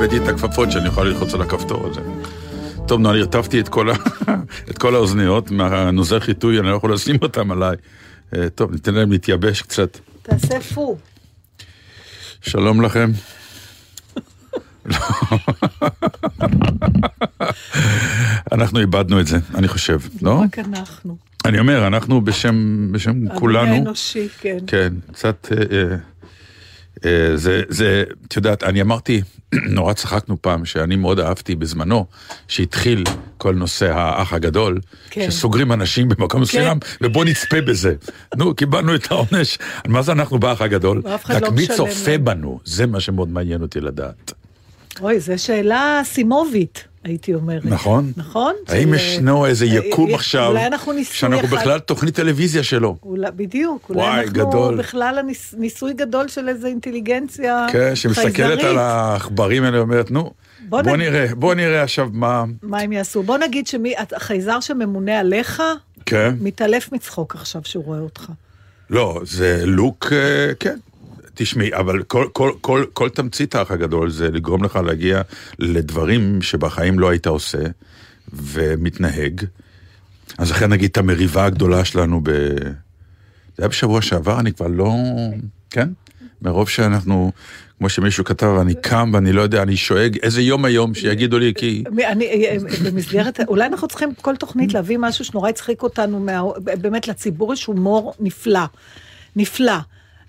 הבאתי את הכפפות שאני אוכל ללחוץ על הכפתור הזה. טוב, נו, אני הרטבתי את כל, ה... את כל האוזניות מהנוזר חיטוי, אני לא יכול לשים אותם עליי. אה, טוב, ניתן להם להתייבש קצת. תעשה פו. שלום לכם. אנחנו איבדנו את זה, אני חושב, לא? רק אנחנו. אני אומר, אנחנו בשם, בשם המין כולנו. האנושי, כן. כן, קצת... אה, אה, זה, זה, את יודעת, אני אמרתי, נורא צחקנו פעם, שאני מאוד אהבתי בזמנו, שהתחיל כל נושא האח הגדול, כן. שסוגרים אנשים במקום מסוים, ובוא נצפה בזה. נו, קיבלנו את העונש. מה זה אנחנו באח הגדול? רק לא מי צופה. בנו? זה מה שמאוד מעניין אותי לדעת. אוי, זו שאלה סימובית, הייתי אומרת. נכון? נכון? האם ישנו איזה אה, יקום אה, עכשיו, אולי אנחנו ניסוי שאנחנו אחד- בכלל תוכנית טלוויזיה שלו? אולי, בדיוק, אולי וואי, אנחנו גדול. בכלל הניס, ניסוי גדול של איזה אינטליגנציה כן, שמסתכלת חייזרית. על העכברים האלה ואומרת, נו, בוא בוא נ- נראה, בוא נראה עכשיו מה... מה הם יעשו? בוא נגיד שהחייזר שממונה עליך, כן. מתעלף מצחוק עכשיו שהוא רואה אותך. לא, זה לוק, אה, כן. תשמעי, אבל כל, כל, כל, כל תמצית האח הגדול זה לגרום לך להגיע לדברים שבחיים לא היית עושה ומתנהג. אז לכן נגיד את המריבה הגדולה שלנו ב... זה היה בשבוע שעבר, אני כבר לא... כן? מרוב שאנחנו, כמו שמישהו כתב, אני קם ואני לא יודע, אני שואג, איזה יום היום שיגידו לי, כי... אני, אה, במסגרת, אולי אנחנו צריכים כל תוכנית להביא משהו שנורא הצחיק אותנו, מה, באמת לציבור יש הומור נפלא, נפלא.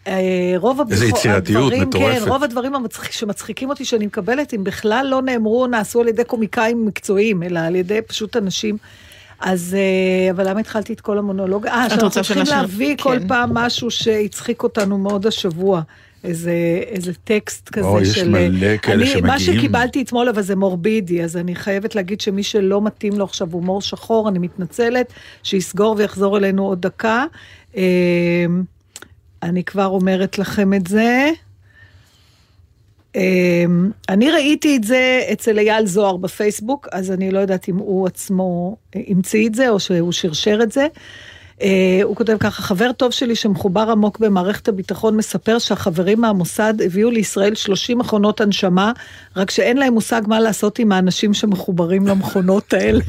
אה, רוב הבדיחות, איזה יצירתיות הדברים, מטורפת. כן, רוב הדברים המצחיק, שמצחיקים אותי שאני מקבלת, הם בכלל לא נאמרו, נעשו על ידי קומיקאים מקצועיים, אלא על ידי פשוט אנשים. אז, אה, אבל למה התחלתי את כל המונולוג? אה, שאנחנו צריכים להביא כל כן. פעם משהו שהצחיק אותנו מאוד השבוע. איזה, איזה טקסט כזה או, יש של... מלא כאלה אני, שמגיעים. מה שקיבלתי אתמול, אבל זה מורבידי, אז אני חייבת להגיד שמי שלא מתאים לו עכשיו הומור שחור, אני מתנצלת, שיסגור ויחזור אלינו עוד דקה. אני כבר אומרת לכם את זה. אה, אני ראיתי את זה אצל אייל זוהר בפייסבוק, אז אני לא יודעת אם הוא עצמו המציא את זה או שהוא שרשר את זה. אה, הוא כותב ככה, חבר טוב שלי שמחובר עמוק במערכת הביטחון מספר שהחברים מהמוסד הביאו לישראל 30 מכונות הנשמה, רק שאין להם מושג מה לעשות עם האנשים שמחוברים למכונות האלה.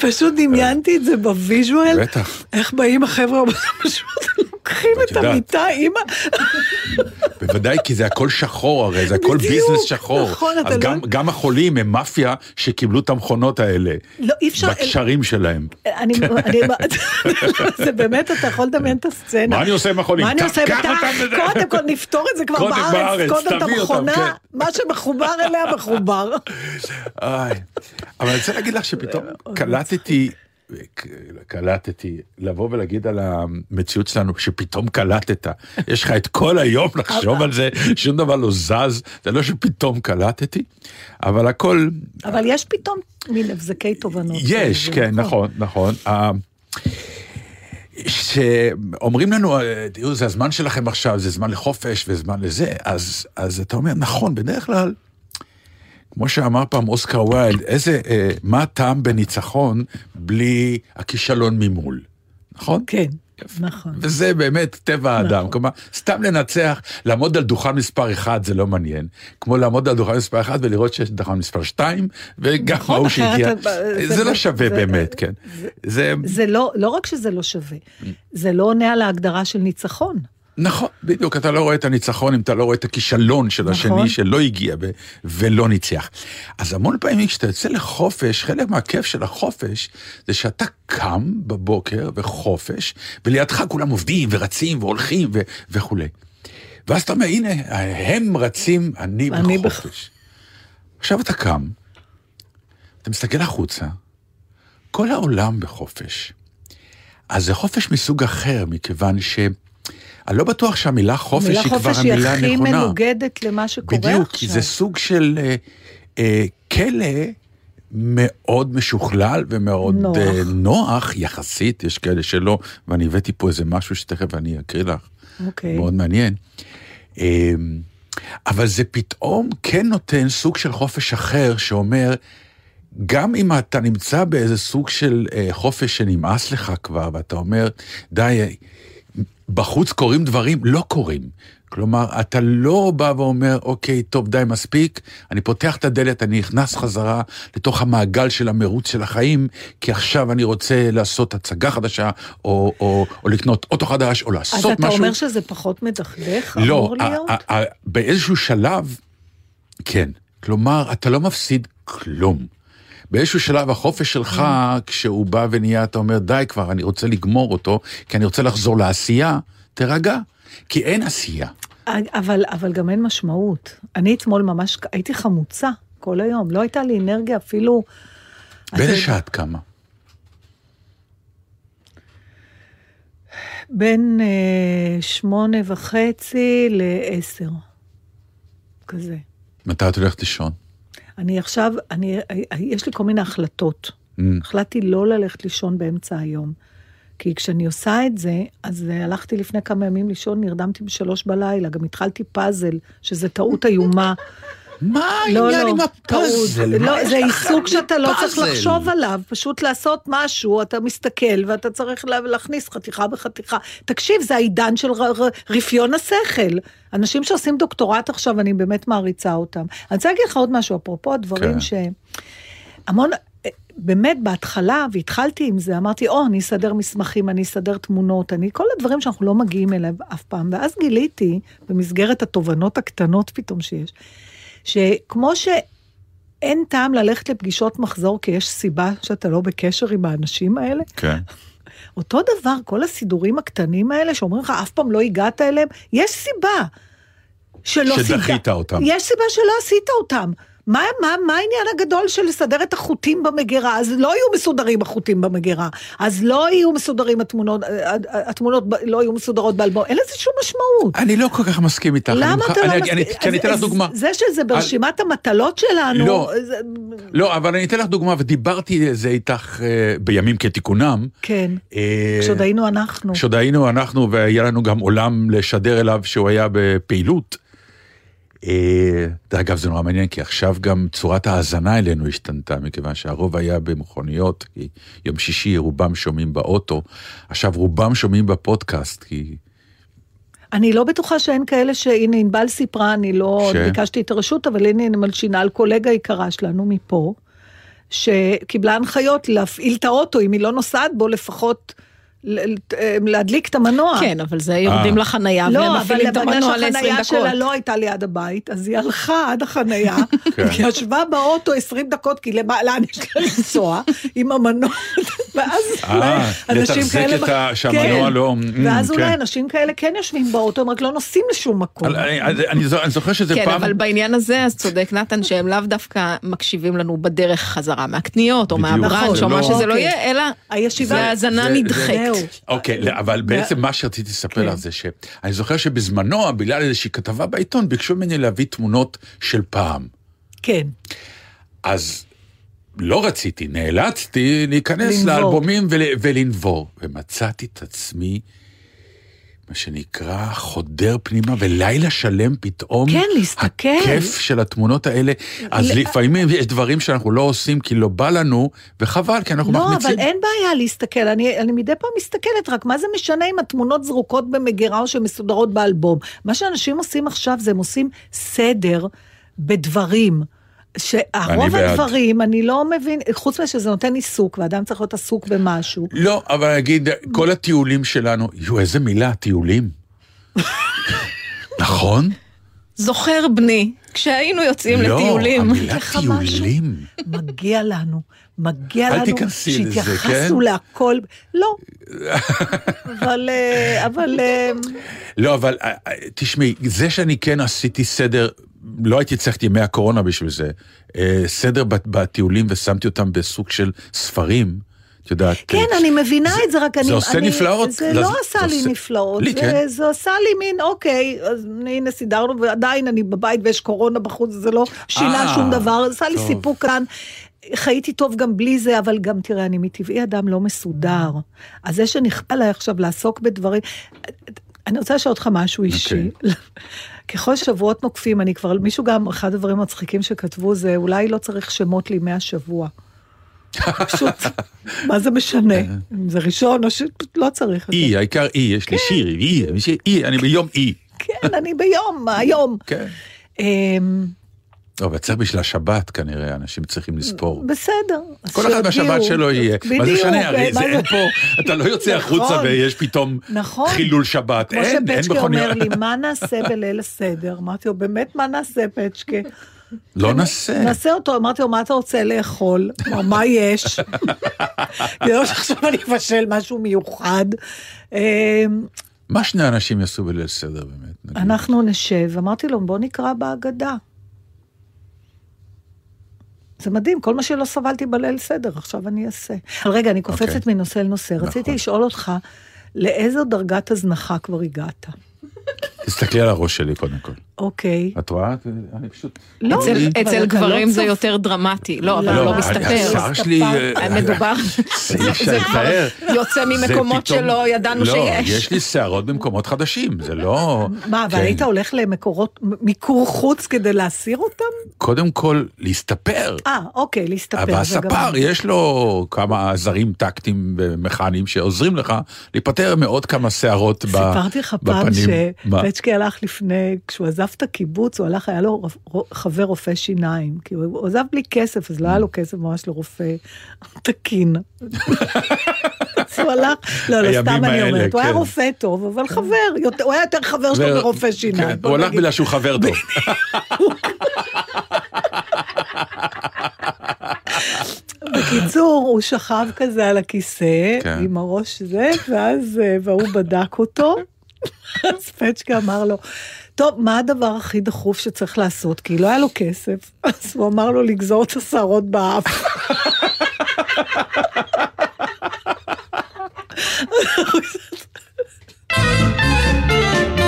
פשוט דמיינתי את זה ב visual. בטח. איך באים החבר'ה, פשוט לוקחים את. המיטה, אימא. בוודאי, כי זה הכל שחור הרי, זה הכל בדיוק, ביזנס שחור. נכון, אז לא- גם, גם החולים הם מאפיה שקיבלו את המכונות האלה. לא, אי אפשר... בקשרים שלהם. אני, אני, זה באמת, אתה יכול לדמיין את הסצנה. מה אני עושה עם החולים? מה אני עושה? אותם וזה. קודם כל נפתור את זה כבר בארץ. קודם את המכונה, כן. מה שמחובר אליה מחובר. אבל אני רוצה להגיד לך שפתאום קלטתי, קלטתי, לבוא ולהגיד על המציאות שלנו, שפתאום קלטת. יש לך את כל היום לחשוב על זה, שום דבר לא זז, זה לא שפתאום קלטתי, אבל הכל, אבל יש פתאום מין הבזקי תובנות. יש, כאלה, כן, נכון, נכון. ה- שאומרים לנו, אה, תראו, זה הזמן שלכם עכשיו, זה זמן לחופש וזמן לזה, אז, אז אתה אומר, נכון, בדרך כלל, כמו שאמר פעם אוסקר ויילד, איזה, אה, מה הטעם בניצחון בלי הכישלון ממול, נכון? כן. נכון. וזה באמת טבע האדם. נכון. כלומר, סתם לנצח, לעמוד על דוכן מספר 1 זה לא מעניין. כמו לעמוד על דוכן מספר 1 ולראות שיש דוכן מספר 2, וגם נכון, ההוא שהגיע. אתה- זה לא שווה זה- באמת, כן. זה... זה לא, לא רק שזה לא שווה, זה לא עונה על ההגדרה של ניצחון. נכון, בדיוק, אתה לא רואה את הניצחון אם אתה לא רואה את הכישלון של נכון. השני שלא הגיע ו- ולא ניצח. אז המון פעמים כשאתה יוצא לחופש, חלק מהכיף של החופש זה שאתה קם בבוקר בחופש, ולידך כולם עובדים ורצים והולכים ו- וכולי. ואז אתה אומר, הנה, הם רצים, אני אני בחופש. עכשיו אתה קם, אתה מסתכל החוצה, כל העולם בחופש. אז זה חופש מסוג אחר, מכיוון ש... אני לא בטוח שהמילה חופש המילה היא כבר חופש היא המילה הכי הנכונה. מנוגדת למה שקורה בדיוק, עכשיו. כי זה סוג של אה, אה, כלא מאוד משוכלל ומאוד נוח. נוח. אה, נוח יחסית, יש כאלה שלא, ואני הבאתי פה איזה משהו שתכף אני אקריא לך, אוקיי. מאוד מעניין. אה, אבל זה פתאום כן נותן סוג של חופש אחר שאומר, גם אם אתה נמצא באיזה סוג של אה, חופש שנמאס לך כבר, ואתה אומר, די, בחוץ קורים דברים, לא קורים. כלומר, אתה לא בא ואומר, אוקיי, טוב, די, מספיק, אני פותח את הדלת, אני נכנס חזרה לתוך המעגל של המרוץ של החיים, כי עכשיו אני רוצה לעשות הצגה חדשה, או, או, או לקנות אוטו חדש, או אז לעשות אתה משהו. אומר שזה פחות מדכדך, לא, אמור להיות? ה- באיזשהו שלב, כן. כלומר, אתה לא מפסיד כלום. באיזשהו שלב החופש שלך. כשהוא בא ונהיה, אתה אומר, די כבר, אני רוצה לגמור אותו, כי אני רוצה לחזור לעשייה, תירגע. כי אין עשייה. אבל, אבל גם אין משמעות. אני אתמול ממש הייתי חמוצה כל היום, לא הייתה לי אנרגיה אפילו... באיזה אתה- שעה את קמה? בין אה, שמונה וחצי לעשר, כזה. מתי את הולכת לישון? אני עכשיו, אני, יש לי כל מיני החלטות. Mm. החלטתי לא ללכת לישון באמצע היום. כי כשאני עושה את זה, אז אה, הלכתי לפני כמה ימים לישון, נרדמתי בשלוש בלילה, גם התחלתי פאזל, שזה טעות איומה. מה לא, העניין לא, עם טעות. הפאזל? לא, זה עיסוק שאתה לא צריך? לחשוב עליו, פשוט לעשות משהו, אתה מסתכל ואתה צריך לה- להכניס חתיכה בחתיכה. תקשיב, זה העידן של רפיון השכל. אנשים שעושים דוקטורט עכשיו, אני באמת מעריצה אותם. אני רוצה להגיד לך עוד משהו, אפרופו הדברים כן. ש... המון, אה, באמת בהתחלה, והתחלתי עם זה, אמרתי, או, אני אסדר מסמכים, אני אסדר תמונות, אני, כל הדברים שאנחנו לא מגיעים אליהם אף פעם. ואז גיליתי, במסגרת התובנות הקטנות פתאום שיש, שכמו שאין טעם ללכת לפגישות מחזור כי יש סיבה שאתה לא בקשר עם האנשים האלה, כן. אותו דבר, כל הסידורים הקטנים האלה שאומרים לך, אף פעם לא הגעת אליהם, יש סיבה שלא סיבה. שדחית אותם. יש סיבה שלא עשית אותם. מה, מה, מה העניין הגדול של לסדר את החוטים במגירה? אז לא יהיו מסודרים החוטים במגירה. אז לא יהיו מסודרים התמונות, אה, התמונות ב- לא יהיו מסודרות באלבום. אין לזה שום משמעות. אני לא כל כך מסכים איתך. למה אתה לא מסכים? אני- כי אני אתן לך דוגמה. זה שזה ברשימת המטלות שלנו, לא. זה- לא, אבל אני אתן לך דוגמה, ודיברתי על זה איתך אה, בימים כתיקונם. כן, אה, כשעוד היינו אנחנו. כשעוד היינו אנחנו, והיה לנו גם עולם לשדר אליו שהוא היה בפעילות. אה, אגב, זה נורא מעניין, כי עכשיו גם צורת ההאזנה אלינו השתנתה, מכיוון שהרוב היה במכוניות, כי יום שישי רובם שומעים באוטו, עכשיו רובם שומעים בפודקאסט, כי... אני לא בטוחה שאין כאלה שהנה ענבל סיפרה, אני לא ש? ביקשתי את הרשות, אבל הנה אני מלשינה על קולגה יקרה שלנו מפה, שקיבלה הנחיות להפעיל את האוטו, אם היא לא נוסעת בו, לפחות להדליק את המנוע. כן, אבל זה יורדים אה. לחנייה לא, אבל ומפעילים את בגלל המנוע ל-20 שהחנייה דקות. שלה לא הייתה ליד הבית, אז היא הלכה עד החנייה, כן. היא ישבה באוטו 20 דקות, כי למה- לאן יש לה לנסוע, עם המנוע, ואז אה, אולי אנשים לתחזק כאלה... את ה- שהמנוע כן. לא- ואז Mm, אולי כן. אנשים כאלה כן יושבים באוטו, הם רק לא נוסעים לשום מקום. אני, אני, אני זו- אני זוכר שזה כן, פעם... אבל בעניין הזה, אז צודק נתן, שהם לאו דווקא מקשיבים לנו בדרך חזרה מהקניות, או בדיוק. מהבראנץ', או מה שזה לא אוקיי. יהיה, אלא הישיבה- זה האזנה נדחית. זהו. אוקיי, לא, אבל בעצם מה שרציתי לספר כן. לך זה שאני זוכר שבזמנו, בגלל איזושהי כתבה בעיתון, ביקשו ממני להביא תמונות של פעם. כן. אז לא רציתי, נאלצתי להיכנס לנבור. לאלבומים ול, ולנבור. ומצאתי את עצמי מה שנקרא חודר פנימה, ולילה שלם פתאום, כן, להסתכל. הכיף של התמונות האלה. אז ל- לפעמים יש דברים שאנחנו לא עושים כי לא בא לנו, וחבל, כי אנחנו לא, מחמיצים. אבל אין בעיה להסתכל, אני, אני מדי פעם מסתכלת, רק מה זה משנה אם התמונות זרוקות במגירה או שמסודרות באלבום? מה שאנשים עושים עכשיו זה הם עושים סדר בדברים. שהרוב בעד. הדברים, אני לא מבין, חוץ מזה שזה נותן עיסוק, ואדם צריך להיות עסוק במשהו. לא, אבל נגיד, כל הטיולים שלנו, יו, איזה מילה, טיולים. נכון? זוכר בני, כשהיינו יוצאים לא, לטיולים. המילה לך משהו? טיולים. מגיע לנו, מגיע אל לנו תיכנסי לזה, שהתייחסנו כן? להכל. לא. אבל, אה, אבל, אה, לא, אבל אה, תשמעי, זה שאני כן עשיתי סדר, לא הייתי צריך את ימי הקורונה בשביל זה, אה, סדר בטיולים ושמתי אותם בסוג של ספרים, את יודעת. כן, אה, אני מבינה זה- את זה, רק אני... זה עושה אני- נפלאות. זה לא זה עשה לי עושה- נפלאות. לי זה- כן. זה עשה לי מין, אוקיי, אז הנה סידרנו, ועדיין אני בבית ויש קורונה בחוץ, זה לא שינה אה, שום דבר, זה עשה לי טוב. סיפוק כאן. חייתי טוב גם בלי זה, אבל גם תראה, אני מטבעי אדם לא מסודר. אז זה שנכפה עליי עכשיו לעסוק בדברים... אני רוצה לשאול אותך משהו אישי. אוקיי. ככל ששבועות נוקפים, אני כבר, מישהו גם, אחד הדברים המצחיקים שכתבו זה, אולי לא צריך שמות לימי השבוע. פשוט, מה זה משנה? אם זה ראשון או ש... לא צריך. אי, העיקר אי, יש לי שיר, אי, אי, אני ביום אי. כן, אני ביום, היום. כן. אבל צריך בשביל השבת כנראה, אנשים צריכים לספור. בסדר. כל אחד. בשבת שלו יהיה. מה זה בדיוק, משנה, הרי מה זה אין פה, אתה לא יוצא נכון. החוצה ויש פתאום נכון. חילול שבת. כמו אין, אין שפצ'קה מכוניות. אומר לי, מה נעשה בליל הסדר? אמרתי לו, באמת, מה נעשה, פצ'קה? לא נסה. נעשה אותו, אמרתי לו, מה אתה רוצה לאכול? אמר, מה יש? זה לא שעכשיו אני אבשל משהו מיוחד. אמ, מה שני אנשים יעשו בליל סדר באמת? אנחנו נשב, אמרתי לו, בוא נקרא בהגדה. זה מדהים, כל מה שלא סבלתי בליל סדר, עכשיו אני אעשה. אבל רגע, אני קופצת אוקיי. מנושא לנושא. רציתי נכון. לשאול אותך, לאיזו דרגת הזנחה כבר הגעת? תסתכלי על הראש שלי קודם כל. אוקיי. את רואה? אני פשוט... לא, אצל- אבל אצל לא גברים זה צופ- יותר דרמטי, לא, אבל לא, לא אני- מסתפר. השיער שלי... אה, מדובר, זה אי אפשר לתאר. יוצא ממקומות פתאום- שלא ידענו לא, שיש. יש לי שערות במקומות חדשים, זה לא... מה, אבל כן. היית הולך למקורות, מיקור חוץ כדי להסיר אותם? קודם כל, להסתפר. אה, אוקיי, להסתפר. אבל הספר, יש לו כמה עזרים טקטיים ומכניים שעוזרים לך להיפטר מעוד כמה שערות ב- בפנים. סיפרתי לך פעם? שפצ'קי הלך לפני, כשהוא עזב את הקיבוץ, הוא הלך, היה לו חבר רופא שיניים, כי הוא עזב בלי כסף, אז לא היה לו כסף ממש לרופא תקין. אז הוא הלך, לא, לא, סתם אני אומרת, הוא היה כן. רופא טוב, אבל חבר, הוא היה יותר חבר שלו מרופא שיניים. כן, בוא הוא הלך. בגלל שהוא חבר טוב. בקיצור, הוא שכב כזה על הכיסא, כן. עם הראש זה, ואז, אה, והוא בדק אותו, אז פצ'קה אמר לו, טוב, מה הדבר הכי דחוף שצריך לעשות? כי לא היה לו כסף, אז הוא אמר לו לגזור את השערות באף.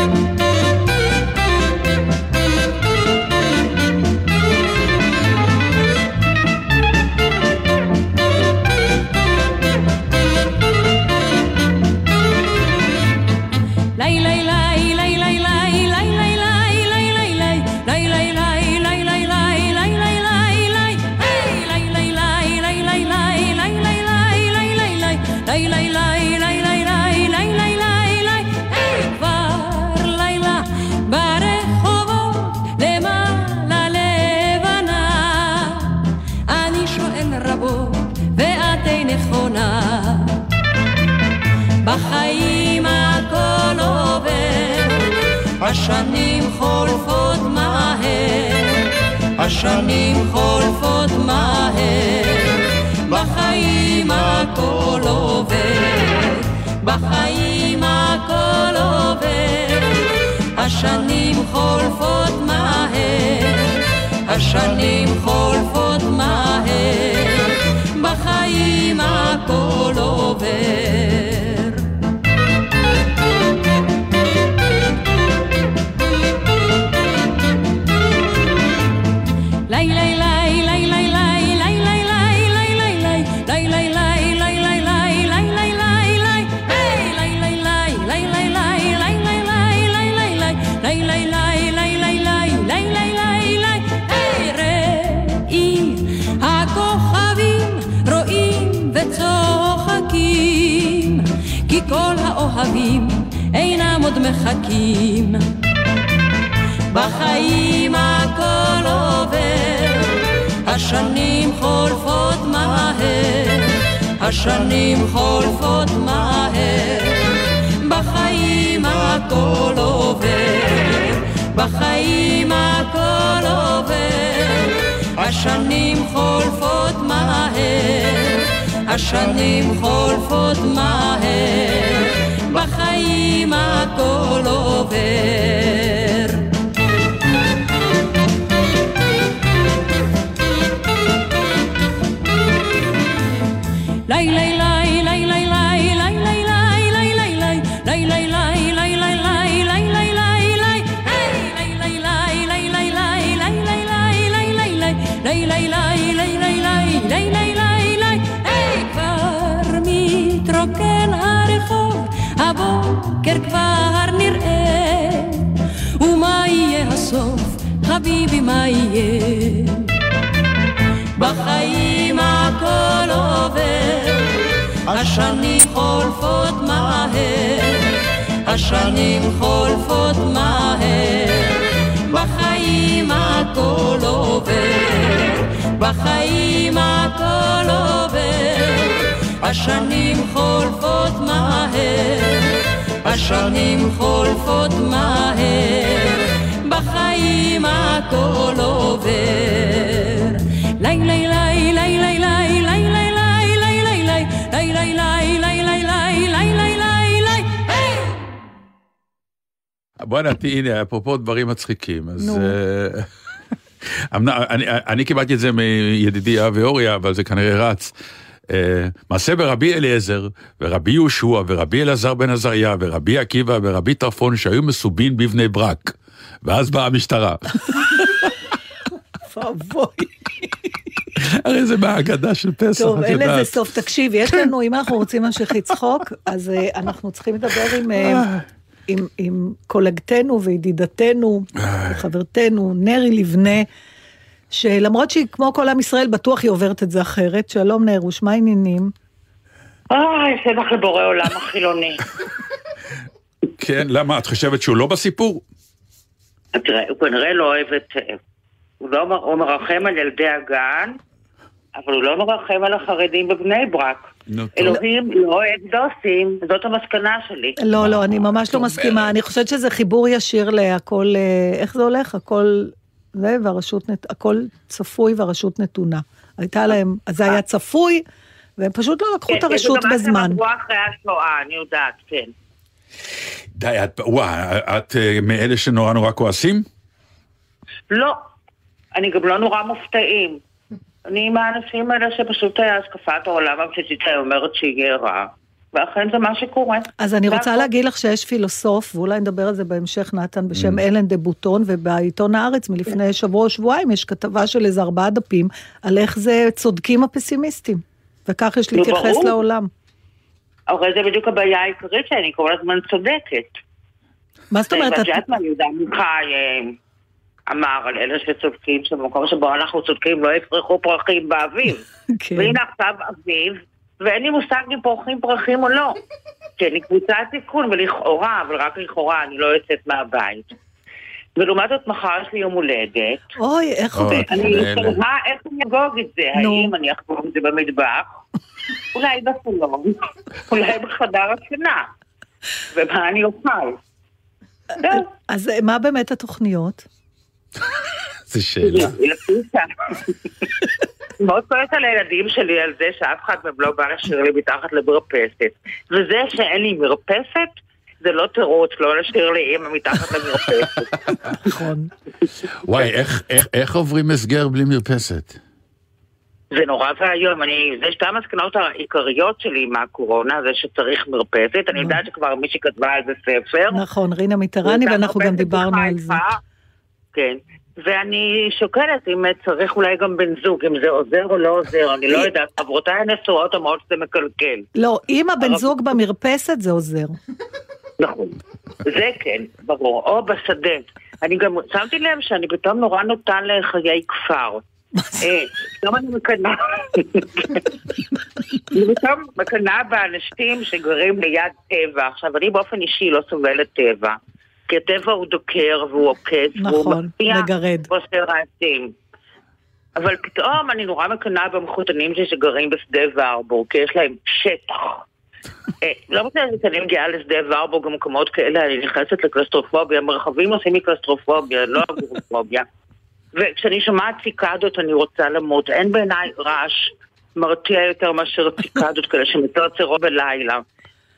השנים חולפות מהר, השנים חולפות מהר, בחיים הכל עובר, בחיים הכל עובר, השנים חולפות מהר, השנים חולפות מהר, בחיים הכל עובר. מחכים. בחיים הכל עובר, השנים חולפות מהר, השנים חולפות מהר, בחיים הכל עובר, בחיים הכל עובר, השנים חולפות מהר, השנים חולפות מהר, בחיים הכל עובר. חביבי מה יהיה? בחיים הכל עובר, השנים חולפות מהר, השנים חולפות מהר, בחיים הכל עובר, בחיים הכל עובר, השנים חולפות מהר, השנים חולפות מהר, בחיים הכל עובר. Lay lay lay lay lay lay lay hey בוא'נה, הנה, אפרופו דברים מצחיקים, אז... אה, אני קיבלתי את זה מידידי אבי אוריה, אבל זה כנראה רץ. אה, מעשה ברבי אליעזר, ורבי יהושע, ורבי אלעזר בן עזריה, ורבי עקיבא, ורבי טרפון, שהיו מסובין בבני ברק. ואז באה המשטרה. ואבוי. הרי זה מהאגדה של פסח, טוב, את אין לזה יודעת. סוף. תקשיב, יש לנו, אם אנחנו רוצים להמשיך לצחוק, אז אה, אנחנו צריכים לדבר עם... אה, עם, עם קולגתנו וידידתנו, חברתנו, נרי לבנה, שלמרות שהיא כמו כל עם ישראל, בטוח היא עוברת את זה אחרת. שלום נרוש, מה העניינים? אוי, שבח לבורא עולם החילוני. כן, למה? את חושבת שהוא לא בסיפור? תראה, הוא כנראה לא אוהב את... הוא לא הוא מרחם על ילדי הגן, אבל הוא לא מרחם על החרדים בבני ברק. אלוהים לא אוהב דוסים, זאת המסקנה שלי. לא, לא, אני ממש לא מסכימה. אני חושבת שזה חיבור ישיר להכל, אה, איך זה הולך? הכל זה, והרשות, נת- הכל צפוי והרשות נתונה. הייתה להם, אז זה היה צפוי, והם פשוט לא לקחו את כן, הרשות זה גם מה בזמן. שהם אמרו אחרי השואה, אני יודעת, כן. די, את, וואי, את אה, מאלה שנורא נורא כועסים? לא, אני גם לא נורא מופתעים. אני עם האנשים האלה שפשוט השקפת העולם הבסיסית שלהם אומרת שיהיה רע, ואכן זה מה שקורה. אז אני רוצה. להגיד לך שיש פילוסוף, ואולי נדבר על זה בהמשך, נתן, בשם אלן דה בוטון, ובעיתון הארץ מלפני שבוע או שבועיים יש כתבה של איזה ארבעה דפים, על איך זה צודקים הפסימיסטים. וכך יש להתייחס. לעולם. הרי זה בדיוק הבעיה העיקרית שאני כל הזמן צודקת. מה זאת אומרת? מה יהודה עמיחי אמר על אלה שצודקים, שבמקום שבו אנחנו צודקים לא יפרחו פרחים באביב. כן. והנה עכשיו אביב, ואין לי מושג אם פורחים פרחים או לא. כי אני קבוצת סיכון, ולכאורה, אבל רק לכאורה, אני לא יוצאת מהבית. ולעומת זאת, מחר יש לי יום הולדת. אוי, איך הוא... אני. תוהה איך אני אחגוג את זה. האם אני אחגוג את זה במטבח? אולי בסלון, אולי בחדר השינה. ומה אני אוכל? זהו. אז אה, מה באמת התוכניות? זו שאלה. מאוד כועס על הילדים שלי על זה שאף אחד מהם לא בא לשיר לי מתחת למרפסת. וזה שאין לי מרפסת, זה לא תירוץ לא לשיר לי אימא מתחת למרפסת. נכון. וואי, איך- איך- איך עוברים הסגר בלי מרפסת? זה נורא ואיום, אני, זה שתי המסקנות העיקריות שלי מהקורונה, זה שצריך מרפסת. אני יודעת שכבר מישהי כתבה על זה ספר. נכון, רינה מיטרני, ואנחנו גם דיברנו על זה. כן. ואני שוקלת אם צריך אולי גם בן זוג, אם זה עוזר או לא עוזר, אני לא יודעת. חברותיי הנשואות אומרות שזה מקלקל. לא, אם הבן זוג במרפסת זה עוזר. נכון. זה כן, ברור. או בשדה. אני גם שמתי לב שאני פתאום נורא נוטה לחיי כפר. אה, פתאום אני מקנאה, אני פתאום מקנאה באנשים שגרים ליד טבע. עכשיו, אני באופן אישי לא סובלת טבע, כי הטבע הוא דוקר והוא עוקץ, והוא נכון, מפתיע מגרד. ועושה רעשים. אבל פתאום אני נורא מקנאה במחותנים שלי שגרים בשדה ורבורג, כי יש להם שטח. אה, לא משנה שאני מגיעה לשדה ורבורג במקומות כאלה, אני נכנסת לקלסטרופוביה, מרחבים עושים לי קלסטרופוביה, לא אגורופוביה. וכשאני שומעת ציקדות אני רוצה למות. אין בעיניי רעש מרתיע יותר מאשר ציקדות כאלה שמצרצרות בלילה.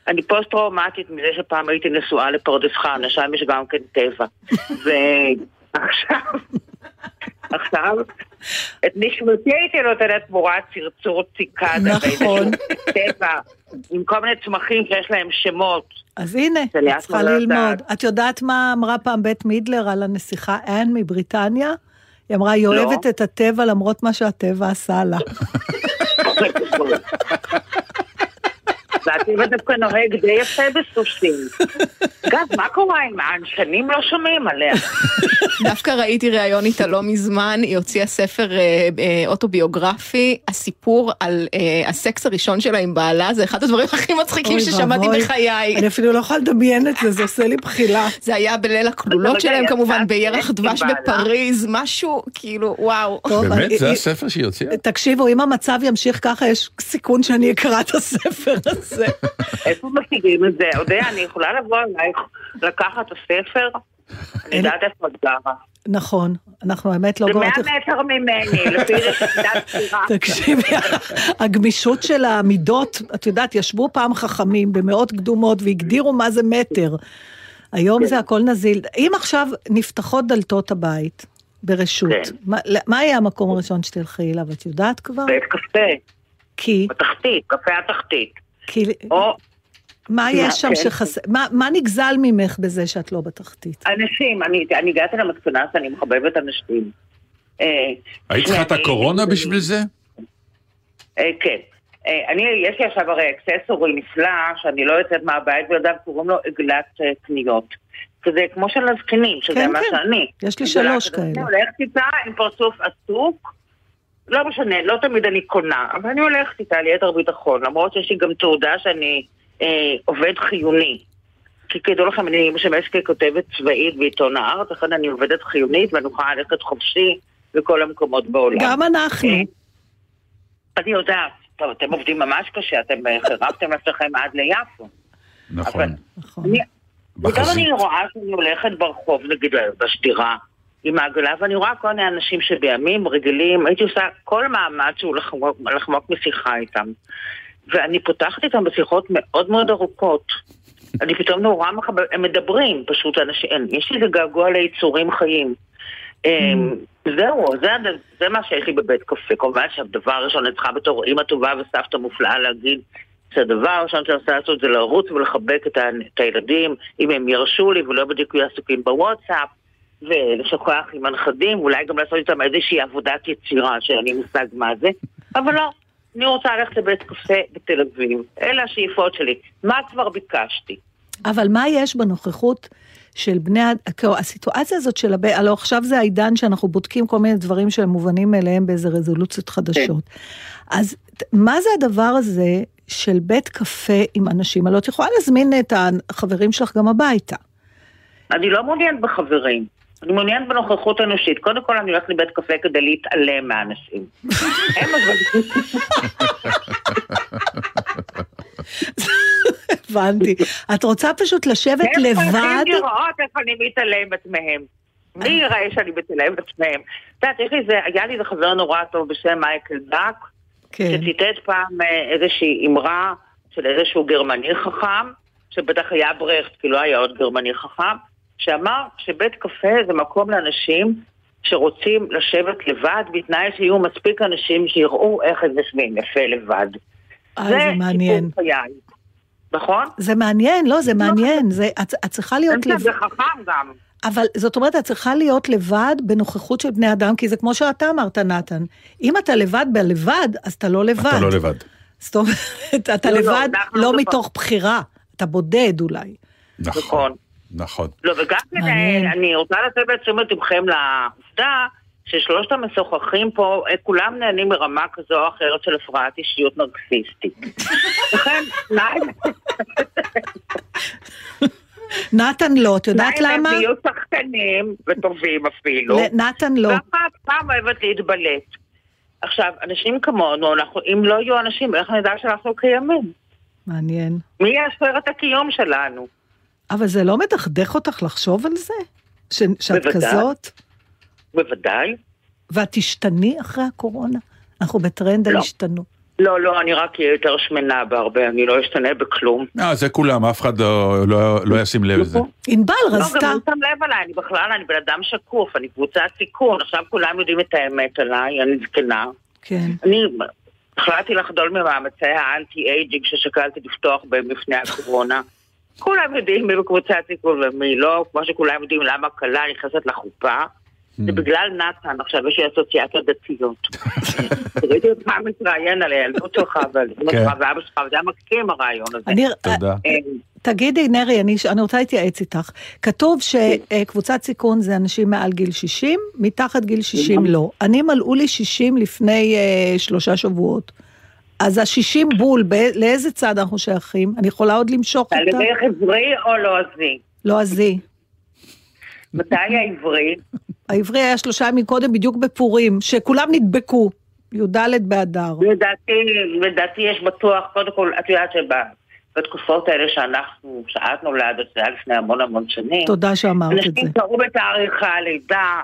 אני פוסט-טראומטית מזה שפעם הייתי נשואה לפרדס חנה, שם יש גם כן טבע. ועכשיו, עכשיו, את נשמתי הייתי נותנת תמורת צרצור ציקדה. נכון. טבע, עם כל מיני צמחים שיש להם שמות. אז הנה, את צריכה ללמוד. את יודעת מה אמרה פעם בית מידלר על הנסיכה אן מבריטניה? היא אמרה, היא לא. אוהבת את הטבע למרות מה שהטבע עשה לה. והטבע דווקא נוהג די יפה בסוסים. אגב, מה קורה עם האן? שנים לא שומעים עליה. דווקא ראיתי ראיון איתה לא מזמן, היא הוציאה ספר אה, אה, אוטוביוגרפי, הסיפור על אה, הסקס הראשון שלה עם בעלה, זה אחד הדברים הכי מצחיקים ששמעתי. בחיי. אני אפילו לא יכולה לדמיין את זה, זה עושה לי בחילה. זה היה בליל הכלולות שלהם כמובן, בירח דבש? בפריז, משהו כאילו, וואו. טוב, באמת? זה הספר שהיא הוציאה? תקשיבו, אם המצב ימשיך ככה, יש סיכון שאני אקרא את הספר הזה. איפה משיגים את זה? אודיה, אני יכולה לבוא אלייך לקחת את הספר? אני יודעת איפה את גרה. נכון, אנחנו האמת לא זה 100 גורעות... מטר ממני, לפי רשידת בחירה. תקשיבי, הגמישות של המידות, את יודעת, ישבו פעם חכמים במאות קדומות והגדירו מה זה מטר. היום זה הכל נזיל. אם עכשיו נפתחות דלתות הבית ברשות, כן. מה יהיה המקום הראשון שתלכי אליו? את יודעת כבר? בית קפה, כי, בתחתית, קפה התחתית. כי, או מה יש שם כן. שחסר, מה- מה נגזל ממך בזה שאת לא בתחתית? אנשים, אני אני הגעתי למסקנה שאני מחבבת אנשים. אה, היית צריכה את אני- הקורונה בשביל זה? אה, כן. אה, אני, יש לי עכשיו הרי אקססורי נפלא, שאני לא יוצאת מהבית בלעדיו, קוראים לו עגלת קניות. שזה כמו של הזקנים, שזה כן, מה כן. שאני. יש לי שלוש. כאלה. אני הולכת איתה עם פרצוף עסוק, לא משנה, לא תמיד אני קונה, אבל אני הולכת איתה ליתר ביטחון, למרות שיש לי גם תעודה שאני אה, עובד חיוני. כי כידוע לכם, אני משמש ככותבת צבאית בעיתון הארץ, לכן אני עובדת חיונית ואני יכולה ללכת חופשי בכל המקומות בעולם. גם אנחנו. אה, אני יודעת, טוב, אתם עובדים ממש קשה, אתם אה, חירבתם לעצמכם עד ליפו. נכון. אבל- נכון. אני- וגם. אני רואה שאני הולכת ברחוב, נגיד בשדרה, עם העגלה, ואני רואה כל מיני אנשים שבימים רגילים, הייתי עושה כל מאמץ שהוא לחמוק, לחמוק משיחה איתם. ואני פותחת איתם בשיחות מאוד מאוד ארוכות. אני פתאום נורא מחבר, הם מדברים, פשוט אנשים, יש לי איזה געגוע ליצורים חיים. אמ, זהו, זה, זה מה שיש לי בבית קפה. כמובן שהדבר הראשון, אני צריכה בתור אימא טובה וסבתא מופלאה להגיד שהדבר הראשון שאני רוצה לעשות זה לרוץ ולחבק את, ה, את הילדים, אם הם ירשו לי ולא בדיוק יהיו עסוקים בוואטסאפ, ולשוחח עם הנכדים, ואולי גם לעשות איתם איזושהי עבודת יצירה, שאין לי מושג מה זה, אבל לא. אני רוצה ללכת לבית קפה בתל אביב. אלה השאיפות שלי. מה כבר ביקשתי? אבל מה יש בנוכחות של בני, כאילו, הסיטואציה הזאת של הבן, הלוא עכשיו זה העידן שאנחנו בודקים כל מיני דברים שהם מובנים מאליהם באיזה רזולוציות חדשות. אז ת- מה זה הדבר הזה של בית קפה עם אנשים? הלוא את יכולה להזמין את החברים שלך גם הביתה. אני לא מעוניינת בחברים. אני מעוניינת בנוכחות אנושית. קודם כל אני הולכת לבית קפה כדי להתעלם מהאנשים. הם. הבנתי. את רוצה פשוט לשבת הם לבד? צריכים לראות איך אני מתעלמת מהם. מי יראה שאני מתעלמת מהם? את יודעת, יש לי איזה, היה לי איזה חבר נורא טוב בשם מייקל דאק, כן. שציטט פעם אה, איזושהי אמרה של איזשהו גרמני חכם, שבטח היה ברכט, כי לא היה עוד גרמני חכם, שאמר שבית קפה זה מקום לאנשים שרוצים לשבת לבד, בתנאי שיהיו מספיק אנשים שיראו איך הם יושבים יפה לבד. אה, זה מעניין. נכון? זה מעניין, לא, זה מעניין. זה, את, את צריכה להיות לבד. זה חכם גם. אבל זאת אומרת, את צריכה להיות לבד בנוכחות של בני אדם, כי זה כמו שאתה אמרת, נתן. אם אתה לבד בלבד, אז אתה לא לבד. אתה לא לבד. זאת אומרת, אתה לא, לא, לבד לא לא מתוך בחירה, אתה בודד אולי. נכון. נכון. לא, וגם כן, אני רוצה לתת את תשומת לבכם לעובדה ששלושת המשוחחים פה, אה, כולם נהנים מרמה כזו או אחרת של הפרעת אישיות נרקסיסטית. לכן, שניים נתן לא, את יודעת למה? הם יהיו שחקנים וטובים אפילו. נתן לא. ואחת פעם אוהבת להתבלט. עכשיו, אנשים כמונו, אנחנו, אם לא יהיו אנשים, איך נדע שאנחנו קיימים? מעניין. מי יאשר את הקיום שלנו? אבל זה לא מדכדך אותך לחשוב על זה? ש- שאת בוודאי. כזאת? בוודאי. ואת תשתני אחרי הקורונה? אנחנו בטרנד לא. ההשתנות. לא, לא, אני רק אהיה יותר שמנה בהרבה, אני לא אשתנה בכלום. אה, זה כולם, אף אחד לא- לא לא ישים לב לזה. ענבל לא, רזתה. גם לא שם לב עליי, אני בכלל, אני בן אדם שקוף, אני קבוצת סיכון, עכשיו כולם יודעים את האמת עליי, אני זקנה. כן. אני החלטתי לחדול ממאמצי האנטי-אייג'ינג ששקלתי לפתוח בהם לפני הקורונה. כולם יודעים מי בקבוצת סיכון ומי לא, כמו שכולם יודעים למה כלה נכנסת לחופה. זה בגלל נתן, עכשיו יש לי אסוציאציות דתיות. ראיתי אותך מתראיין על הילדות שלך ועל אמא כן. שלך ואבא שלך, וזה היה מקסים הרעיון הזה. אני, תודה. אה, תגידי, נרי, אני, אני רוצה להתייעץ איתך. כתוב שקבוצת סיכון זה אנשים מעל גיל 60, מתחת גיל 60 לא. אני מלאו לי 60 לפני אה, שלושה שבועות. אז ה-60 בול, ב- לאיזה צד אנחנו שייכים? אני יכולה עוד למשוך על אותה? ידי עברי או לועזי? לא, אז היא. מתי העברי? העברי היה שלושה ימים קודם, בדיוק בפורים, שכולם נדבקו. י"ד באדר. לדעתי, לדעתי יש בטוח, קודם כל, את יודעת שבתקופות האלה שאנחנו, שאת נולדת, זה היה לפני המון המון שנים. תודה שאמרת את זה. אנשים קראו בתאריך הלידה,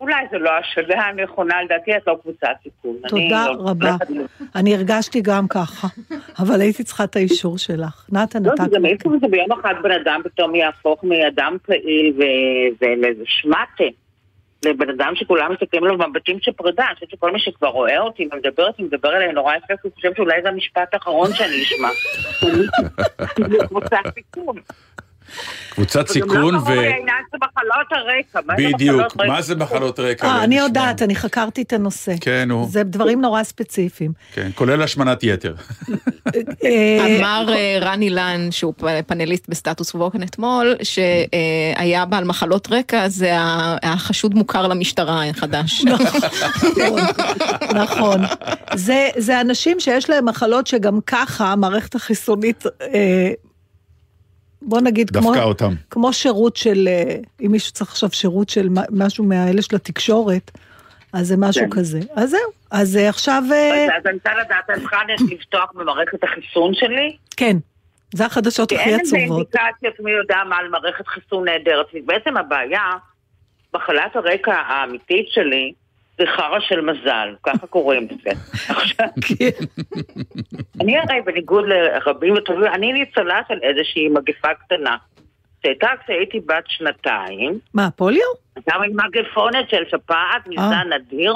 אולי זו לא השאלה הנכונה, לדעתי את לא קבוצת סיכון. אני תודה לא- רבה. לא- אני הרגשתי גם ככה, אבל הייתי צריכה את האישור שלך. נתן, לא, אתה... זה גם אי אפשר שביום אחד בן אדם פתאום יהפוך מאדם פעיל ו- ולאיזה שמטה. לבן אדם שכולם מסתכלים עליו במבטים של פרידה, אני חושבת שכל מי שכבר רואה אותי ומדבר איתי, מדבר אליי נורא יפה, כי הוא חושב שאולי זה המשפט האחרון שאני אשמע. זה קבוצת סיכון. ו... לא ברור לי העניין של מחלות הרקע. מה זה בדיוק? מה זה מחלות רקע? אה, אני. יודעת, אני חקרתי את הנושא. כן, נו. זה דברים נורא ספציפיים. כן, כולל השמנת יתר. אה, אמר אה, רן אילן, שהוא פ- פאנליסט בסטטוס ווקן אתמול, שהיה בעל מחלות רקע, זה החשוד מוכר למשטרה החדש. נכון, נכון. זה, זה אנשים שיש להם מחלות שגם ככה המערכת החיסונית, בוא נגיד, כמו, דפקה אותם. כמו שירות של, אה, אם מישהו צריך עכשיו שירות של מה- משהו מהאלה של התקשורת, אז זה משהו כן. כזה. אז זהו, אז אה, עכשיו, אה, אז אני רוצה לדעת, אני צריכה לפתוח במערכת החיסון שלי? כן, זה החדשות כי הכי אין איזה עצובות. אינדיקציות מי יודע מה על מערכת חיסון נהדרת. בעצם הבעיה, מחלת הרקע האמיתית שלי, זה חרא של מזל, ככה קוראים לזה. עכשיו, כן. אני הרי בניגוד לרבים וטובים, אני ניצולה של איזושהי מגפה קטנה. שהייתה כשהייתי בת שנתיים, מה, פוליו? הייתה מין מגפונת של שפעת אה. מזן נדיר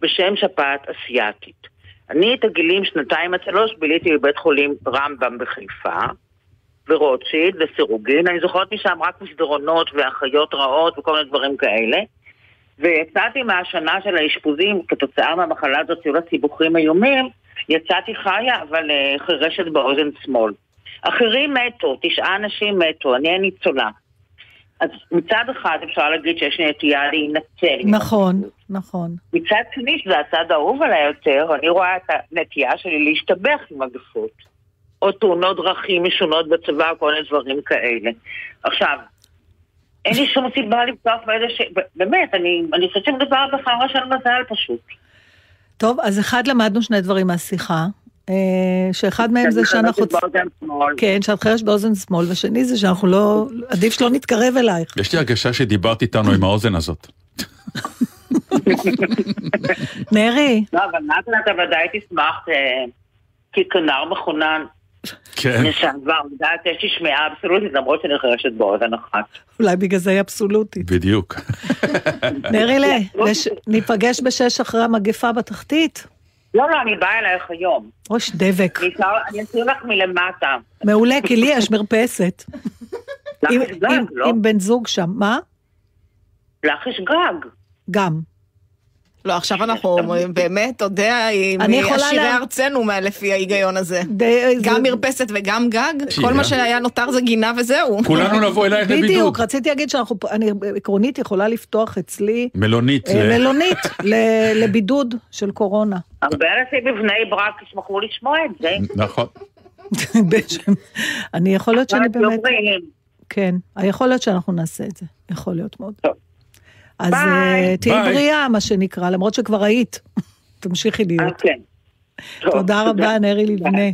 בשם שפעת אסיאתית. אני את הגילים שנתיים עד שלוש ביליתי בבית חולים רמב"ם בחיפה, ורוטשילד וסירוגין, אני זוכרת משם רק מסדרונות ואחיות רעות וכל מיני דברים כאלה. ויצאתי מהשנה של האשפוזים כתוצאה מהמחלה הזאת, היו לה סיבוכים איומים, יצאתי חיה אבל אה, חירשת באוזן שמאל. אחרים מתו, תשעה אנשים מתו, אני הניצולה. אז מצד אחד אפשר להגיד שיש נטייה להינצל. נכון, נכון. מצד שני, שזה הצד האהוב עליי יותר, אני רואה את הנטייה שלי להשתבח עם מגפות. או תאונות דרכים משונות בצבא, כל מיני דברים כאלה. עכשיו, אין לי שום סיבה לפתוח באיזה ש... באמת, אני, אני חושבת שמדובר בחרא של מזל פשוט. טוב, אז אחד, למדנו שני דברים מהשיחה. אה, שאחד מהם זה שאני שאנחנו... כן, שאת חרשת באוזן שמאל, ושני זה שאנחנו לא... עדיף שלא נתקרב אלייך. יש לי הרגשה שדיברת איתנו עם האוזן הזאת. נרי, לא, אבל נתן, אתה ודאי תשמח אה, ככנר מחונן. כן. לשעבר, יודעת, יש לי שמיעה אבסולוטית, למרות שאני חרשת באוזן אחת. אולי בגלל זה היא אבסולוטית. בדיוק. נרי, ל- לש- ניפגש בשש אחרי המגפה בתחתית? לא, לא, אני באה אלייך היום. ראש דבק. אני אסיר לך מלמטה. מעולה, כי לי יש מרפסת. לך יש גג, לא? עם בן זוג שם. מה? לך יש גג. גם. לא, עכשיו אנחנו אומרים, באמת, אתה יודע, מעשירי אה, ארצנו לפי ההיגיון הזה. גם מרפסת וגם גג, כל מה שהיה נותר זה גינה וזהו. כולנו נבוא אלייך לבידוד. בדיוק, רציתי להגיד שאני עקרונית יכולה לפתוח אצלי... מלונית. אה, מלונית, לבידוד של קורונה. הרבה אנשים בבני ברק ישמחו לשמוע את זה. נכון. אני יכול להיות שאני באמת... כן, יכול להיות שאנחנו נעשה את זה, יכול להיות מאוד. טוב. אז אה, תהיי בריאה, מה שנקרא, למרות שכבר היית. תמשיכי להיות. כן. תודה רבה, נרי לבנה.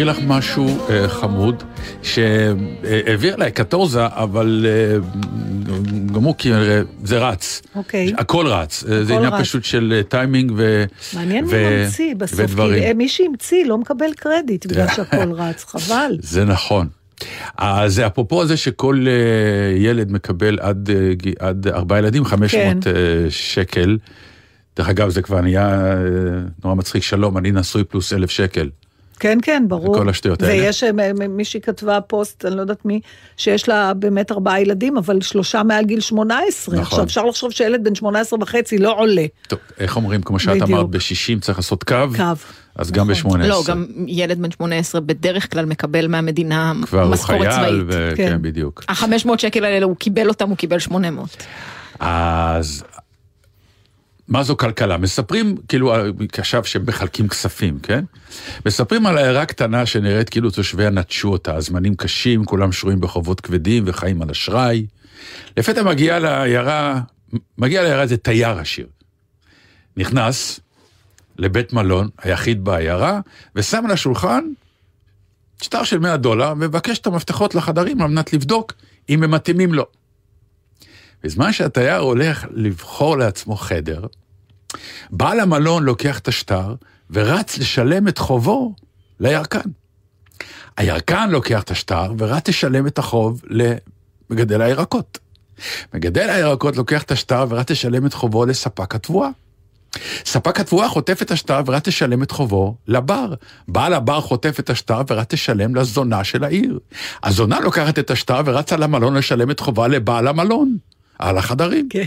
אקריא לך משהו אה, חמוד שהעביר אליי קטורזה, אבל אה, גם הוא כנראה, זה רץ. אוקיי. הכל רץ. אה, הכל זה עניין פשוט של אה, טיימינג ו... מעניין ו... מי ממציא בסוף, ודברים. כי אה, מי שהמציא לא מקבל קרדיט בגלל שהכל רץ, חבל. זה נכון. אז אפרופו זה שכל ילד מקבל עד, עד ארבעה ילדים, 500 כן. שקל. דרך אגב, זה כבר נהיה נורא מצחיק, שלום, אני נשוי פלוס אלף שקל. כן, כן, ברור. וכל השטויות האלה. ויש אה, מישהי כתבה פוסט, אני לא יודעת מי, שיש לה באמת ארבעה ילדים, אבל שלושה מעל גיל 18. נכון. עכשיו, אפשר לחשוב שילד בן 18 וחצי לא עולה. טוב, איך אומרים, כמו שאת בדיוק. אמרת, ב-60 צריך לעשות קו, קו. אז גם נכון. ב-18. לא, גם ילד בן 18 בדרך כלל מקבל מהמדינה כבר הוא משכורת חייל, צבאית. וכן, כן. בדיוק. ה-500 שקל האלה, הוא קיבל אותם, הוא קיבל 800. אז מה זו כלכלה? מספרים, כאילו, עכשיו שמחלקים כספים, כן? מספרים על עיירה קטנה שנראית כאילו תושביה נטשו אותה, הזמנים קשים, כולם שרויים בחובות כבדים וחיים על אשראי. לפתע מגיע לעיירה, מגיע לעיירה איזה תייר עשיר. נכנס לבית מלון, היחיד בעיירה, ושם על השולחן שטר של 100 דולר, ומבקש את המפתחות לחדרים על מנת לבדוק אם הם מתאימים לו. בזמן שהתייר הולך לבחור לעצמו חדר, בעל המלון לוקח את השטר ורץ לשלם את חובו לירקן. הירקן לוקח את השטר ורץ לשלם את החוב למגדל הירקות. מגדל הירקות לוקח את השטר ורץ לשלם את חובו לספק התבואה. ספק התבואה חוטף את השטר ורץ לשלם את חובו לבר. בעל הבר חוטף את השטר ורץ לשלם לזונה של העיר. הזונה לוקחת את השטר ורצה למלון לשלם את חובה לבעל המלון. על החדרים. כן.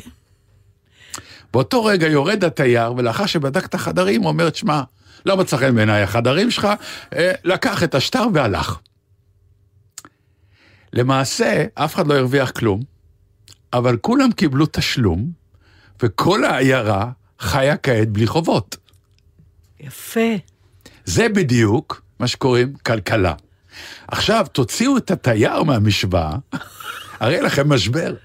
באותו רגע יורד התייר, ולאחר שבדק את החדרים, הוא אומר, שמע, לא מצא חן בעיניי החדרים שלך, אה, לקח את השטר והלך. למעשה, אף אחד לא הרוויח כלום, אבל כולם קיבלו תשלום, וכל העיירה חיה כעת בלי חובות. יפה. זה בדיוק מה שקוראים כלכלה. עכשיו, תוציאו את התייר מהמשוואה, הרי לכם משבר.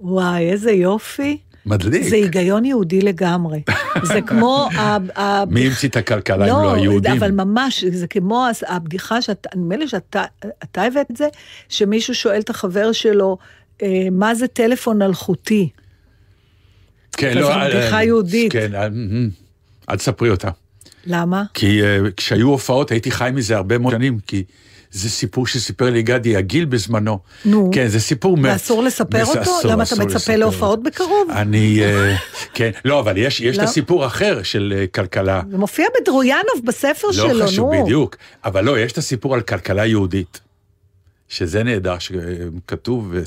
וואי, איזה יופי. מדליק. זה היגיון יהודי לגמרי. זה כמו... ה- מי המציא את הכלכלה אם לא היהודים? אבל ממש, זה כמו הבדיחה שאתה, נדמה לי שאתה אתה הבאת את זה, שמישהו שואל את החבר שלו, אה, מה זה טלפון אלחוטי? כן, זו אה, בדיחה אה, יהודית. כן, אל תספרי אותה. למה? כי כשהיו הופעות הייתי חי מזה הרבה מאוד שנים, כי זה סיפור שסיפר לי גדי עגיל בזמנו. נו. כן, זה סיפור... מ- ואסור לספר וזה אותו? אסור, למה אתה אסור מצפה לספר. להופעות בקרוב? אני... אה, כן, לא, אבל יש יש את לא. הסיפור אחר של אה, כלכלה. זה מופיע בדרויאנוב בספר שלו, לא נו. חשוב, בדיוק. אבל לא, יש את הסיפור על כלכלה יהודית, שזה נהדר, שכתוב אה,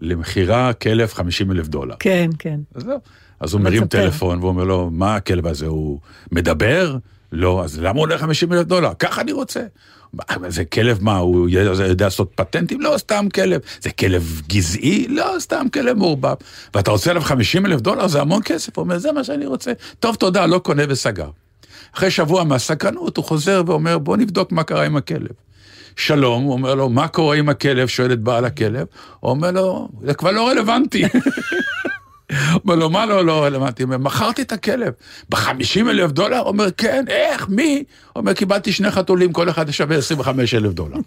למכירה כלב 50 אלף דולר. כן, כן. אז זהו. אז הוא מרים. טלפון ואומר לו, מה הכלב הזה, הוא מדבר? לא, אז למה הוא עולה 50 אלף דולר? ככה אני רוצה. "מה, זה כלב מה, הוא יודע יודע לעשות פטנטים? לא, סתם כלב. זה כלב גזעי? לא, סתם כלב מעורבב. ואתה רוצה עליו 50 אלף דולר? זה המון כסף. הוא אומר, זה מה שאני רוצה. טוב, תודה, לא קונה וסגר. אחרי שבוע מהסקרנות הוא חוזר ואומר, בוא נבדוק מה קרה עם הכלב. שלום, הוא אומר לו, מה קורה עם הכלב? שואל את בעל הכלב. הוא אומר לו, זה כבר לא רלוונטי. אומר לו, מה לא, לא רלוונטי? הוא אומר, מכרתי את הכלב. ב-50 אלף דולר? אומר, כן, איך, מי? אומר, קיבלתי שני חתולים, כל אחד שווה 25 אלף דולר.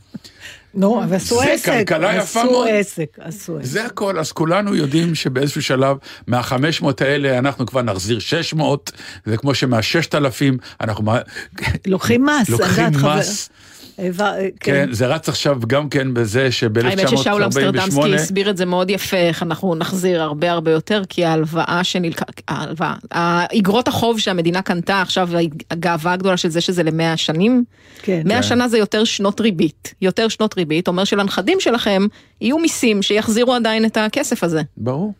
נו, אבל עשו זה עסק. כלכלה יפה עשו. עסק, עשו עסק. זה הכל, אז כולנו יודעים שבאיזשהו שלב, מה-500 האלה אנחנו כבר נחזיר 600, זה כמו שמה-6,000 אנחנו... לוקחים מס. לוקחים מס. העבר- כן, זה רץ עכשיו גם כן בזה האמת ששאול אמסטרדמסקי שב-1948... הסביר את זה מאוד יפה, איך אנחנו נחזיר הרבה הרבה יותר, כי ההלוואה שנלקחה, ההלוואה, האגרות החוב שהמדינה קנתה עכשיו, הגאווה הגדולה של זה שזה למאה שנים, כן. מאה שנה זה יותר שנות ריבית, יותר שנות ריבית, אומר שלנכדים שלכם יהיו מיסים שיחזירו עדיין את הכסף הזה. ברור.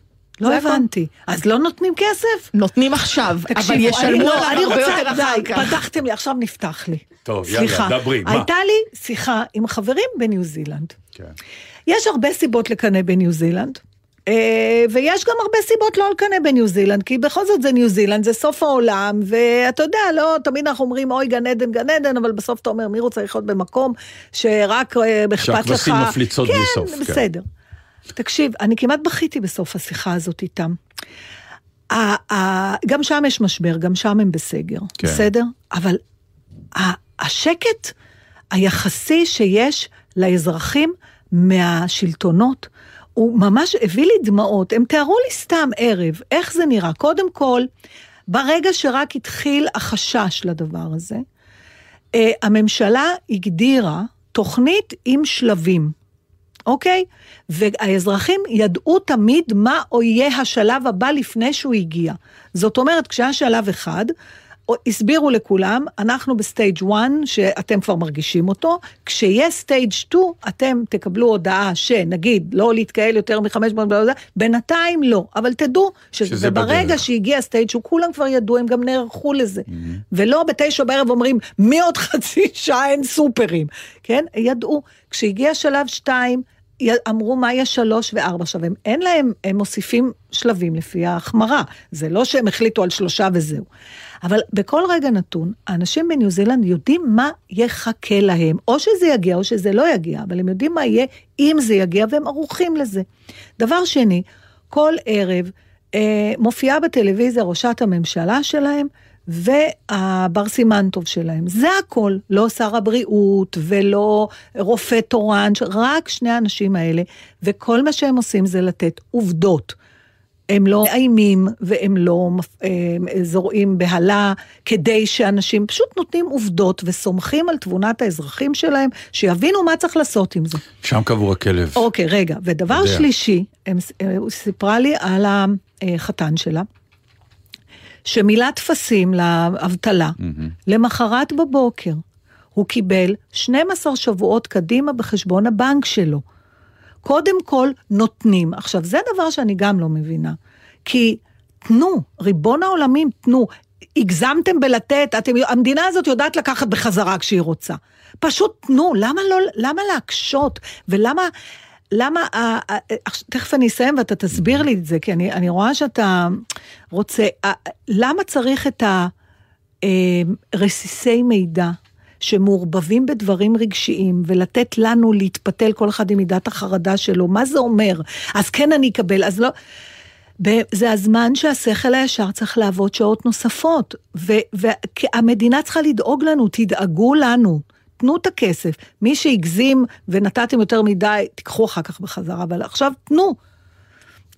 לא. הבנתי. אז לא נותנים כסף? נותנים עכשיו, אבל ישלמו לא, עליו הרבה רוצה, יותר אחר כך. פתחתם לי, עכשיו נפתח לי. טוב, יאללה. דברי, מה? הייתה לי שיחה עם חברים בניו זילנד. כן. יש הרבה סיבות לקנא בניו זילנד. אה, ויש גם הרבה סיבות לא לקנא בניו זילנד, כי בכל זאת זה ניו זילנד, זה סוף העולם, ואתה יודע, לא, תמיד אנחנו אומרים, אוי, גן עדן, גן עדן, אבל בסוף אתה אומר, מי רוצה לחיות במקום שרק אה, אכפת לך... שהכבשים מפליצות בלי סוף, כן, כן. תקשיב, אני כמעט בכיתי בסוף השיחה הזאת איתם. גם שם יש משבר, גם שם הם בסגר, כן. בסדר? אבל השקט היחסי שיש לאזרחים מהשלטונות, הוא ממש הביא לי דמעות. הם תיארו לי סתם ערב, איך זה נראה. קודם כל, ברגע שרק התחיל החשש לדבר הזה, אה, הממשלה הגדירה תוכנית עם שלבים, אוקיי? והאזרחים ידעו תמיד מה יהיה השלב הבא לפני שהוא הגיע. זאת אומרת, כשהיה שלב אחד, הסבירו לכולם, אנחנו ב stage 1, שאתם כבר מרגישים אותו, כשיהיה stage 2, אתם תקבלו הודעה שנגיד, לא להתקהל יותר מ-500, בינתיים לא, אבל תדעו, שזה שזה ברגע. שהגיע stage 2, כולם כבר ידעו, הם גם נערכו לזה. ולא בתשע בערב אומרים, מי עוד חצי שעה אין סופרים, כן? ידעו. כשהגיע שלב 2, אמרו מה יהיה שלוש וארבע. עכשיו, הם, אין להם, הם מוסיפים שלבים לפי ההחמרה. זה לא שהם החליטו על שלושה וזהו. אבל בכל רגע נתון, האנשים בניו זילנד יודעים מה יחכה להם. או שזה יגיע או שזה לא יגיע, אבל הם יודעים מה יהיה אם זה יגיע, והם ערוכים לזה. דבר שני, כל ערב אה, מופיעה בטלוויזיה ראשת הממשלה שלהם, והבר סימנטוב שלהם. זה הכל, לא שר הבריאות ולא רופא תורן, רק שני האנשים האלה, וכל מה שהם עושים זה לתת עובדות. הם לא מאיימים והם לא אה, זורעים בהלה כדי שאנשים פשוט נותנים עובדות וסומכים על תבונת האזרחים שלהם, שיבינו מה צריך לעשות עם זה. שם קבור הכלב. אוקיי, רגע, ודבר יודע. שלישי, הם, אה, הוא סיפרה לי על החתן שלה, שמילא טפסים לאבטלה, למחרת בבוקר הוא קיבל 12 שבועות קדימה בחשבון הבנק שלו. קודם כל נותנים. עכשיו, זה דבר שאני גם לא מבינה. כי תנו, ריבון העולמים, תנו. הגזמתם בלתת, אתם, המדינה הזאת יודעת לקחת בחזרה כשהיא רוצה. פשוט תנו, למה לא, למה להקשות? ולמה, למה, תכף אני אסיים ואתה תסביר לי את זה, כי אני, אני רואה שאתה רוצה, למה צריך את הרסיסי מידע? שמעורבבים בדברים רגשיים, ולתת לנו להתפתל כל אחד עם מידת החרדה שלו, מה זה אומר? אז כן אני אקבל, אז לא... זה הזמן שהשכל הישר צריך לעבוד שעות נוספות, והמדינה צריכה לדאוג לנו, תדאגו לנו. תנו את הכסף. מי שהגזים ונתתם יותר מדי, תיקחו אחר כך בחזרה, אבל עכשיו תנו.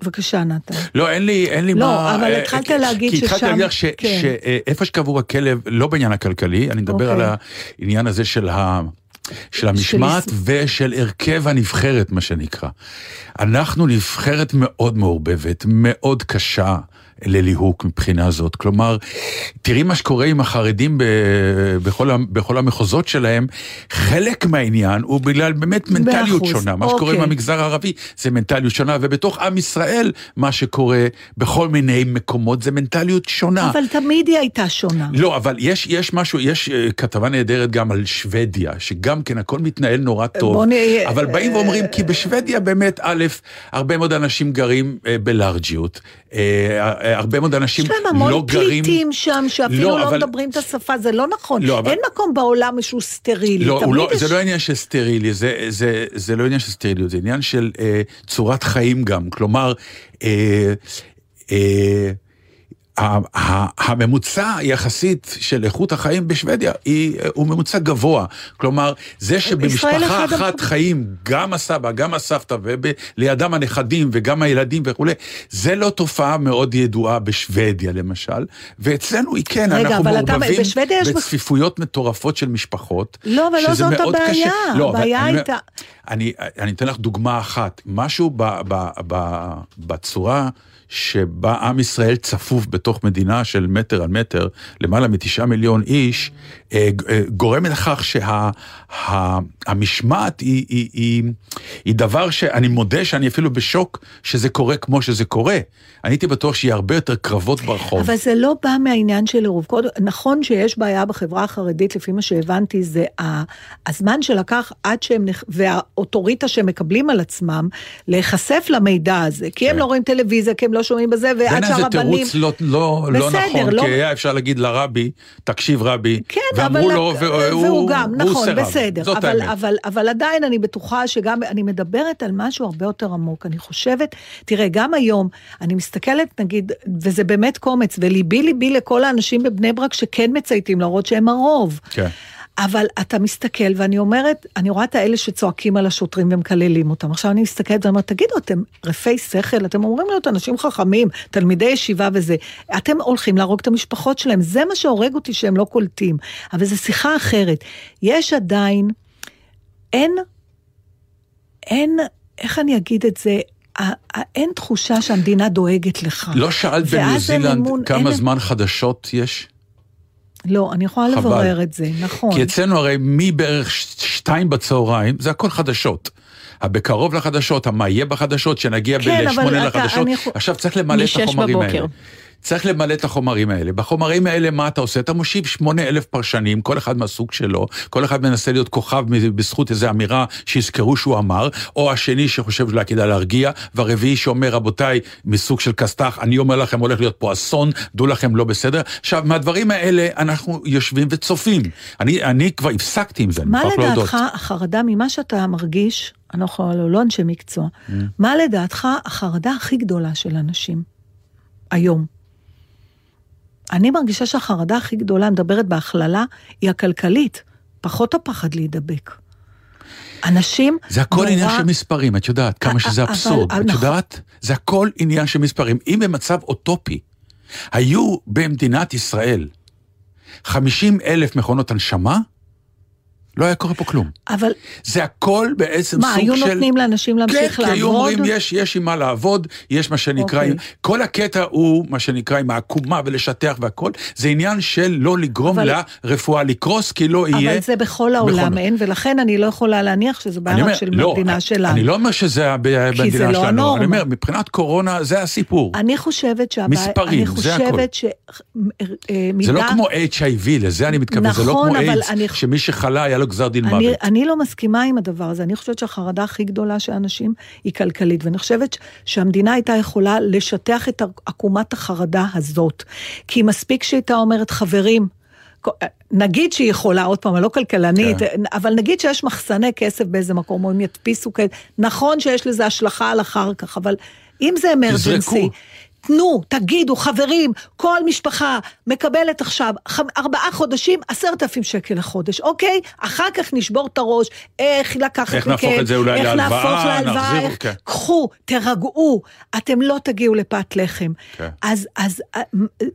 בבקשה, נתן. לא, אין לי, אין לי לא, מה... אבל אה, התחלת כי- להגיד כי התחלתי ששם- להגיד לך ש- כן. שאיפה שקבור הכלב, לא בעניין הכלכלי, אני מדבר על אוקיי. העניין הזה של ה... של המשמעת של- ושל הרכב הנבחרת, מה שנקרא. אנחנו נבחרת מאוד מעורבבת, מאוד קשה לליהוק מבחינה זאת. כלומר, תראי מה שקורה עם החרדים ב- בכל, בכל המחוזות שלהם, חלק מהעניין הוא בגלל באמת מנטליות אחוז, שונה. מה שקורה עם אוקיי. המגזר הערבי זה מנטליות שונה, ובתוך עם ישראל, מה שקורה בכל מיני מקומות זה מנטליות שונה. אבל תמיד היא הייתה שונה. לא, אבל יש, יש משהו, יש אה, כתבה נהדרת גם על שוודיה, שגם כן הכל מתנהל נורא טוב, בוא נהיה- אבל באים ואומרים, כי בשוודיה באמת, א', הרבה מאוד אנשים גרים אה, בלארג'יות, אה, אה, הרבה מאוד אנשים יש להם המון לא גרים... פליטים שם, שאפילו לא, לא, אבל- מדברים את השפה, זה לא נכון. לא, אבל- אין מקום בעולם שהוא סטרילי. לא, לא, יש- זה לא עניין של סטרילי, זה, זה, זה לא עניין של סטריליות, זה עניין של אה, צורת חיים גם. כלומר, אה, אה, הממוצע יחסית של איכות החיים בשוודיה היא, הוא ממוצע גבוה. כלומר, זה שבמשפחה אחת חיים גם הסבא, גם הסבתא, ולידם הנכדים וגם הילדים וכולי, זה לא תופעה מאוד ידועה בשוודיה למשל, ואצלנו היא כן, רגע, אנחנו מעורבבים יש בצפיפויות מטורפות של משפחות. לא, אבל לא זאת הבעיה, קשה. לא, הבעיה אני הייתה- אני, אני אתן לך דוגמה אחת, משהו ב, ב, ב, בצורה שבה עם ישראל צפוף בתוך מדינה של מטר על מטר, למעלה מתשעה מיליון איש, אה, אה, גורם לכך שהמשמעת היא, היא, היא, היא דבר שאני מודה שאני אפילו בשוק שזה קורה כמו שזה קורה. אני הייתי בטוח שיהיה הרבה יותר קרבות ברחוב. אבל זה לא בא מהעניין של עירוב. נכון שיש בעיה בחברה החרדית, לפי מה שהבנתי, זה הזמן שלקח עד שהם, והאוטוריטה שהם מקבלים על עצמם, להיחשף למידע הזה. כי הם כן. לא רואים טלוויזיה, כי הם לא שומעים בזה, ועד בעיניי זה שהרבנים... תירוץ לא, לא, לא בסדר, נכון, לא- כי היה אפשר להגיד לרבי, תקשיב רבי, כן, ואמרו אבל... לו, והוא, והוא גם, והוא נכון, סירב. בסדר. זאת אבל, האמת. אבל, אבל עדיין אני בטוחה שגם, אני מדברת על משהו הרבה יותר עמוק. אני חושבת, תראה, גם היום, אני מסתכלת, נגיד, וזה באמת קומץ, וליבי ליבי לכל האנשים בבני ברק שכן מצייתים, להראות שהם הרוב. כן. אבל אתה מסתכל, ואני אומרת, אני רואה את האלה שצועקים על השוטרים ומקללים אותם. עכשיו אני מסתכלת ואומרת, תגידו, אתם רפי שכל, אתם אומרים להיות אנשים חכמים, תלמידי ישיבה וזה. אתם הולכים להרוג את המשפחות שלהם, זה מה שהורג אותי שהם לא קולטים. אבל זו שיחה אחרת. יש עדיין, אין, אין, איך אני אגיד את זה? אין תחושה שהמדינה דואגת לך. לא שאלת בניו זילנד כמה אין- זמן חדשות יש? לא, אני יכולה חבל. לברר את זה, נכון. כי אצלנו הרי מבערך ש- שתיים בצהריים, זה הכל חדשות. הבקרוב לחדשות, מה יהיה בחדשות, שנגיע כן, אבל בשמונה אתה- לחדשות. אני עכשיו צריך למלא את החומרים בבוקר. האלה. צריך למלא את החומרים האלה. בחומרים האלה, מה אתה עושה? אתה מושיב שמונה אלף פרשנים, כל אחד מהסוג שלו, כל אחד מנסה להיות כוכב בזכות איזו אמירה שיזכרו שהוא אמר, או השני שחושב שאולי כדאי להרגיע, והרביעי שאומר, רבותיי, מסוג של כסת"ח, אני אומר לכם, הולך להיות פה אסון, דעו לכם, לא בסדר. עכשיו, מהדברים האלה אנחנו יושבים וצופים. אני, אני כבר הפסקתי עם זה, אני מה מוכרח להודות. לדעתך החרדה ממה שאתה מרגיש, אני לא לא אנשי מקצוע, מה לדעתך החרדה הכי גדולה של אנשים היום? אני מרגישה שהחרדה הכי גדולה, מדברת בהכללה, היא הכלכלית, פחות הפחד להידבק. אנשים זה הכל נורא- עניין של מספרים, את יודעת, כמה שזה אבסורד, את נכון. יודעת? זה הכל עניין של מספרים. אם במצב אוטופי היו במדינת ישראל 50 אלף מכונות הנשמה, לא היה קורה פה כלום. אבל זה הכל בעצם מה, סוג היו של... נותנים לאנשים כן, להמשיך כי היו לעבוד? אומרים, יש, יש עם מה לעבוד, יש מה שנקרא, אוקיי. כל הקטע הוא מה שנקרא עם העקומה ולשטח והכל, זה עניין של לא לגרום אבל- לרפואה לקרוס, כי לא יהיה... אבל זה בכל העולם. אין, ולכן אני לא יכולה להניח שזה אני בעיה אומר, של לא, המדינה שלנו. אני לא אומר שזה ה- ב- זה במדינה לא שלנו, הנורמה. אני אומר, מבחינת קורונה זה הסיפור. אני חושבת שהבעיה, מספרים, אני זה הכל. חושבת ש... אה. זה לא כמו HIV, לזה אני מתכוון, זה לא נכון, כמו אבל אני- שמי שחלה היה לו גזר דין אני, מוות. אני לא מסכימה עם הדבר הזה, אני חושבת שהחרדה הכי גדולה של אנשים היא כלכלית, ואני חושבת שהמדינה הייתה יכולה לשטח את עקומת החרדה הזאת. כי מספיק שהייתה אומרת, חברים, נגיד שהיא יכולה, עוד פעם, אני לא כלכלנית, כן. אבל נגיד שיש מחסני כסף באיזה מקום, או הם ידפיסו כסף, נכון שיש לזה השלכה על אחר כך, אבל אם זה אמרג'נסי. תנו, תגידו, חברים, כל משפחה מקבלת עכשיו ארבעה חודשים, עשרת אלפים שקל לחודש, אוקיי? אחר כך נשבור את הראש, איך לקחת איך מכם, נהפוך את זה אולי איך להלוואה, להפוך להלוואה, נחזיר, איך... כן. קחו, תירגעו, אתם לא תגיעו לפת לחם. כן. אז, אז, אה,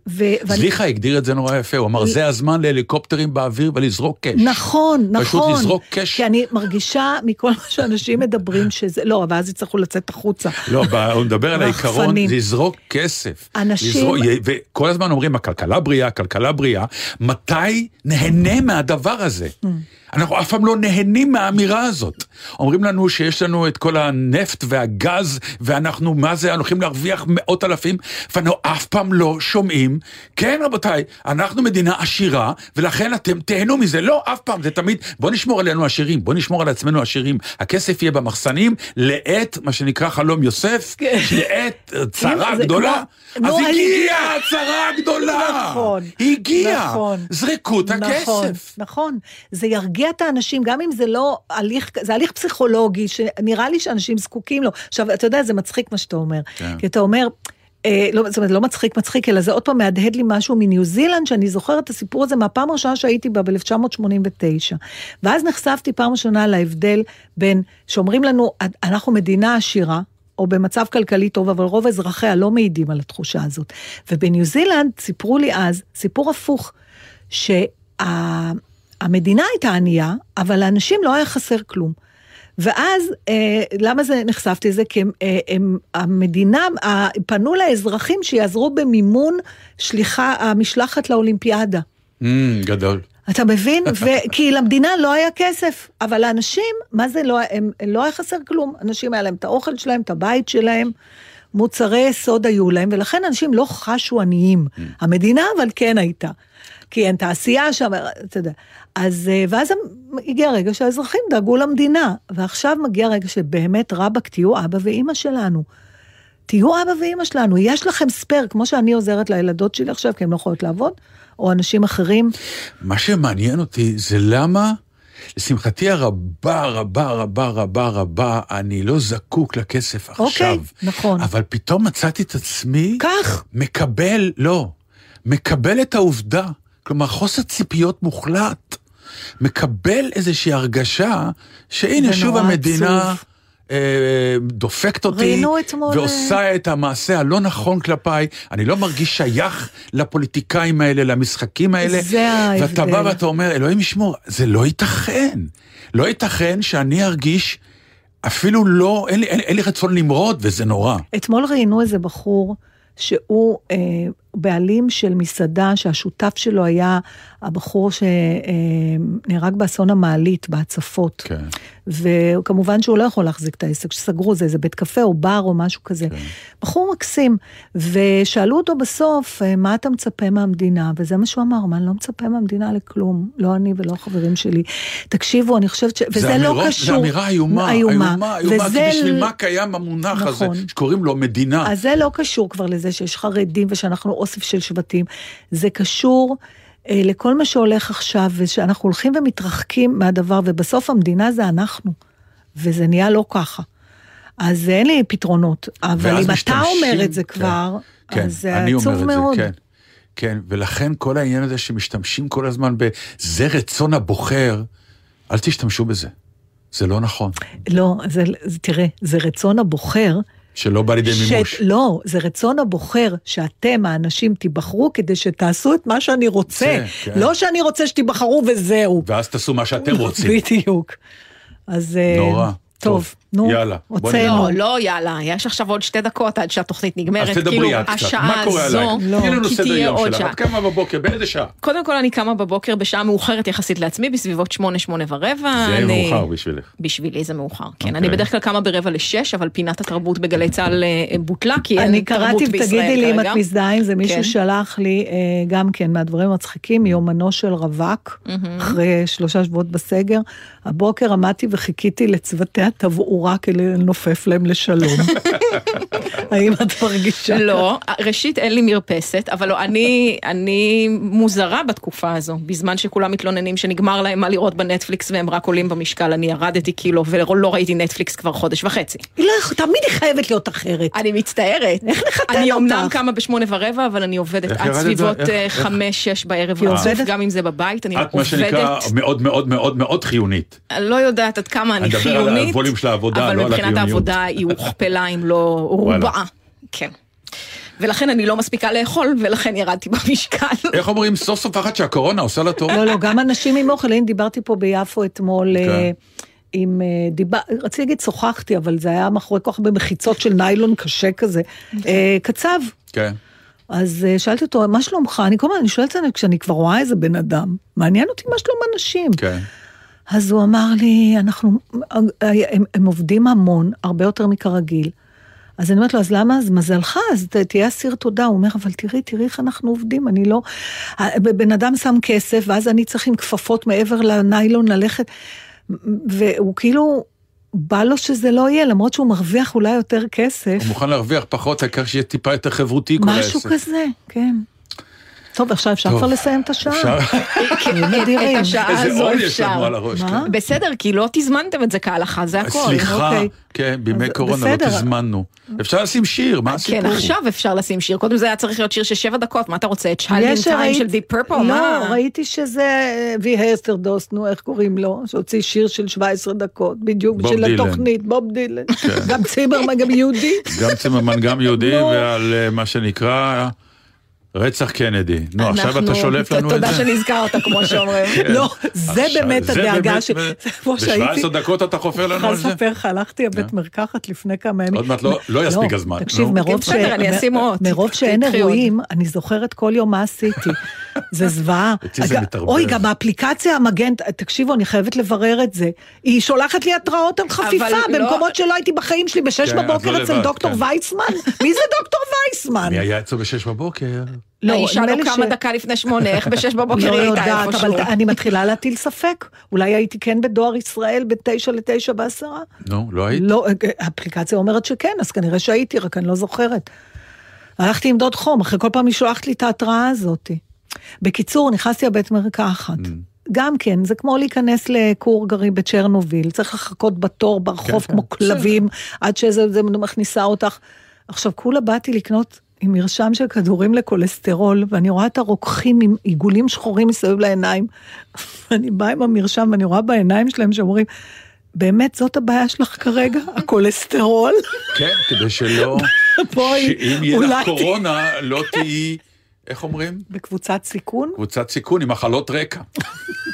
ו... ואני- זליכה הגדיר את זה נורא יפה, הוא אמר, זה הזמן להליקופטרים באוויר ולזרוק קש. נכון, נכון. פשוט לזרוק קש. כי אני מרגישה מכל מה שאנשים מדברים שזה, לא, אבל אז יצטרכו לצאת החוצה. לא, הוא מדבר על העיקרון. לזרוק כסף. אנשים- לזרוק, וכל הזמן אומרים, הכלכלה בריאה, הכלכלה בריאה. מתי נהנה מהדבר הזה? אנחנו אף פעם לא נהנים מהאמירה הזאת. אומרים לנו שיש לנו את כל הנפט והגז, ואנחנו, מה זה, הולכים להרוויח מאות אלפים, ואנחנו אף פעם לא שומעים, כן רבותיי, אנחנו מדינה עשירה, ולכן אתם תהנו מזה. לא, אף פעם, זה תמיד, בוא נשמור עלינו עשירים, בוא נשמור על עצמנו עשירים. הכסף יהיה במחסנים, לעת, מה שנקרא חלום יוסף, לעת צרה גדולה. כמו- אז הגיעה הצרה הגדולה. נכון. הגיעה. נכון. זרקו את נכון, הכסף. נכון. זה ירגיע את האנשים, גם אם זה לא הליך, זה הליך פסיכולוגי, שנראה לי שאנשים זקוקים לו. עכשיו, אתה יודע, זה מצחיק מה שאתה אומר. כן. כי אתה אומר... אה, לא, זאת אומרת, לא מצחיק מצחיק, אלא זה עוד פעם מהדהד לי משהו מניו זילנד, שאני זוכרת את הסיפור הזה מהפעם הראשונה שהייתי בה ב-1989. ואז נחשפתי פעם ראשונה להבדל בין, שאומרים לנו, אנחנו מדינה עשירה, או במצב כלכלי טוב, אבל רוב אזרחיה לא מעידים על התחושה הזאת. ובניו זילנד סיפרו לי אז, סיפור הפוך, שהמדינה הייתה ענייה, אבל לאנשים לא היה חסר כלום. ואז, אה, למה זה נחשפתי לזה? כי הם, אה, הם, המדינה, אה, פנו לאזרחים שיעזרו במימון שליחה, המשלחת לאולימפיאדה. Mm, גדול. אתה מבין? ו- כי למדינה לא היה כסף, אבל לאנשים, מה זה לא, הם, לא היה חסר כלום. אנשים היה להם את האוכל שלהם, את הבית שלהם, מוצרי יסוד היו להם, ולכן אנשים לא חשו עניים. המדינה אבל כן הייתה. כי אין תעשייה שם, אתה יודע. אז, אה, ואז הגיע הרגע שהאזרחים דאגו למדינה, ועכשיו מגיע הרגע שבאמת רבאק, תהיו אבא ואימא שלנו. תהיו אבא ואימא שלנו, יש לכם ספייר, כמו שאני עוזרת לילדות שלי עכשיו, כי הן לא יכולות לעבוד, או אנשים אחרים. מה שמעניין אותי זה למה, לשמחתי הרבה, רבה, רבה, רבה, רבה, אני לא זקוק לכסף עכשיו. אוקיי, נכון. אבל פתאום מצאתי את עצמי... כך. מקבל, לא, מקבל את העובדה. כלומר, חוסר ציפיות מוחלט. מקבל איזושהי הרגשה שהנה שוב המדינה עצוב. אה, דופקת אותי, אתמול, אה, ועושה את המעשה הלא נכון כלפיי, אני לא מרגיש שייך לפוליטיקאים האלה, למשחקים האלה. זה ההבדל. ואתה בא ואתה אומר, אלוהים ישמור, זה לא ייתכן. לא ייתכן שאני ארגיש, אפילו לא, אין לי, אין, אין לי רצון למרוד, וזה נורא. אתמול ראיינו איזה בחור שהוא אה, בעלים של מסעדה שהשותף שלו היה הבחור שנהרג באסון המעלית בהצפות. כן. וכמובן שהוא לא יכול להחזיק את העסק, שסגרו זה, איזה בית קפה או בר או משהו כזה. כן. בחור מקסים, ושאלו אותו בסוף, אה, מה אתה מצפה מהמדינה? וזה מה שהוא אמר, מה, אני לא מצפה מהמדינה לכלום, לא אני ולא החברים שלי. תקשיבו, אני חושבת ש... וזה זה לא אמירות- קשור. זה אמירה איומה, איומה, איומה, איומה, כי וזה בשביל ל- מה קיים המונח הזה, נכון. שקוראים לו מדינה. אז זה לא קשור כבר לזה שיש חרדים ושאנחנו אוסף של שבטים. זה קשור לכל מה שהולך עכשיו, ושאנחנו הולכים ומתרחקים מהדבר, ובסוף המדינה זה אנחנו. וזה נהיה לא ככה. אז אין לי פתרונות, אבל אם אתה אומר את זה כן, כבר, כן, אז זה אני אומר עצוב מאוד. כן, כן, ולכן כל העניין הזה שמשתמשים כל הזמן ב"זה רצון הבוחר", אל תשתמשו בזה. זה לא נכון, לא, זה, זה, תראה, זה רצון הבוחר. שלא בא לידי ש- מימוש. לא, זה רצון הבוחר שאתם, האנשים, תיבחרו כדי שתעשו את מה שאני רוצה. זה, כן. לא שאני רוצה שתיבחרו וזהו. ואז תעשו מה שאתם רוצים. בדיוק. אז... אה, נורא. טוב, נו, יאללה, הוצאנו. לא, לא, יאללה, יש עכשיו עוד שתי דקות עד שהתוכנית נגמרת. אז תדברי כאילו, את קצת, מה קורה עלייך? לא, תני לנו כי סדר תהיה יום עוד שלך. שעה. את קמה בבוקר, באיזה שעה? קודם כל אני קמה בבוקר בשעה מאוחרת יחסית לעצמי, בסביבות שמונה, שמונה ורבע. זה אני- מאוחר בשבילך. בשבילי זה מאוחר, כן. אוקיי. אני בדרך כלל קמה ברבע לשש, אבל פינת התרבות בגלי צה"ל אה, בוטלה, כי אין אני תרבות קראתי, בישראל תגידי לי אם כרגע. את מזדהה עם זה, מישהו כן. שלח לי אה, גם כן מהדברים המצחיקים, מיומנו של רווק, אחרי שלושה שבועות בסגר. הבוקר עמדתי וחיכיתי לצוותי התבעורה כדי לנופף להם לשלום. האם את מרגישה? לא, ראשית אין לי מרפסת, אבל לא, אני, אני מוזרה בתקופה הזו, בזמן שכולם מתלוננים שנגמר להם מה לראות בנטפליקס והם רק עולים במשקל, אני ירדתי קילו ולא ראיתי נטפליקס כבר חודש וחצי. היא לא יכולה, תמיד היא חייבת להיות אחרת. אני מצטערת. איך נחתן אני אומנם אותך? קמה בשמונה ורבע, אבל אני עובדת עד? סביבות אה, איך? חמש, שש בערב היא רצוף, עובדת? גם אם זה בבית, אני את מה שנקרא עובדת. מאוד מאוד מאוד מאוד חיונית. אני לא יודעת עד כמה אני אני מדבר על חיונית, הווליום של העבודה, אבל לא על מבחינת החיוניות. העבודה היא הוכפלה אם לא. רובעה. כן. ולכן אני לא מספיקה לאכול, ולכן ירדתי במשקל. איך אומרים, סוף סוף אחת שהקורונה עושה לה טוב. לא, לא, גם אנשים עם אוכל, הנה דיברתי פה ביפו אתמול. כן. אה, עם אה, דיבר, רציתי להגיד שוחחתי, אבל זה היה מאחורי כל כך הרבה מחיצות של ניילון קשה כזה. אה, קצב. כן. אז שאלתי אותו, מה שלומך? אני כל הזמן, אני שואלת את זה כשאני כבר רואה איזה בן אדם, מעניין אותי מה שלום אנשים. כן. אז הוא אמר לי, אנחנו, הם, הם עובדים המון, הרבה יותר מכרגיל. אז אני אומרת לו, אז למה? אז מזלך, אז ת- תהיה אסיר תודה. הוא אומר, אבל תראי, תראי איך אנחנו עובדים, אני לא... בן אדם שם כסף, ואז אני צריך עם כפפות מעבר לניילון ללכת, והוא כאילו, בא לו שזה לא יהיה, למרות שהוא מרוויח אולי יותר כסף. הוא מוכן להרוויח פחות, העיקר שיהיה טיפה יותר חברותי כל העסק. משהו כזה, כן. טוב, עכשיו אפשר. כבר לסיים את השעה. אפשר? נדירים. את השעה הזו אפשר. כן. בסדר, כי לא תזמנתם את זה כהלכה, זה הכל. סליחה, אוקיי. כן, בימי קורונה לא. תזמנו. אפשר לשים שיר, מה הסיפור? כן, עכשיו אפשר לשים שיר. קודם זה היה צריך להיות שיר של שבע דקות, מה אתה רוצה? את שיילד יש, טיים של דיפ פרפל? לא? ראיתי שזה אה, וי הרסטרדוסט, נו, איך קוראים לו? שהוציא שיר של 17 דקות, בדיוק בשביל. התוכנית, בוב דילן. גם צימרמן, גם יהודי. גם צימרמן, גם יהודי. ועל אה, מה שנקרא רצח קנדי. נו, עכשיו אתה שולף לנו את תודה זה? שנזכרת, כמו שאומרים. כן. לא, זה באמת הדאגה. זה כמו שהייתי... ב-17 דקות אתה חופר לנו אני על יכולה זה? לספר לך, הלכתי לבית מרקחת לפני כמה ימים. עוד מעט לא- לא יספיק הזמן, תקשיב. מרוב כן, בסדר, אני אשים עוד. מרוב שאין. אירועים, אני זוכרת כל יום מה עשיתי. זה זוועה. אוי, גם האפליקציה המגן, תקשיבו, אני חייבת לברר את זה. היא שולחת לי התראות על חפיפה, לא- במקומות שלא הייתי בחיים שלי, בשש כן, בבוקר לא אצל דוקטור כן. וייסמן? מי זה דוקטור וייסמן? מי היה אצלו בשש בבוקר? לא, האישה לא קמה ש- דקה לפני שמונה, איך בשש בבוקר לא היא הייתה יודעת, איפשהו? אבל אני מתחילה להטיל ספק. אולי הייתי כן בדואר ישראל בין תשע לתשע בעשרה? נו, לא היית? לא, האפליקציה אומרת שכן, אז כנראה שהייתי, רק אני לא זוכרת. הלכתי עם דוד חום, אחרי כל פעם היא שולחת לי את ההתראה הזאת. בקיצור, נכנסתי לבית מרקחת. Mm. גם כן, זה כמו להיכנס לכור גרעין בצ'רנוביל, צריך לחכות בתור ברחוב כן, כמו בסדר. כלבים, עד שזה זה מכניסה אותך. עכשיו, כולה באתי לקנות עם מרשם של כדורים לכולסטרול, ואני רואה את הרוקחים עם עיגולים שחורים מסביב לעיניים. ואני באה עם המרשם, ואני רואה בעיניים שלהם שאומרים, באמת זאת הבעיה שלך כרגע? הכולסטרול? כן, כדי שלא, בואי, שאם יהיה אולי לך קורונה, לא תהיי, איך אומרים? בקבוצת סיכון? קבוצת סיכון עם מחלות רקע.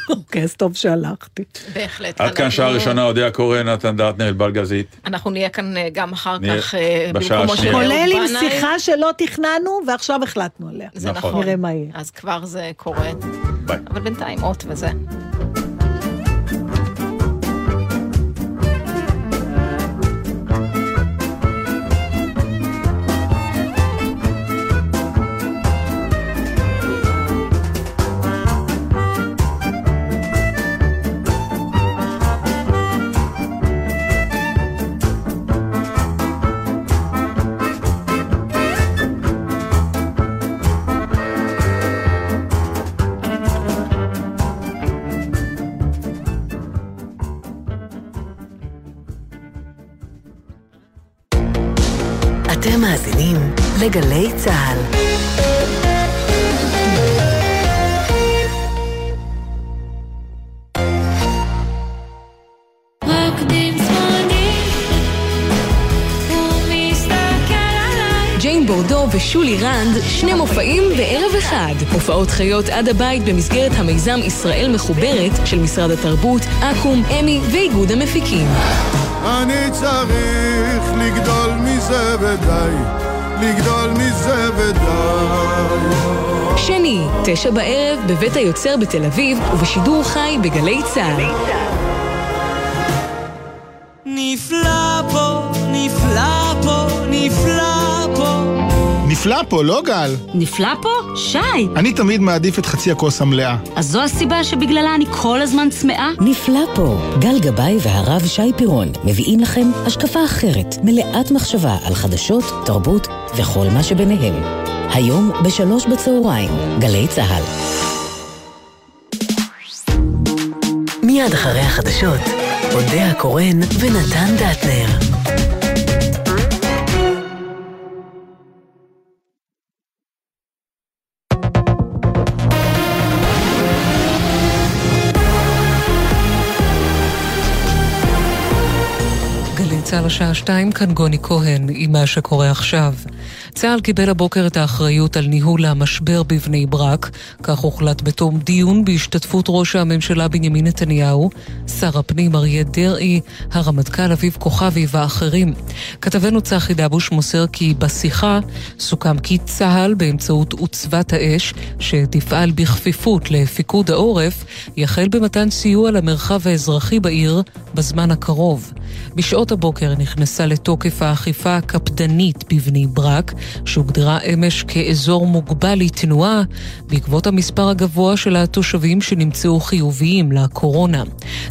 אוקיי, אז טוב שהלכתי. בהחלט. עד כאן שעה ראשונה, אודיה קורן, נתן דטנר, אלבל גזית. אנחנו נהיה כאן אה, גם אחר כך אה, בשעה במקומו של השנייה. כולל עם. שיחה שלא תכננו, ועכשיו החלטנו עליה. זה נכון. נכון. נראה מה יהיה. אז כבר זה קורה. ביי. אבל בינתיים אות וזה. לגלי צה"ל. ג'יין בורדו ושולי רנד, שני מופעים בערב אחד. הופעות חיות עד הבית במסגרת המיזם ישראל מחוברת של משרד התרבות, אקו"ם, אמי ואיגוד המפיקים. אני צריך לגדול מזה ודי, לגדול מזה ודי. שני, תשע בערב בבית היוצר בתל אביב ובשידור חי בגלי צה"ל. נפלא פה, נפלא פה, נפלא פה. נפלא פה, לא גל? נפלא פה? שי! אני תמיד מעדיף את חצי הכוס המלאה. אז זו הסיבה שבגללה אני כל הזמן צמאה? נפלא פה, גל גבאי והרב שי פירון מביאים לכם השקפה אחרת, מלאת מחשבה על חדשות, תרבות וכל מה שביניהם. היום בשלוש בצהריים, גלי צה"ל. מיד אחרי החדשות, אודה הקורן ונתן דטנר. צה"ל השעה שתיים, כאן גוני כהן עם מה שקורה עכשיו. צה"ל קיבל הבוקר את האחריות על ניהול המשבר בבני ברק, כך הוחלט בתום דיון בהשתתפות ראש הממשלה בנימין נתניהו, שר הפנים אריה דרעי, הרמטכ"ל אביב כוכבי ואחרים. כתבנו צחי דבוש מוסר כי בשיחה סוכם כי צה"ל באמצעות עוצבת האש, שתפעל בכפיפות לפיקוד העורף, יחל במתן סיוע למרחב האזרחי בעיר בזמן הקרוב. בשעות הבוקר נכנסה לתוקף האכיפה הקפדנית בבני ברק, שהוגדרה אמש כאזור מוגבל לתנועה, בעקבות המספר הגבוה של התושבים שנמצאו חיוביים לקורונה.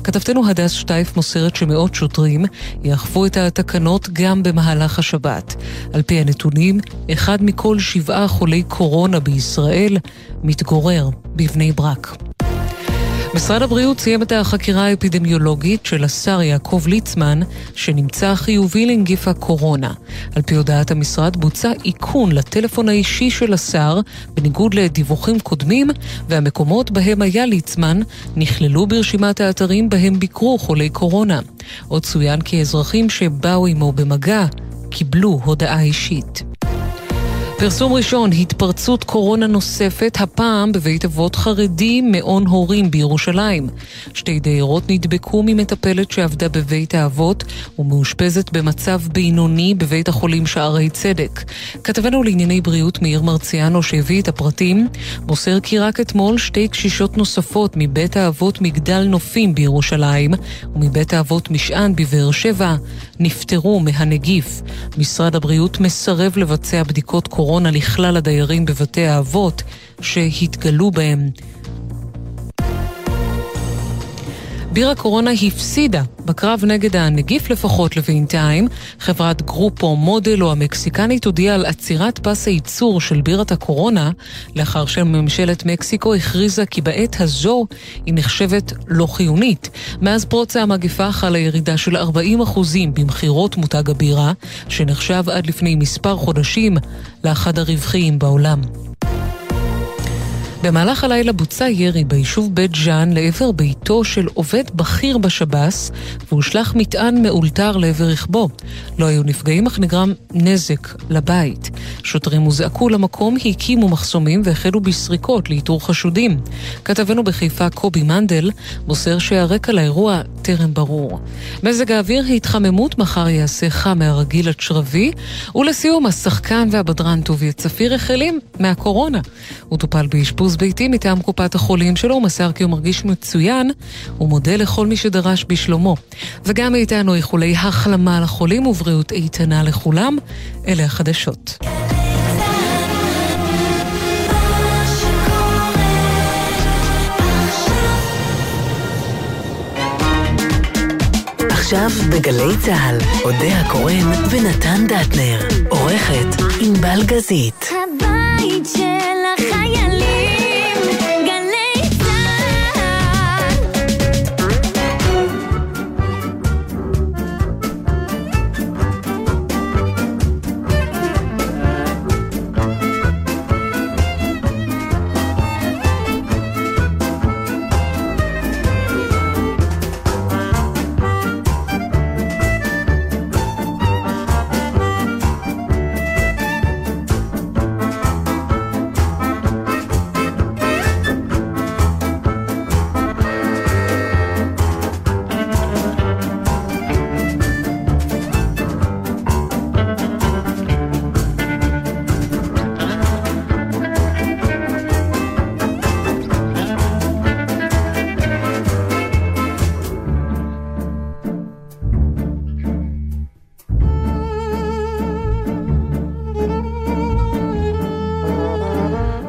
כתבתנו הדס שטייף מוסרת שמאות שוטרים יאכפו את התקנות גם במהלך השבת. על פי הנתונים, אחד מכל שבעה חולי קורונה בישראל מתגורר בבני ברק. משרד הבריאות סיים את החקירה האפידמיולוגית של השר יעקב ליצמן, שנמצא חיובי לנגיף הקורונה. על פי הודעת המשרד בוצע איכון לטלפון האישי של השר, בניגוד לדיווחים קודמים, והמקומות בהם היה ליצמן נכללו ברשימת האתרים בהם ביקרו חולי קורונה. עוד צוין כי אזרחים שבאו עמו במגע קיבלו הודעה אישית. פרסום ראשון, התפרצות קורונה נוספת, הפעם בבית אבות חרדי מעון הורים בירושלים. שתי דיירות נדבקו ממטפלת שעבדה בבית האבות ומאושפזת במצב בינוני בבית החולים שערי צדק. כתבנו לענייני בריאות מאיר מרציאנו שהביא את הפרטים, מוסר כי רק אתמול שתי קשישות נוספות מבית האבות מגדל נופים בירושלים ומבית האבות משען בבאר שבע נפטרו מהנגיף. משרד הבריאות מסרב לבצע בדיקות קורונה לכלל הדיירים בבתי האבות שהתגלו בהם. בירה קורונה הפסידה בקרב נגד הנגיף לפחות לבינתיים. חברת גרופו מודלו המקסיקנית הודיעה על עצירת פס הייצור של בירת הקורונה, לאחר שממשלת מקסיקו הכריזה כי בעת הזו היא נחשבת לא חיונית. מאז פרוץ המגפה חלה ירידה של 40% במכירות מותג הבירה, שנחשב עד לפני מספר חודשים לאחד הרווחיים בעולם. במהלך הלילה בוצע ירי ביישוב בית ג'אן לעבר ביתו של עובד בכיר בשב"ס והושלך מטען מאולתר לעבר רכבו. לא היו נפגעים אך נגרם נזק לבית. שוטרים הוזעקו למקום, הקימו מחסומים והחלו בסריקות לאיתור חשודים. כתבנו בחיפה קובי מנדל מוסר שהרקע לאירוע טרם ברור. מזג האוויר התחממות מחר יעשה חם מהרגיל עד שרבי, ולסיום השחקן והבדרן טוביה צפיר החלים מהקורונה. הוא טופל באשפוז ביתי מטעם קופת החולים שלו, מסר כי הוא מרגיש מצוין, ומודה לכל מי שדרש בשלומו. וגם מאיתנו איחולי החלמה לחולים ובריאות איתנה לכולם. אלה החדשות. עכשיו בגלי צה"ל, אודה הקורן ונתן דטנר. עורכת ענבל גזית. הבית של החיילים,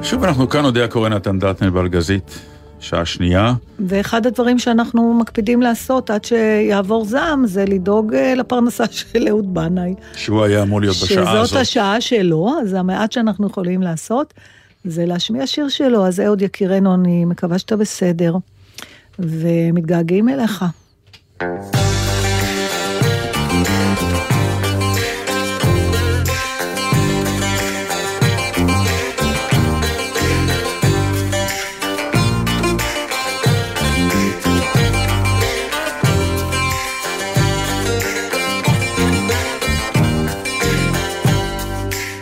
שוב אנחנו כאן, אודיה קורן, נתן דטנר בלגזית, שעה שנייה. ואחד הדברים שאנחנו מקפידים לעשות עד שיעבור זעם, זה לדאוג אה, לפרנסה של אהוד בנאי. שהוא היה אמור להיות בשעה שזאת הזאת. השעה שלו, אז המעט שאנחנו יכולים לעשות זה להשמיע שיר שלו. אז אהוד יקירנו, אני מקווה שאתה בסדר, ומתגעגעים אליך.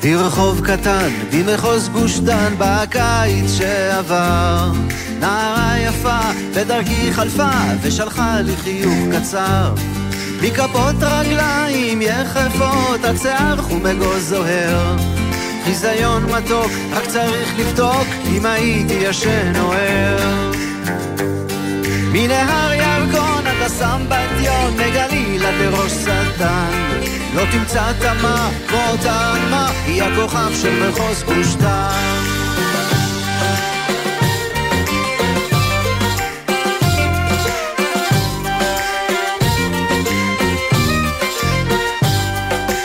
ברחוב קטן במחוז גוש דן בקיץ שעבר. נערה יפה בדרכי חלפה ושלחה לי חיוך קצר. מכפות רגליים יחפות עד שיער חום אגוז זוהר. חיזיון מתוק רק צריך לבדוק אם הייתי ישן או ער. מנהר ירקון עד הסמבטיון מגליל עד לראש שטן לא תמצא תמה כמו עלמה היא הכוכב של מחוז גוש דן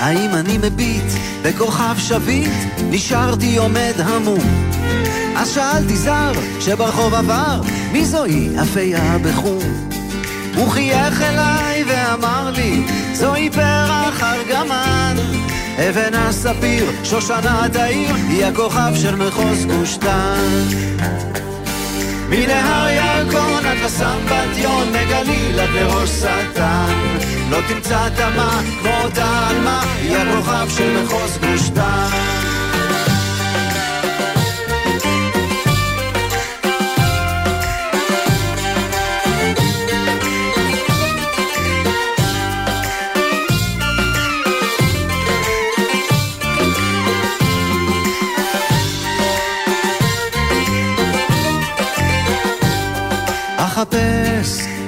האם אני מביט בכוכב שביט? נשארתי עומד המום. אז שאלתי זר שברחוב עבר, מי זוהי אפייה בחום? הוא חייך אליי ואמר לי, זוהי פרח ארגמן. אבן הספיר, שושנת העיר, היא הכוכב של מחוז גוש דן. מנהר ירקון עד לסמבטיון, מגליל עד לראש שטן. לא תמצא תמה כמו אותה עלמה, היא הכוכב של מחוז גוש דן.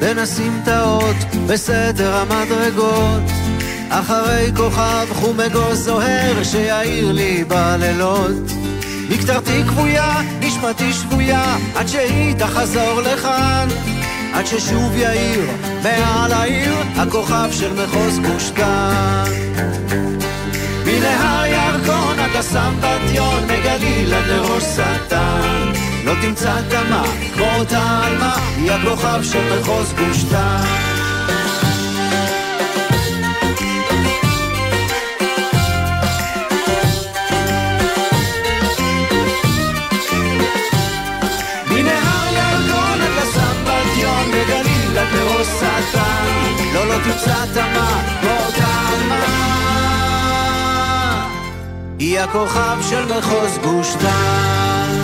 אחפש בין הסמטאות בסדר המדרגות אחרי כוכב חום אגוז זוהר שיעיר לי בלילות מקטרתי כבויה, נשמתי שבויה עד שהיא תחזור לכאן עד ששוב יאיר מעל העיר הכוכב של מחוז גוש דן. מנהר ירקון עד הסמבטיון, מגליל עד לראש שטן. לא תמצא תמה כמו אותה עלמה, היא הכוכב של מחוז גוש דן. מנהר ירקון עד הסמבטיון, מגליל עד לראש שטן. לא, לא תמצא תמה כמו עלמה. היא הכוכב של מחוז גוש דן.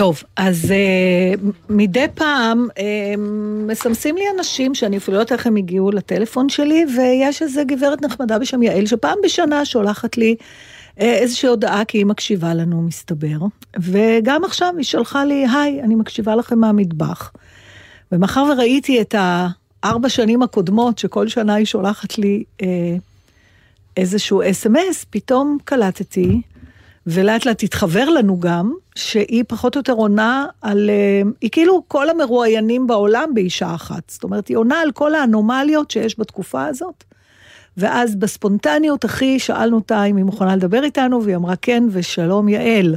טוב, אז uh, מדי פעם uh, מסמסים לי אנשים שאני אפילו לא יודעת איך הם הגיעו לטלפון שלי, ויש איזה גברת נחמדה בשם יעל, שפעם בשנה שולחת לי uh, איזושהי הודעה, כי היא מקשיבה לנו, מסתבר. וגם עכשיו היא שלחה לי, היי, אני מקשיבה לכם מהמטבח. ומאחר וראיתי את הארבע שנים הקודמות, שכל שנה היא שולחת לי uh, איזשהו אס.אם.אס, פתאום קלטתי, ולאט לאט התחבר לנו גם, שהיא פחות או יותר עונה על, אה, היא כאילו כל המרואיינים בעולם באישה אחת. זאת אומרת, היא עונה על כל האנומליות שיש בתקופה הזאת. ואז בספונטניות, אחי, שאלנו אותה אם היא מוכנה לדבר איתנו, והיא אמרה כן, ושלום יעל.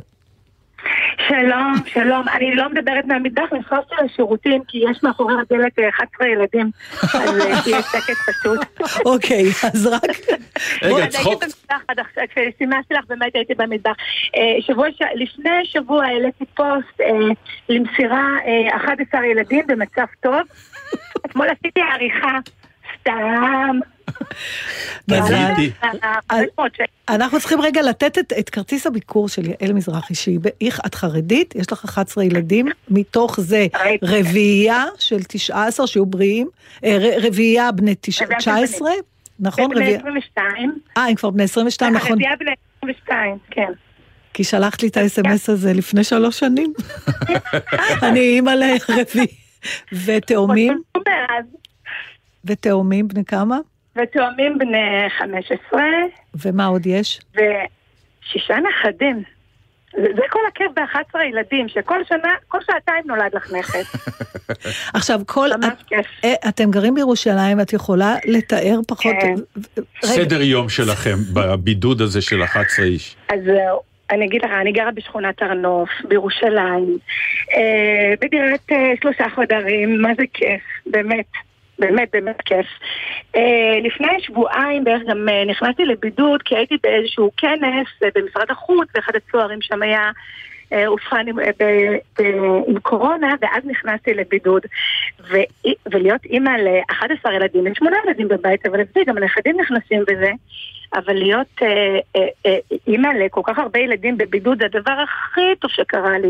שלום, שלום. אני לא מדברת מהמטבח, נכנסתי לשירותים כי יש מאחורי הדלת אה, 11 ילדים. אז אה, שיהיה שקט פשוט. אוקיי, אז רק... עד עכשיו, כשסימסתי לך באמת הייתי במטבח. אה, לפני שבוע העליתי פוסט אה, למסירה אה, 11 ילדים במצב טוב. אתמול עשיתי עריכה, סתם. אה, 500 שקל. אנחנו צריכים רגע לתת את, את כרטיס הביקור של יעל מזרחי, שהיא איך את חרדית, יש לך 11 ילדים, מתוך זה רביעייה של 19 שיהיו בריאים, אה, רביעייה בני תש- רביעייה של 19, נכון? בני רביעייה- 22. אה, הם כבר בני 22, נכון. הרביעייה בני 22, כן. כי שלחת לי את האס.אם.אס הזה לפני שלוש שנים. אני אימא לרביעי. ותאומים? ותאומים בני כמה? ותאומים בני 15, ומה עוד יש? ושישה נכדים. זה, כל הכיף ב-11 ילדים, שכל שנה, כל שעתיים נולד לך נכד. עכשיו, כל... את, אתם גרים בירושלים, את יכולה לתאר פחות... כן. סדר יום שלכם בבידוד הזה של 11 איש. אז זהו, אני אגיד לך, אני גרה בשכונת הר נוף, בירושלים, אה, בדירת אה, שלושה חדרים, מה זה כיף, באמת. באמת באמת כיף. אה, לפני שבועיים בערך גם אה, נכנסתי לבידוד כי הייתי באיזשהו כנס אה, במשרד החוץ ואחד הצוערים שם היה אובחן עם, אה, ב- ב- עם קורונה ואז נכנסתי לבידוד ו, ולהיות אימא ל-11 ילדים, יש שמונה ילדים בבית אבל זה גם הנכדים נכנסים בזה אבל להיות אה, אה, אה, אימא לכל כך הרבה ילדים בבידוד זה הדבר הכי טוב שקרה לי.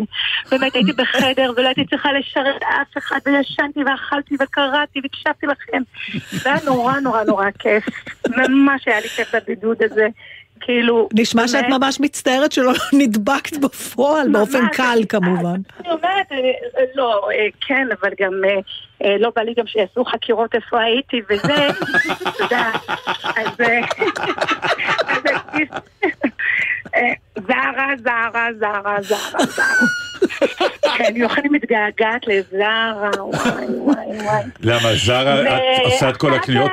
באמת הייתי בחדר ולא הייתי צריכה לשרת אף אחד וישנתי ואכלתי וקראתי והקשבתי לכם. זה היה נורא נורא נורא כיף. ממש היה לי כיף בבידוד הזה. כאילו... נשמע שאת באמת. ממש מצטערת שלא נדבקת בפועל, באופן ממש. קל כמובן. אני אומרת, אה, אה, לא, אה, כן, אבל גם לא בא לי גם שיעשו חקירות איפה הייתי וזה, אתה יודע, אז... אז, זרה, זרה, זרה, זרה, זרה. כן, אני מתגעגעת לזרה, וואי, וואי, וואי. למה, זרה, את עושה את כל הקניות?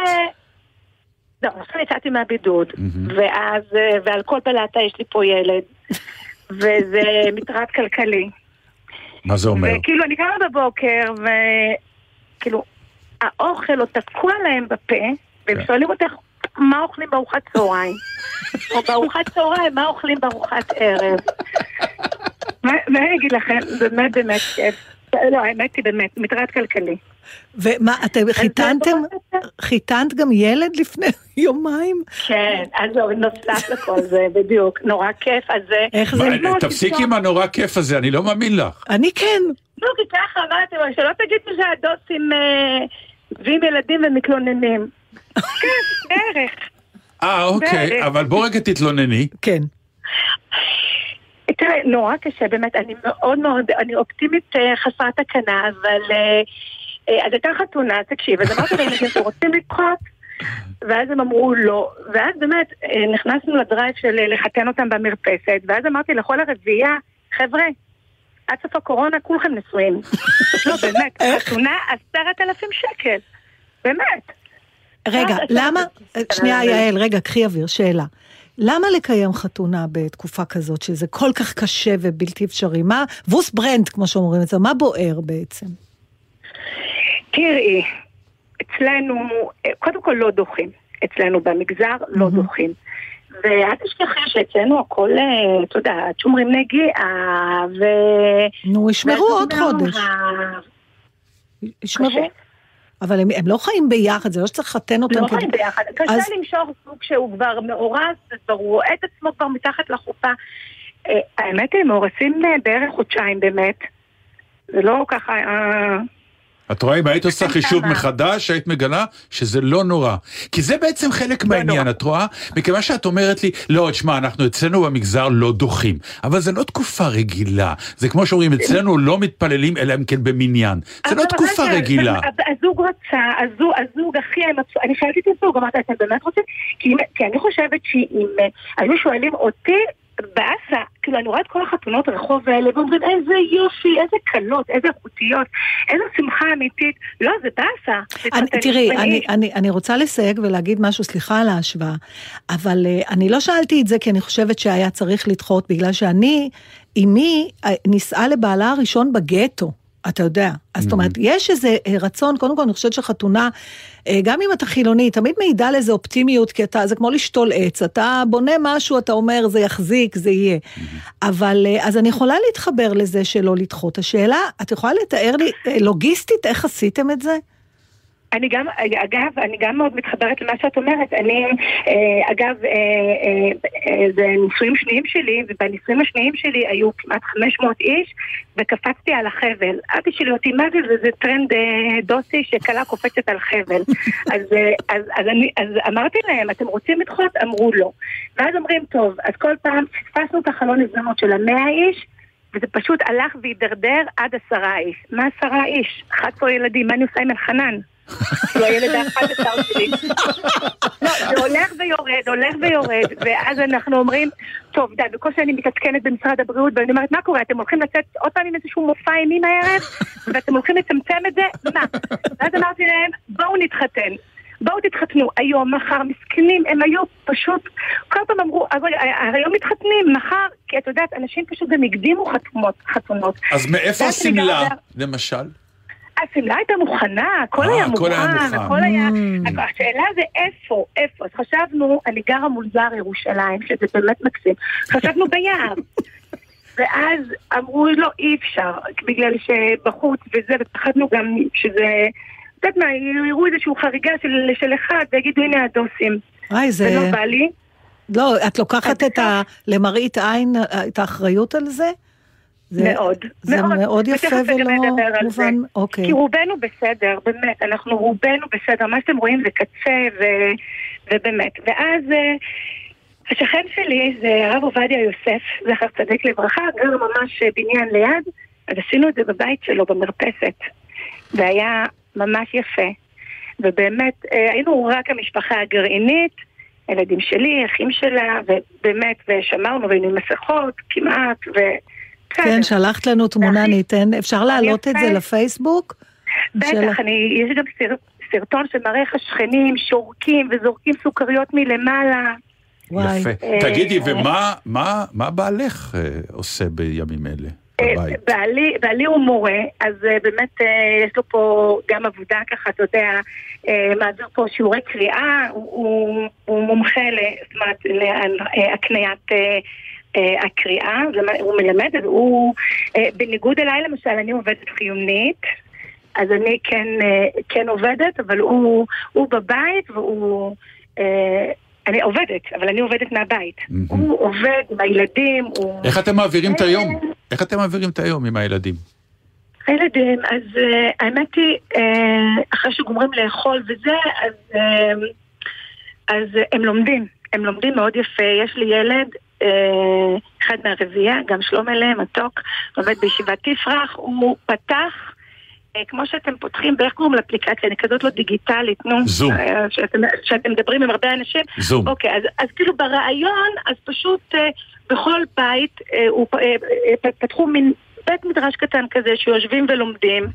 לא, עכשיו יצאתי מהבידוד, ואז, אה, ועל כל בלטה יש לי פה ילד, וזה מטרד כלכלי. מה זה אומר? וכאילו, אני קמה בבוקר, וכאילו, האוכל עוד תקוע להם בפה, כן. והם שואלים אותך, מה אוכלים בארוחת צהריים? או בארוחת צהריים, מה אוכלים בארוחת ערב? מה אני אגיד לכם? באמת באמת כיף. לא, האמת היא באמת, מטרד כלכלי. ומה, אתם חיתנתם, חיתנת גם ילד לפני יומיים? כן, אז זהו, נוסף לכל זה, בדיוק, נורא כיף, אז זה... איך מה, תפסיק עם הנורא כיף הזה, אני לא מאמין לך. אני כן. לא, כי ככה אמרתי, אבל שלא תגידו שהדוסים אה, מביאים ילדים ומתלוננים. כן, בערך. אה, אוקיי. אבל בוא רגע תתלונני. כן. תראה, נורא קשה, באמת, אני מאוד מאוד, אני אופטימית אה, חסרת תקנה, אבל... אה, אז הייתה חתונה, תקשיב, אז אמרתי לילדים, אתם רוצים לדחות? ואז הם אמרו לא, ואז באמת אה, נכנסנו לדרייב של אה, לחתן אותם במרפסת, ואז אמרתי לכל הרביעייה, חבר'ה, עד סוף הקורונה כולכם נשואים. לא, באמת, חתונה עשרת אלפים שקל. באמת. רגע, למה, שנייה יעל, רגע, קחי אוויר, שאלה. למה לקיים חתונה בתקופה כזאת, שזה כל כך קשה ובלתי אפשרי? מה, ווס ברנד, כמו שאומרים את זה, מה בוער בעצם? תראי, אצלנו, קודם כל לא דוחים. אצלנו במגזר לא דוחים. ואל תשכחי שאצלנו הכל, אה, את יודעת, שומרים נגיעה, ו... נו, ישמרו עוד חודש. ישמרו. אבל הם, הם לא חיים ביחד, זה לא שצריך לחתן אותם. לא כדי- חיים ביחד. קשה אז- למשוך זוג שהוא כבר מאורס, וכבר הוא רואה את עצמו כבר מתחת לחופה. אה, האמת היא, מאורסים אה, בערך חודשיים באמת. זה לא ככה... את רואה, אם היית עושה חישוב מחדש, היית מגלה שזה לא נורא. כי זה בעצם חלק מהעניין, את רואה? מכיוון שאת אומרת לי, לא, תשמע, אנחנו אצלנו במגזר לא דוחים. אבל זה לא תקופה רגילה. זה כמו שאומרים, אצלנו לא מתפללים אלא אם כן במניין. זה לא תקופה רגילה. הזוג רצה, הזוג, הכי אני שאלתי את הזוג, אמרתי, אתם באמת רוצים? כי אני חושבת שאם אה, היו שואלים אותי, באסה, כאילו אני רואה את כל החתונות רחוב האלה ואומרים איזה יופי, איזה קלות, איזה איכותיות, איזה שמחה אמיתית. לא, זה באסה. תראי, אני. אני, אני רוצה לסייג ולהגיד משהו, סליחה על ההשוואה, אבל uh, אני לא שאלתי את זה כי אני חושבת שהיה צריך לדחות, בגלל שאני, אמי אה, נישאה לבעלה הראשון בגטו. אתה יודע, אז זאת אומרת, יש איזה אה, רצון, קודם כל אני חושבת שחתונה, אה, גם אם אתה חילוני, תמיד מעידה על איזה אופטימיות, כי אתה, זה כמו לשתול עץ, אתה בונה משהו, אתה אומר, זה יחזיק, זה יהיה. אבל, אה, אז אני יכולה להתחבר לזה שלא לדחות. השאלה, את יכולה לתאר לי לוגיסטית איך עשיתם את זה? אני גם, אגב, אני גם מאוד מתחברת למה שאת אומרת. אני, אה, אגב, אה, אה, אה, זה נישואים שניים שלי, ובנישואים השניים שלי היו כמעט 500 איש, וקפצתי על החבל. אבא שלי אותי, מה זה? זה, זה טרנד דוסי שכלה קופצת על חבל. אז, אז, אז, אני, אז אמרתי להם, אתם רוצים לדחות? אמרו לא. ואז אומרים, טוב, אז כל פעם פספסנו את החלון הזדמנות של המאה איש, וזה פשוט הלך והידרדר עד עשרה איש. מה עשרה איש? 11 ילדים, מה אני עושה עם אלחנן? הוא הילד ה-11 שלי. לא, זה הולך ויורד, הולך ויורד, ואז אנחנו אומרים, טוב, די, בקושי אני מתעדכנת במשרד הבריאות, ואני אומרת, מה קורה, אתם הולכים לצאת עוד פעם עם איזשהו מופע אימים הערב, ואתם הולכים לצמצם את זה? מה? ואז אמרתי להם, בואו נתחתן. בואו תתחתנו היום, מחר, מסכנים, הם היו פשוט, כל פעם אמרו, אז רגע, היום מתחתנים, מחר, כי את יודעת, אנשים פשוט גם הקדימו חתומות, חתונות. אז מאיפה השמלה, למשל? השמלה הייתה מוכנה, הכל אה, היה הכל היה מוכן. הכל היה... Mm. השאלה זה איפה, איפה. אז חשבנו, אני גרה מול זר ירושלים, שזה באמת מקסים. חשבנו ביער. ואז אמרו, לא, אי אפשר, בגלל שבחוץ וזה, ופחדנו גם שזה... את יודעת מה, יראו איזושהי חריגה של, של אחד ויגידו, הנה הדוסים. וואי, זה... ולא בא לי. לא, את לוקחת את ה... למראית עין, את האחריות על זה? זה, מאוד, זה מאוד, מאוד יפה ולא מובן. אוקיי. כי רובנו בסדר, באמת, אנחנו רובנו בסדר, מה שאתם רואים זה קצה, ו... ובאמת. ואז אה, השכן שלי זה הרב עובדיה יוסף, זכר צדיק לברכה, גר ממש אה, בניין ליד, אז עשינו את זה בבית שלו, במרפסת. והיה ממש יפה. ובאמת, אה, היינו רק המשפחה הגרעינית, הילדים שלי, אחים שלה, ובאמת, ושמרנו והיינו עם מסכות, כמעט, ו... כן, שלחת לנו תמונה, ניתן, אפשר להעלות את זה. לפייסבוק? בטח, אני, יש גם סר, סרטון שמראה איך השכנים שורקים וזורקים סוכריות מלמעלה. וואי. יפה. אה, תגידי, ומה מה- מה בעלך אה, עושה בימים אלה? אה? בעלי, בעלי הוא מורה, אז אה, באמת אה, יש לו פה גם עבודה ככה, אתה יודע, אה, מעביר פה שיעורי קריאה, הוא, הוא, הוא מומחה להקניית אה, אה, הקריאה, זה מה- הוא מלמד, הוא, אה, בניגוד אליי למשל, אני עובדת חיונית, אז אני כן, אה, כן עובדת, אבל הוא, הוא בבית והוא... אה, אני עובדת, אבל אני עובדת מהבית. הוא עובד עם הילדים, הוא... איך אתם מעבירים את היום? איך אתם מעבירים את היום עם הילדים? הילדים, אז uh, האמת היא, uh, אחרי שגומרים לאכול וזה, אז, uh, אז uh, הם לומדים. הם לומדים מאוד יפה. יש לי ילד, אחד מהרביעייה, גם שלום אליהם, מתוק, לומד בישיבת תפרח, הוא פתח... אה, כמו שאתם פותחים, באיך קוראים לאפליקציה? אני כזאת לא דיגיטלית, נו. זום. אה, שאתם, שאתם מדברים עם הרבה אנשים. זום. אוקיי, אז, אז כאילו ברעיון, אז פשוט אה, בכל בית אה, הוא, אה, אה, פתחו מין בית מדרש קטן כזה שיושבים ולומדים,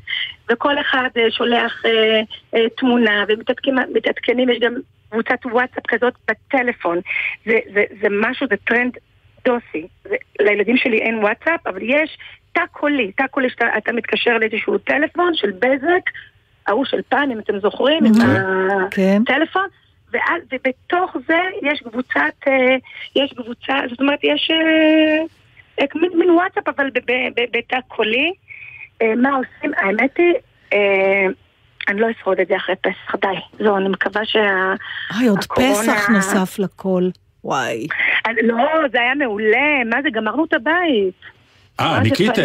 וכל אחד אה, שולח אה, אה, תמונה, ומתעדכנים, יש גם קבוצת וואטסאפ כזאת בטלפון. זה, זה, זה משהו, זה טרנד דוסי. זה, לילדים שלי אין וואטסאפ, אבל יש תא קולי, תא קולי שאתה אתה מתקשר לאיזשהו טלפון של בזק, ההוא של פעם, אם אתם זוכרים, עם כן. הטלפון. ואז, ובתוך זה יש קבוצת, אה, יש קבוצה, זאת אומרת, יש אה, אה, מין, מין וואטסאפ, אבל בתא קולי. מה עושים? האמת היא, אני לא אשרוד את זה אחרי פסח, די. זהו, אני מקווה שה... אוי, עוד הקורונה- פסח נוסף לכל. וואי. לא, זה היה מעולה, מה זה, גמרנו את הבית. אה, ניקיתם.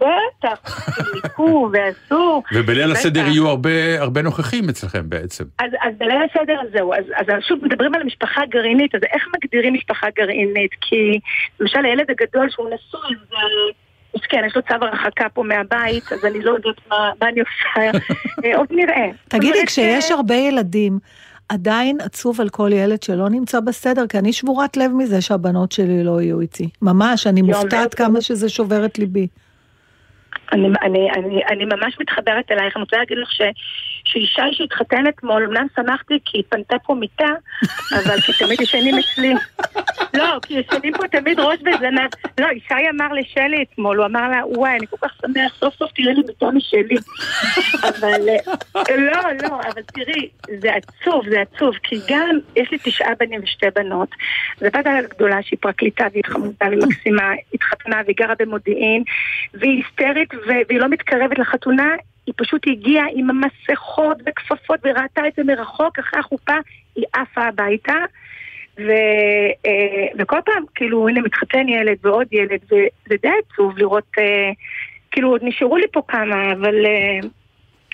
בטח, ניקו ועשו. ובליל בטח. הסדר יהיו הרבה- נוכחים אצלכם בעצם. אז, אז בליל הסדר זהו, אז, אז שוב מדברים על משפחה גרעינית, אז איך מגדירים משפחה גרעינית? כי למשל הילד הגדול שהוא נשוי, זה... כן, יש לו צו הרחקה פה מהבית, אז אני לא יודעת מה, מה אני עושה, אה, עוד נראה. תגידי, כשיש אומרת, הרבה ילדים, עדיין עצוב על כל ילד שלא נמצא בסדר, כי אני שבורת לב מזה שהבנות שלי לא יהיו איתי. ממש, אני יום מופתעת כמה שזה שובר את ליבי. אני, אני, אני, אני ממש מתחברת אלייך, אני רוצה להגיד לך ש, שאישה שהתחתן אתמול, אמנם שמחתי כי היא פנתה פה מיטה, אבל כי תמיד ישנים אצלי. לא, כי ישנים פה תמיד ראש בזנב. לא, ישי אמר לשלי אתמול, הוא אמר לה, וואי, אני כל כך שמח, סוף סוף תראה לי מיטה משלי. אבל, אה, לא, לא, אבל תראי, זה עצוב, זה עצוב, כי גם, יש לי תשעה בנים ושתי בנות, ובת הגדולה שהיא פרקליטה והיא חמודה ומקסימה, התחתנה והיא גרה במודיעין, והיא היסטרית והיא לא מתקרבת לחתונה, היא פשוט הגיעה עם המסכות וכפפות וראתה את זה מרחוק, אחרי החופה היא עפה הביתה. ו, אה, וכל פעם, כאילו, הנה מתחתן ילד ועוד ילד, וזה די עצוב לראות, אה, כאילו, עוד נשארו לי פה כמה, אבל אה,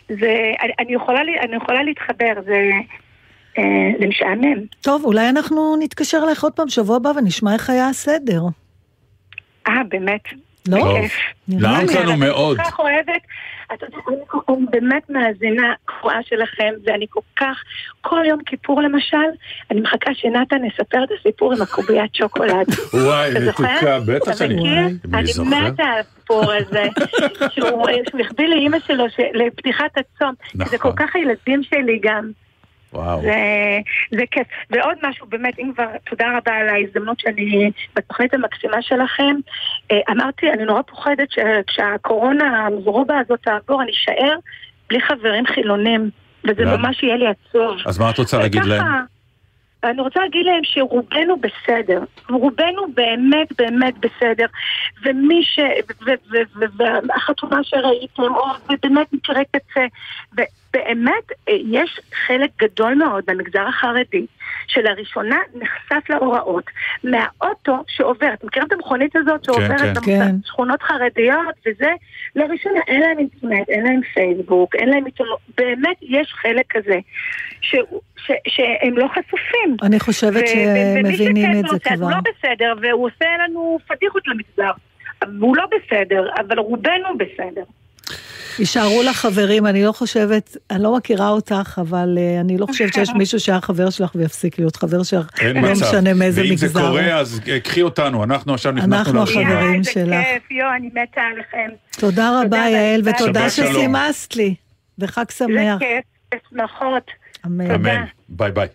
זה, אני, יכולה, אני יכולה להתחבר, זה, זה משעמם. טוב, אולי אנחנו נתקשר אליך עוד פעם שבוע הבא ונשמע איך היה הסדר. אה, באמת? לא? טוב. בכיף. נעמת לנו אני מאוד. כל כך אוהבת, אני באמת מאזינה קבועה שלכם, ואני כל כך, כל יום כיפור למשל, אני מחכה שנתן יספר את הסיפור עם הקוביית שוקולד. וואי? מתוקה, בטח שאני... אני. מתה על הסיפור הזה, שהוא החביא לאימא שלו לפתיחת הצום. זה נכון. כל כך הילדים שלי גם. וואו. זה, זה כיף. ועוד משהו, באמת, אם כבר, תודה רבה על ההזדמנות שאני בתוכנית המקסימה שלכם. אה, אמרתי, אני נורא פוחדת שכשהקורונה המזרובה הזאת תעבור, אני אשאר בלי חברים חילונים, וזה למה? ממש יהיה לי עצוב. אז מה את רוצה להגיד ככה, להם? אני רוצה להגיד להם שרובנו בסדר, רובנו באמת באמת בסדר, ומי ש... ו- ו- ו- והחתונה שראיתם, או באמת מקרה קצה, ובאמת אה, יש חלק גדול מאוד במגזר החרדי, שלראשונה נחשף להוראות מהאוטו שעובר, אתם מכירים את המכונית הזאת שעוברת כן. כן. בשכונות חרדיות, וזה לראשונה אין להם אינטרנט, אין להם פייסבוק, אין להם עיתונות, באמת יש חלק כזה, ש- ש- שהם לא חשופים. אני חושבת ו- שמבינים את זה אז כבר. הוא לא בסדר, והוא עושה לנו פדיחות למגזר. והוא לא בסדר, אבל רובנו בסדר. יישארו לך חברים, אני לא חושבת, אני לא מכירה אותך, אבל אה, אני לא חושבת שיש מישהו שהיה חבר שלך ויפסיק להיות חבר שלך, אין לא מצב. משנה מאיזה ואם זה מגזר. קורה, אז אה, קחי אותנו, אנחנו עכשיו נכנסנו אנחנו. החברים זה שלך. כיף, יואו, אני מתה עליכם. תודה רבה, יעל. ותודה. שסימסת לי, וחג זה שמח. כיף, בשמחות. אמן. אמן. ביי ביי.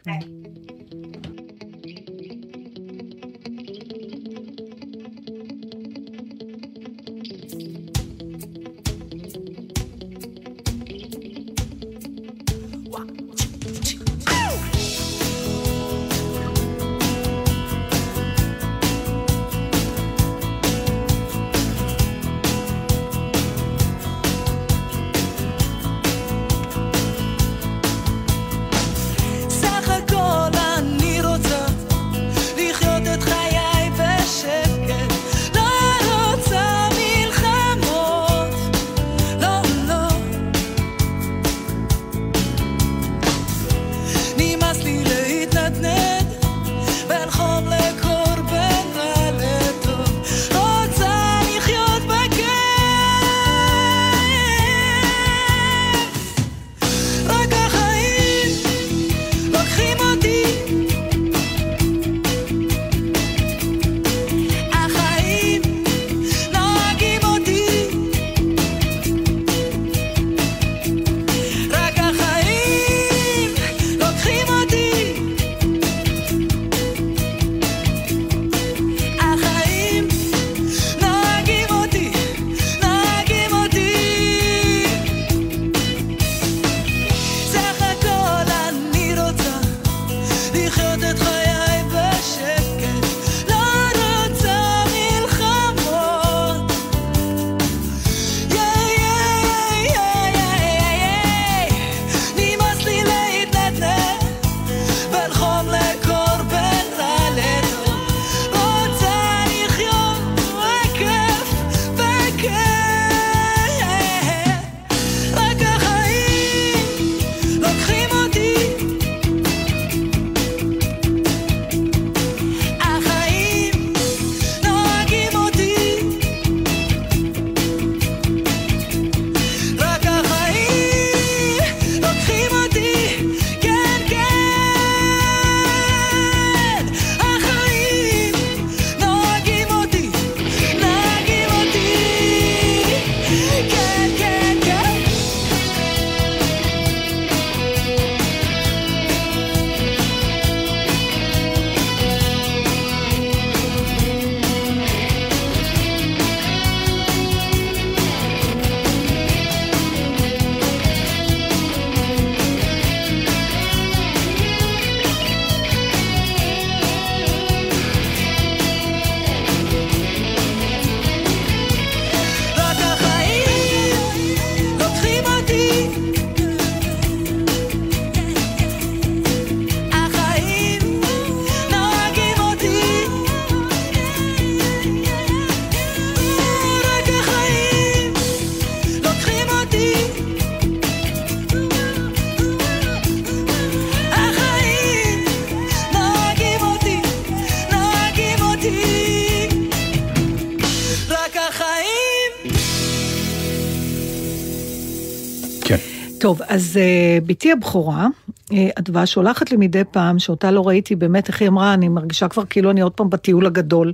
טוב, אז uh, בתי הבכורה, uh, אדווה, שולחת לי מדי פעם, שאותה לא ראיתי, באמת, איך היא אמרה, אני מרגישה כבר כאילו אני עוד פעם בטיול הגדול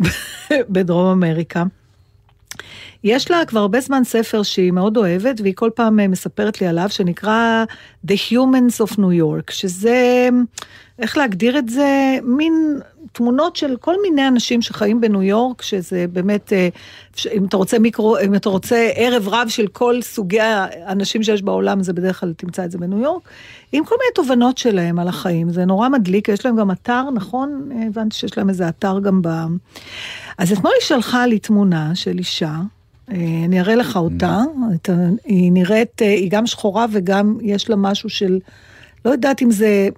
בדרום אמריקה. יש לה כבר הרבה זמן ספר שהיא מאוד אוהבת, והיא כל פעם אה, מספרת לי עליו, שנקרא The Humans of New York, שזה, איך להגדיר את זה, מין תמונות של כל מיני אנשים שחיים בניו יורק, שזה באמת, אה, אם אתה רוצה מיקרו, אם אתה רוצה ערב רב של כל סוגי האנשים שיש בעולם, זה בדרך כלל תמצא את זה בניו יורק, עם כל מיני תובנות שלהם על החיים, זה נורא מדליק, יש להם גם אתר, נכון? אה, הבנתי שיש להם איזה אתר גם ב... אז אתמול היא שלחה לי תמונה של אישה, אה, אני אראה לך אותה, היא נראית, היא גם שחורה וגם יש לה משהו של, לא יודעת אם זה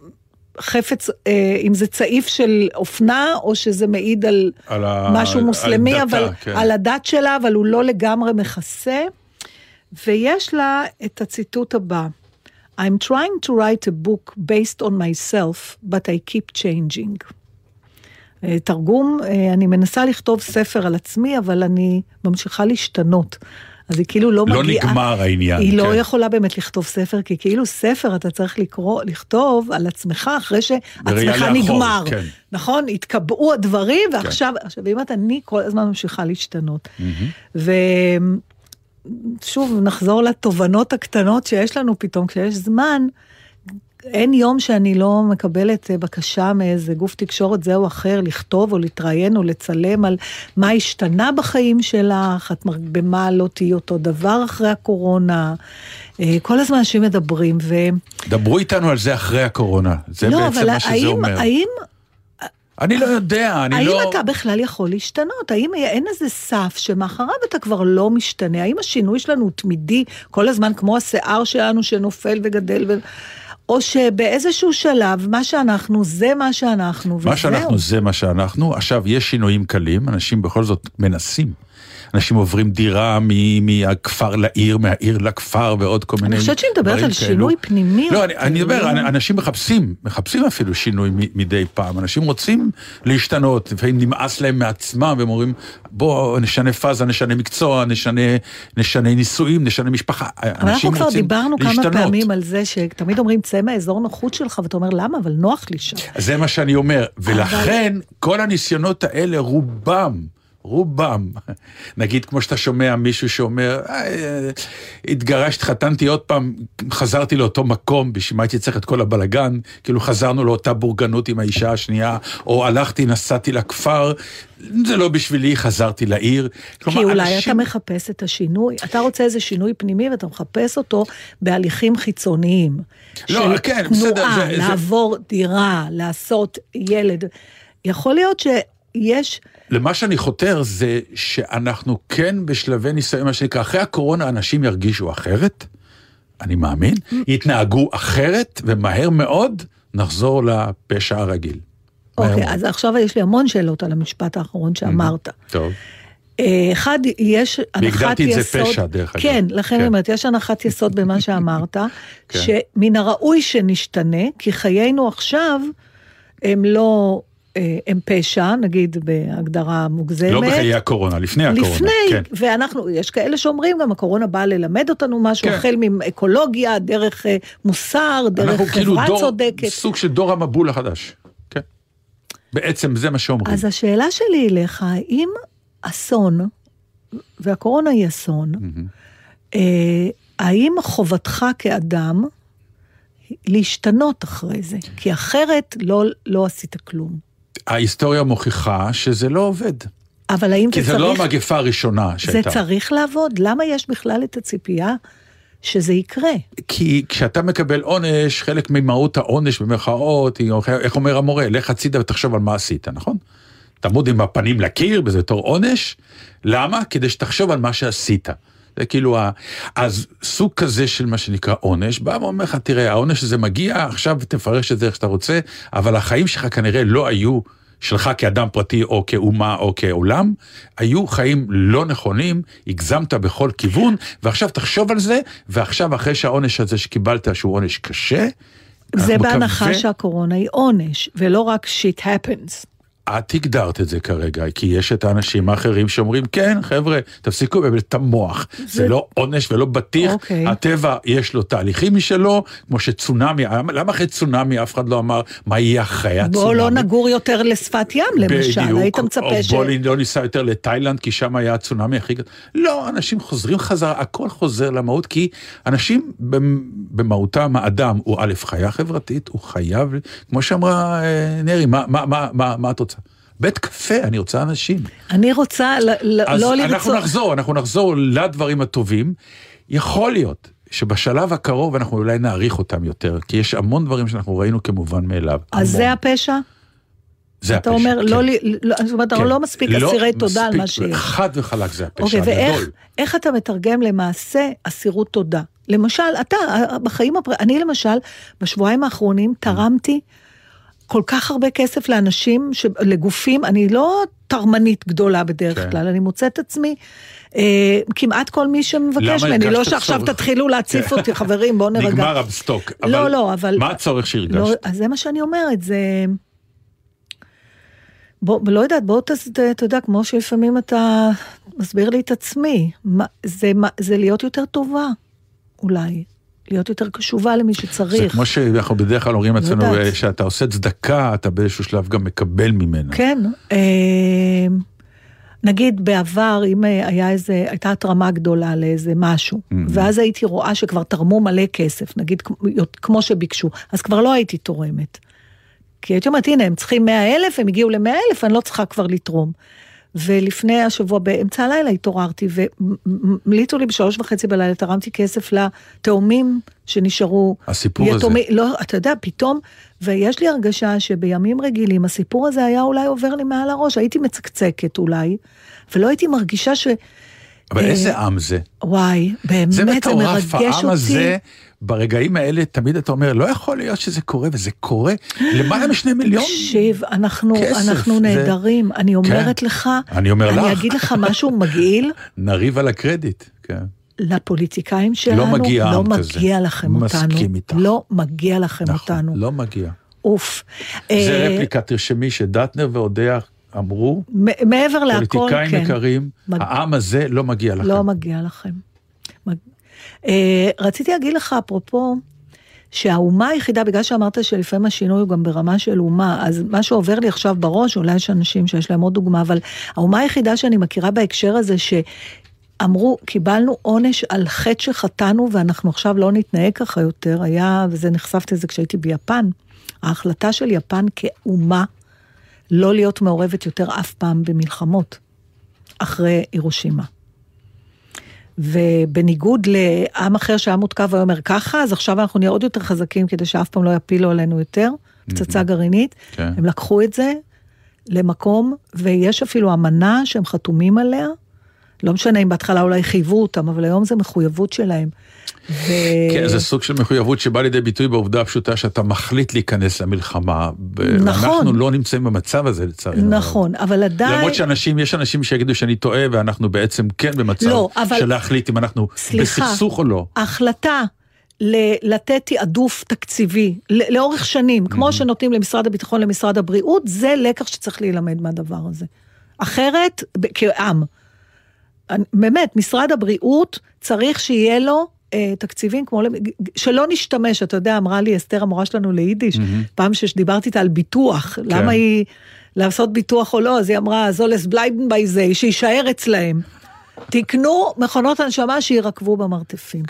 חפץ, אה, אם זה צעיף של אופנה, או שזה מעיד על, על ה- משהו על מוסלמי, דתה, אבל כן. על הדת שלה, אבל הוא לא לגמרי מכסה. ויש לה את הציטוט הבא: I'm trying to write a book based on myself, but I keep changing. אה, תרגום, אה, אני מנסה לכתוב ספר על עצמי, אבל אני ממשיכה להשתנות. אז היא כאילו לא לא מגיעה... נגמר העניין, היא לא כן. יכולה באמת לכתוב ספר, כי כאילו ספר אתה צריך לקרוא, לכתוב על עצמך אחרי שעצמך נגמר. כן. נכון? התקבעו הדברים, ועכשיו, עכשיו, אם את אני כל הזמן ממשיכה להשתנות. ושוב, נחזור לתובנות הקטנות שיש לנו פתאום, כשיש זמן, אין יום שאני לא מקבלת אה, בקשה מאיזה גוף תקשורת זה או אחר לכתוב או להתראיין או לצלם על מה השתנה בחיים שלך, את מר- במה לא תהיי אותו דבר אחרי הקורונה. אה, כל הזמן אנשים מדברים, ו... דברו איתנו על זה אחרי הקורונה, זה לא, בעצם מה שזה האם, אומר. האם, אני לא יודע, אני האם לא... אתה בכלל יכול להשתנות? האם אין איזה סף שמאחריו אתה כבר לא משתנה? האם השינוי שלנו הוא תמידי, כל הזמן כמו השיער שלנו שנופל וגדל? ו... או שבאיזשהו שלב, מה שאנחנו זה מה שאנחנו, וזהו. מה שאנחנו זה מה שאנחנו. עכשיו, יש שינויים קלים, אנשים בכל זאת מנסים. אנשים עוברים דירה מהכפר לעיר, מהעיר לכפר ועוד כל מיני אני חושבת שהיא מדברת דברים על כאלו. שינוי פנימי. לא, אני, אני יותר, מדבר? אנשים מחפשים, מחפשים אפילו שינוי מדי פעם. אנשים רוצים להשתנות, לפעמים נמאס להם מעצמם, והם אומרים, בוא נשנה פאזה, נשנה מקצוע, נשנה, נשנה נישואים, נשנה משפחה. אבל אנחנו אנשים כבר רוצים דיברנו כמה להשתנות. פעמים על זה שתמיד אומרים, צא מהאזור נוחות שלך, ואתה אומר, למה? אבל נוח לי שם. זה מה שאני אומר, ולכן כל הניסיונות האלה, רובם, רובם, נגיד כמו שאתה שומע מישהו שאומר, "אה, התגרשת, חתנתי עוד פעם, חזרתי לאותו מקום, בשביל מה הייתי צריך את כל הבלגן, כאילו חזרנו לאותה בורגנות עם האישה השנייה, או הלכתי, נסעתי לכפר, זה לא בשבילי, חזרתי לעיר. כי כלומר, אולי אנשים- אתה מחפש את השינוי, אתה רוצה איזה שינוי פנימי ואתה מחפש אותו בהליכים חיצוניים. לא, של כן, תנועה, בסדר, זה- זה- לעבור דירה, לעשות ילד. יכול להיות שיש... למה שאני חותר זה שאנחנו כן בשלבי ניסיון, מה שנקרא, אחרי הקורונה אנשים ירגישו אחרת, אני מאמין, יתנהגו אחרת, ומהר מאוד נחזור לפשע הרגיל. אוקיי, מאוד. אז עכשיו יש לי המון שאלות על המשפט האחרון שאמרת. טוב. אה, אחד, יש הנחת יסוד... והגדרתי את זה פשע, דרך אגב. כן, לכן אני כן. אומרת, יש הנחת יסוד במה שאמרת, כן. שמן הראוי שנשתנה, כי חיינו עכשיו הם לא... אה, הם פשע, נגיד בהגדרה מוגזמת. לא בחיי הקורונה, לפני הקורונה. לפני, כן. ואנחנו, יש כאלה שאומרים גם הקורונה באה ללמד אותנו משהו, כן. החל מאקולוגיה, דרך אה, מוסר, דרך אנחנו כאילו חברה דור, צודקת. סוג של דור המבול החדש. כן. בעצם זה מה שאומרים. אז השאלה שלי אליך, האם אסון, והקורונה היא אסון, אה, האם חובתך כאדם להשתנות אחרי זה? כי אחרת לא, לא עשית כלום. ההיסטוריה מוכיחה שזה לא עובד. אבל האם כי זה זה לא צריך... המגפה הראשונה זה שהייתה. צריך לעבוד? למה יש בכלל את הציפייה שזה יקרה? כי כשאתה מקבל עונש, חלק ממהות העונש במרכאות, היא, איך אומר המורה, לך הצידה ותחשוב על מה עשית, נכון? תעמוד עם הפנים לקיר, וזה בתור עונש. למה? כדי שתחשוב על מה שעשית. זה כאילו, ה... אז סוג כזה של מה שנקרא עונש, בא ואומר לך, תראה, העונש הזה מגיע, עכשיו תפרש את זה איך שאתה רוצה, אבל החיים שלך כנראה לא היו שלך כאדם פרטי או כאומה או כעולם, היו חיים לא נכונים, הגזמת בכל כיוון, ועכשיו תחשוב על זה, ועכשיו אחרי שהעונש הזה שקיבלת, שהוא עונש קשה, זה בהנחה מקווה- שהקורונה היא עונש, ולא רק shit happens. את הגדרת את זה כרגע, כי יש את האנשים האחרים שאומרים, כן, חבר'ה, תפסיקו לבלבל את המוח. זה, זה- לא עונש ולא בטיח, אוקיי. הטבע יש לו תהליכים משלו, כמו שצונאמי, למה אחרי צונאמי אף אחד לא אמר מה יהיה אחרי הצונאמי? בוא לא נגור יותר לשפת ים, למשל, בדיוק, היית מצפה ש... או בוא לא ניסע יותר לתאילנד, כי שם היה הצונאמי הכי גדול. לא, אנשים חוזרים חזרה, הכל חוזר למהות, כי אנשים במ- במהותם, האדם הוא א', חיה חברתית, הוא חייב, כמו שאמרה אה, נרי, מה, מה, מה, מה, מה את רוצה? בית קפה, אני רוצה אנשים. אני רוצה ל- ל- אז לא אנחנו לרצות... נחזור, אנחנו נחזור לדברים הטובים. יכול להיות שבשלב הקרוב אנחנו אולי נעריך אותם יותר, כי יש המון דברים שאנחנו ראינו כמובן מאליו. אז המון. זה הפשע? זה אתה הפשע, אומר, כן. לא, לא, זאת אומרת, כן. לא מספיק לא אסירי תודה על מה מספיק, שיש. חד וחלק זה הפשע אוקיי, ואיך הגדול. איך אתה מתרגם למעשה אסירות תודה? למשל, אתה, בחיים הפר... אני למשל, בשבועיים האחרונים תרמתי כל כך הרבה כסף לאנשים, ש... לגופים, אני לא תרמנית גדולה בדרך כן. כלל, אני מוצאת עצמי. אה, כמעט כל מי שמבקש ממני, לא שעכשיו צורך? תתחילו להציף כן. אותי, חברים, בואו נרגע. נגמר הבסטוק. לא, אבל לא, אבל... מה הצורך שהרגשת? לא, אז זה מה שאני אומרת, זה... בוא, לא יודעת, בוא, תס- ת- אתה יודע, כמו שלפעמים אתה מסביר לי את עצמי, מה, זה, מה, זה להיות יותר טובה, אולי. להיות יותר קשובה למי שצריך. זה כמו שאנחנו בדרך כלל אומרים אצלנו. אה, שאתה עושה צדקה, אתה באיזשהו שלב גם מקבל ממנה. כן. אה, נגיד בעבר, אם אה, היה איזה, הייתה התרמה גדולה לאיזה משהו, Mm-hmm. ואז הייתי רואה שכבר תרמו מלא כסף, נגיד כמו שביקשו, אז כבר לא הייתי תורמת. כי הייתי אומרת, הנה, הם צריכים 100 אלף, הם הגיעו ל-100 אלף, אני לא צריכה כבר לתרום. ולפני השבוע, באמצע הלילה התעוררתי, והמליצו לי בשלוש וחצי בלילה, תרמתי כסף לתאומים שנשארו. הסיפור הזה. יתומי, לא, אתה יודע, פתאום, ויש לי הרגשה שבימים רגילים, הסיפור הזה היה אולי עובר לי מעל הראש, הייתי מצקצקת אולי, ולא הייתי מרגישה ש... אבל אה, איזה עם זה? וואי, באמת, זה זה מטורף, מרגש העם אותי. הזה, ברגעים האלה תמיד אתה אומר, לא יכול להיות שזה קורה, וזה קורה. למעלה משני מיליון. תקשיב, אנחנו, כסף, אנחנו זה- נהדרים. אני אומרת כן. לך, אני אומר אני לך. אגיד לך משהו מגעיל, נריב על הקרדיט, כן. לפוליטיקאים שלנו, לא מגיע לא עם כזה. מגיע לכם אותנו. מסכים איתך. לא מגיע לכם אותנו. לא מגיע. אוף. זה אה, רפליקה, תרשמי שדטנר ואודיה אמרו, מעבר להכל, פוליטיקאים כן. יקרים, מג- העם הזה לא מגיע לכם. לא מגיע לכם. אה, רציתי להגיד לך, אפרופו, שהאומה היחידה, בגלל שאמרת שלפעמים השינוי הוא גם ברמה של אומה, אז מה שעובר לי עכשיו בראש, אולי יש אנשים שיש להם עוד דוגמה, אבל האומה היחידה שאני מכירה בהקשר הזה, שאמרו, קיבלנו עונש על חטא שחטאנו ואנחנו עכשיו לא נתנהג ככה יותר, היה, וזה נחשפתי לזה כשהייתי ביפן, ההחלטה של יפן כאומה לא להיות מעורבת יותר אף פעם במלחמות, אחרי הירושימה. ובניגוד לעם אחר שהיה מותקף ואומר ככה, אז עכשיו אנחנו נהיה עוד יותר חזקים כדי שאף פעם לא יפילו עלינו יותר, פצצה גרעינית. כן. הם לקחו את זה למקום, ויש אפילו אמנה שהם חתומים עליה. לא משנה אם בהתחלה אולי חייבו אותם, אבל היום זה מחויבות שלהם. ו... כן, זה סוג של מחויבות שבא לידי ביטוי בעובדה הפשוטה שאתה מחליט להיכנס למלחמה. נכון. ואנחנו לא נמצאים במצב הזה לצערנו. נכון, אבל עדיין... למרות שאנשים, יש אנשים שיגידו שאני טועה ואנחנו בעצם כן במצב לא, אבל- של להחליט אם אנחנו סליחה. בסכסוך או לא. ההחלטה ל- לתת תעדוף תקציבי לאורך שנים, כמו שנותנים למשרד הביטחון למשרד הבריאות, זה לקח שצריך להילמד מהדבר הזה. אחרת, כעם, באמת, משרד הבריאות צריך שיהיה לו אה, תקציבים כמו, שלא נשתמש, אתה יודע, אמרה לי אסתר המורה שלנו ליידיש, פעם שדיברתי איתה על ביטוח, למה היא לעשות ביטוח או לא, אז היא אמרה, זולס בלייבן בי זה, שיישאר אצלהם. תקנו מכונות הנשמה שירקבו במרתפים.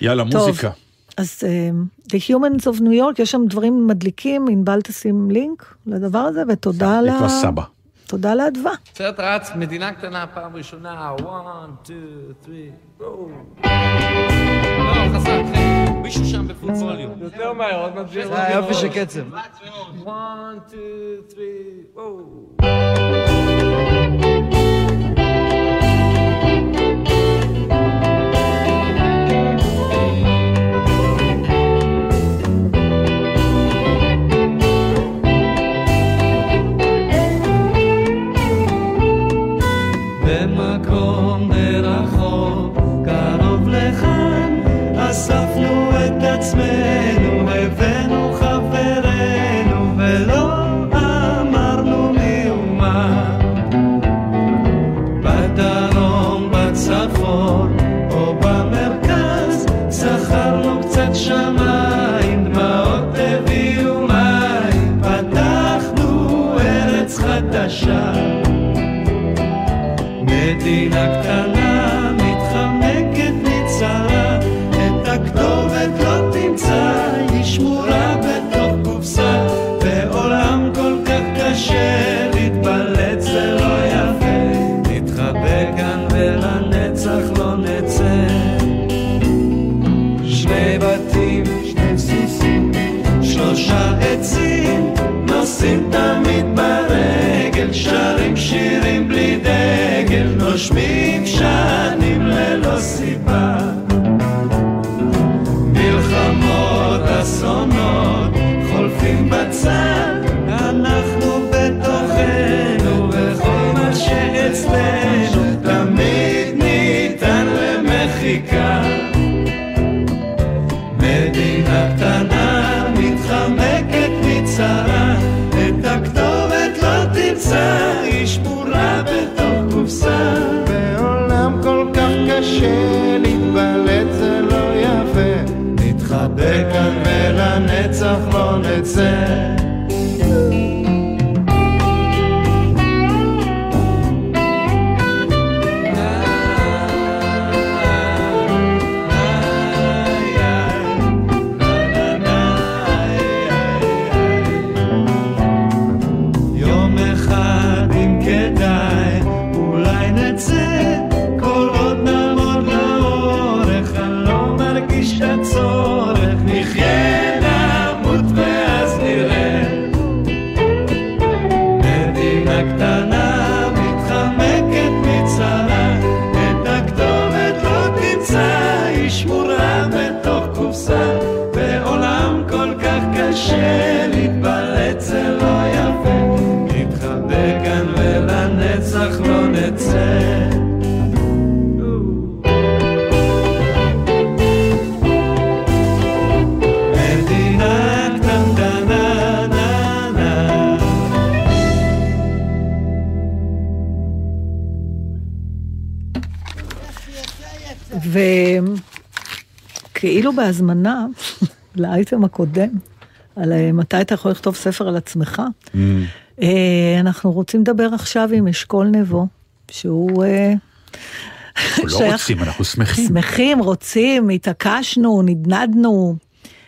יאללה, טוב. מוזיקה. אז uh, The Humans of New York, יש שם דברים מדליקים, ענבל תשים לינק לדבר הזה, ותודה ל... נקרא סבא. תודה לאדווה. סרט רץ, מדינה קטנה, פעם ראשונה, 1, 2, 3, גו. לא, חסר, כן. מישהו שם ווליום. יותר מהר, עוד מעט זה יופי של קצב. 1, 2, 3, גו. coração. קשה להתבלט זה לא יפה, נתחבא כאן ולנצח לא נצא. וכאילו בהזמנה לאייטם הקודם, על אה, מתי אתה יכול לכתוב ספר על עצמך, אה, אנחנו רוצים לדבר עכשיו עם אשכול נבו, שהוא... אה, אנחנו לא רוצים, אנחנו שמחים. שמחים, רוצים, התעקשנו, נדנדנו.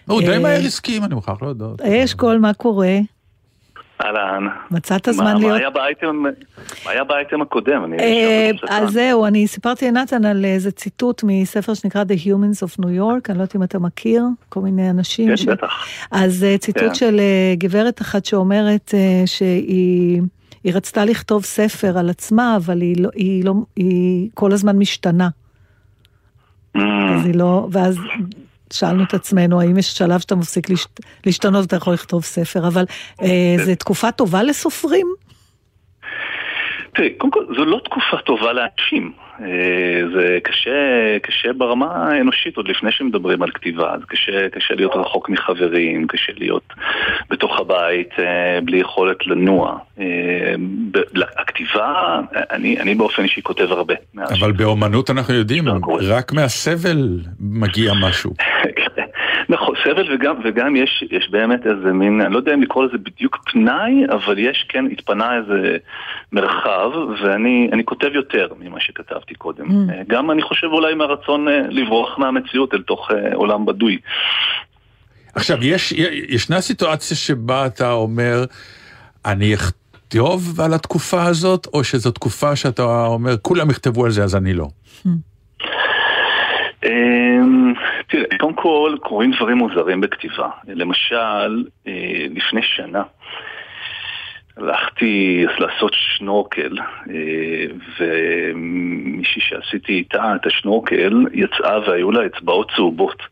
הוא די מהר הסכים, אני מוכרח להודות. אשכול, מה קורה? אהלן. מצאת מה- זמן מה להיות... היה באייטם- מה היה באייטם הקודם? אני אה, אז זהו, אני סיפרתי לנתן על איזה ציטוט מספר שנקרא The Humans of New York, אני לא יודעת אם אתה מכיר, כל מיני אנשים. כן, ש- בטח. אז אה, ציטוט כן. של אה, גברת אחת שאומרת שהיא היא רצתה לכתוב ספר על עצמה, אבל היא, לא, היא, לא, היא כל הזמן משתנה. Mm. אז היא לא, ואז שאלנו את עצמנו, האם יש שלב שאתה מפסיק להשת, להשתנות ואתה יכול לכתוב ספר, אבל אה, זו תקופה טובה לסופרים? תראי, קודם כל, זו לא תקופה טובה לאנשים. אה, זה קשה, קשה ברמה האנושית, עוד לפני שמדברים על כתיבה, אז קשה, קשה להיות רחוק מחברים, קשה להיות בתוך הבית אה, בלי יכולת לנוע. אה, הכתיבה, אני, אני באופן אישי כותב הרבה. אבל באומנות אנחנו יודעים, רק מהסבל מגיע משהו. נכון, סבל וגם, וגם יש, יש באמת איזה מין, אני לא יודע אם לקרוא לזה בדיוק פנאי, אבל יש כן, התפנה איזה מרחב, ואני אני כותב יותר ממה שכתבתי קודם. Mm. אה, גם אני חושב אולי מהרצון אה, לברוח מהמציאות אל תוך אה, עולם בדוי. עכשיו, יש, ישנה סיטואציה שבה אתה אומר, אני אכתוב על התקופה הזאת, או שזו תקופה שאתה אומר, כולם יכתבו על זה, אז אני לא. אמ, תראה, קודם כל קורים דברים מוזרים בכתיבה. למשל, אה, לפני שנה הלכתי לעשות שנורקל, אה, ומישהי שעשיתי איתה את השנורקל יצאה והיו לה אצבעות צהובות.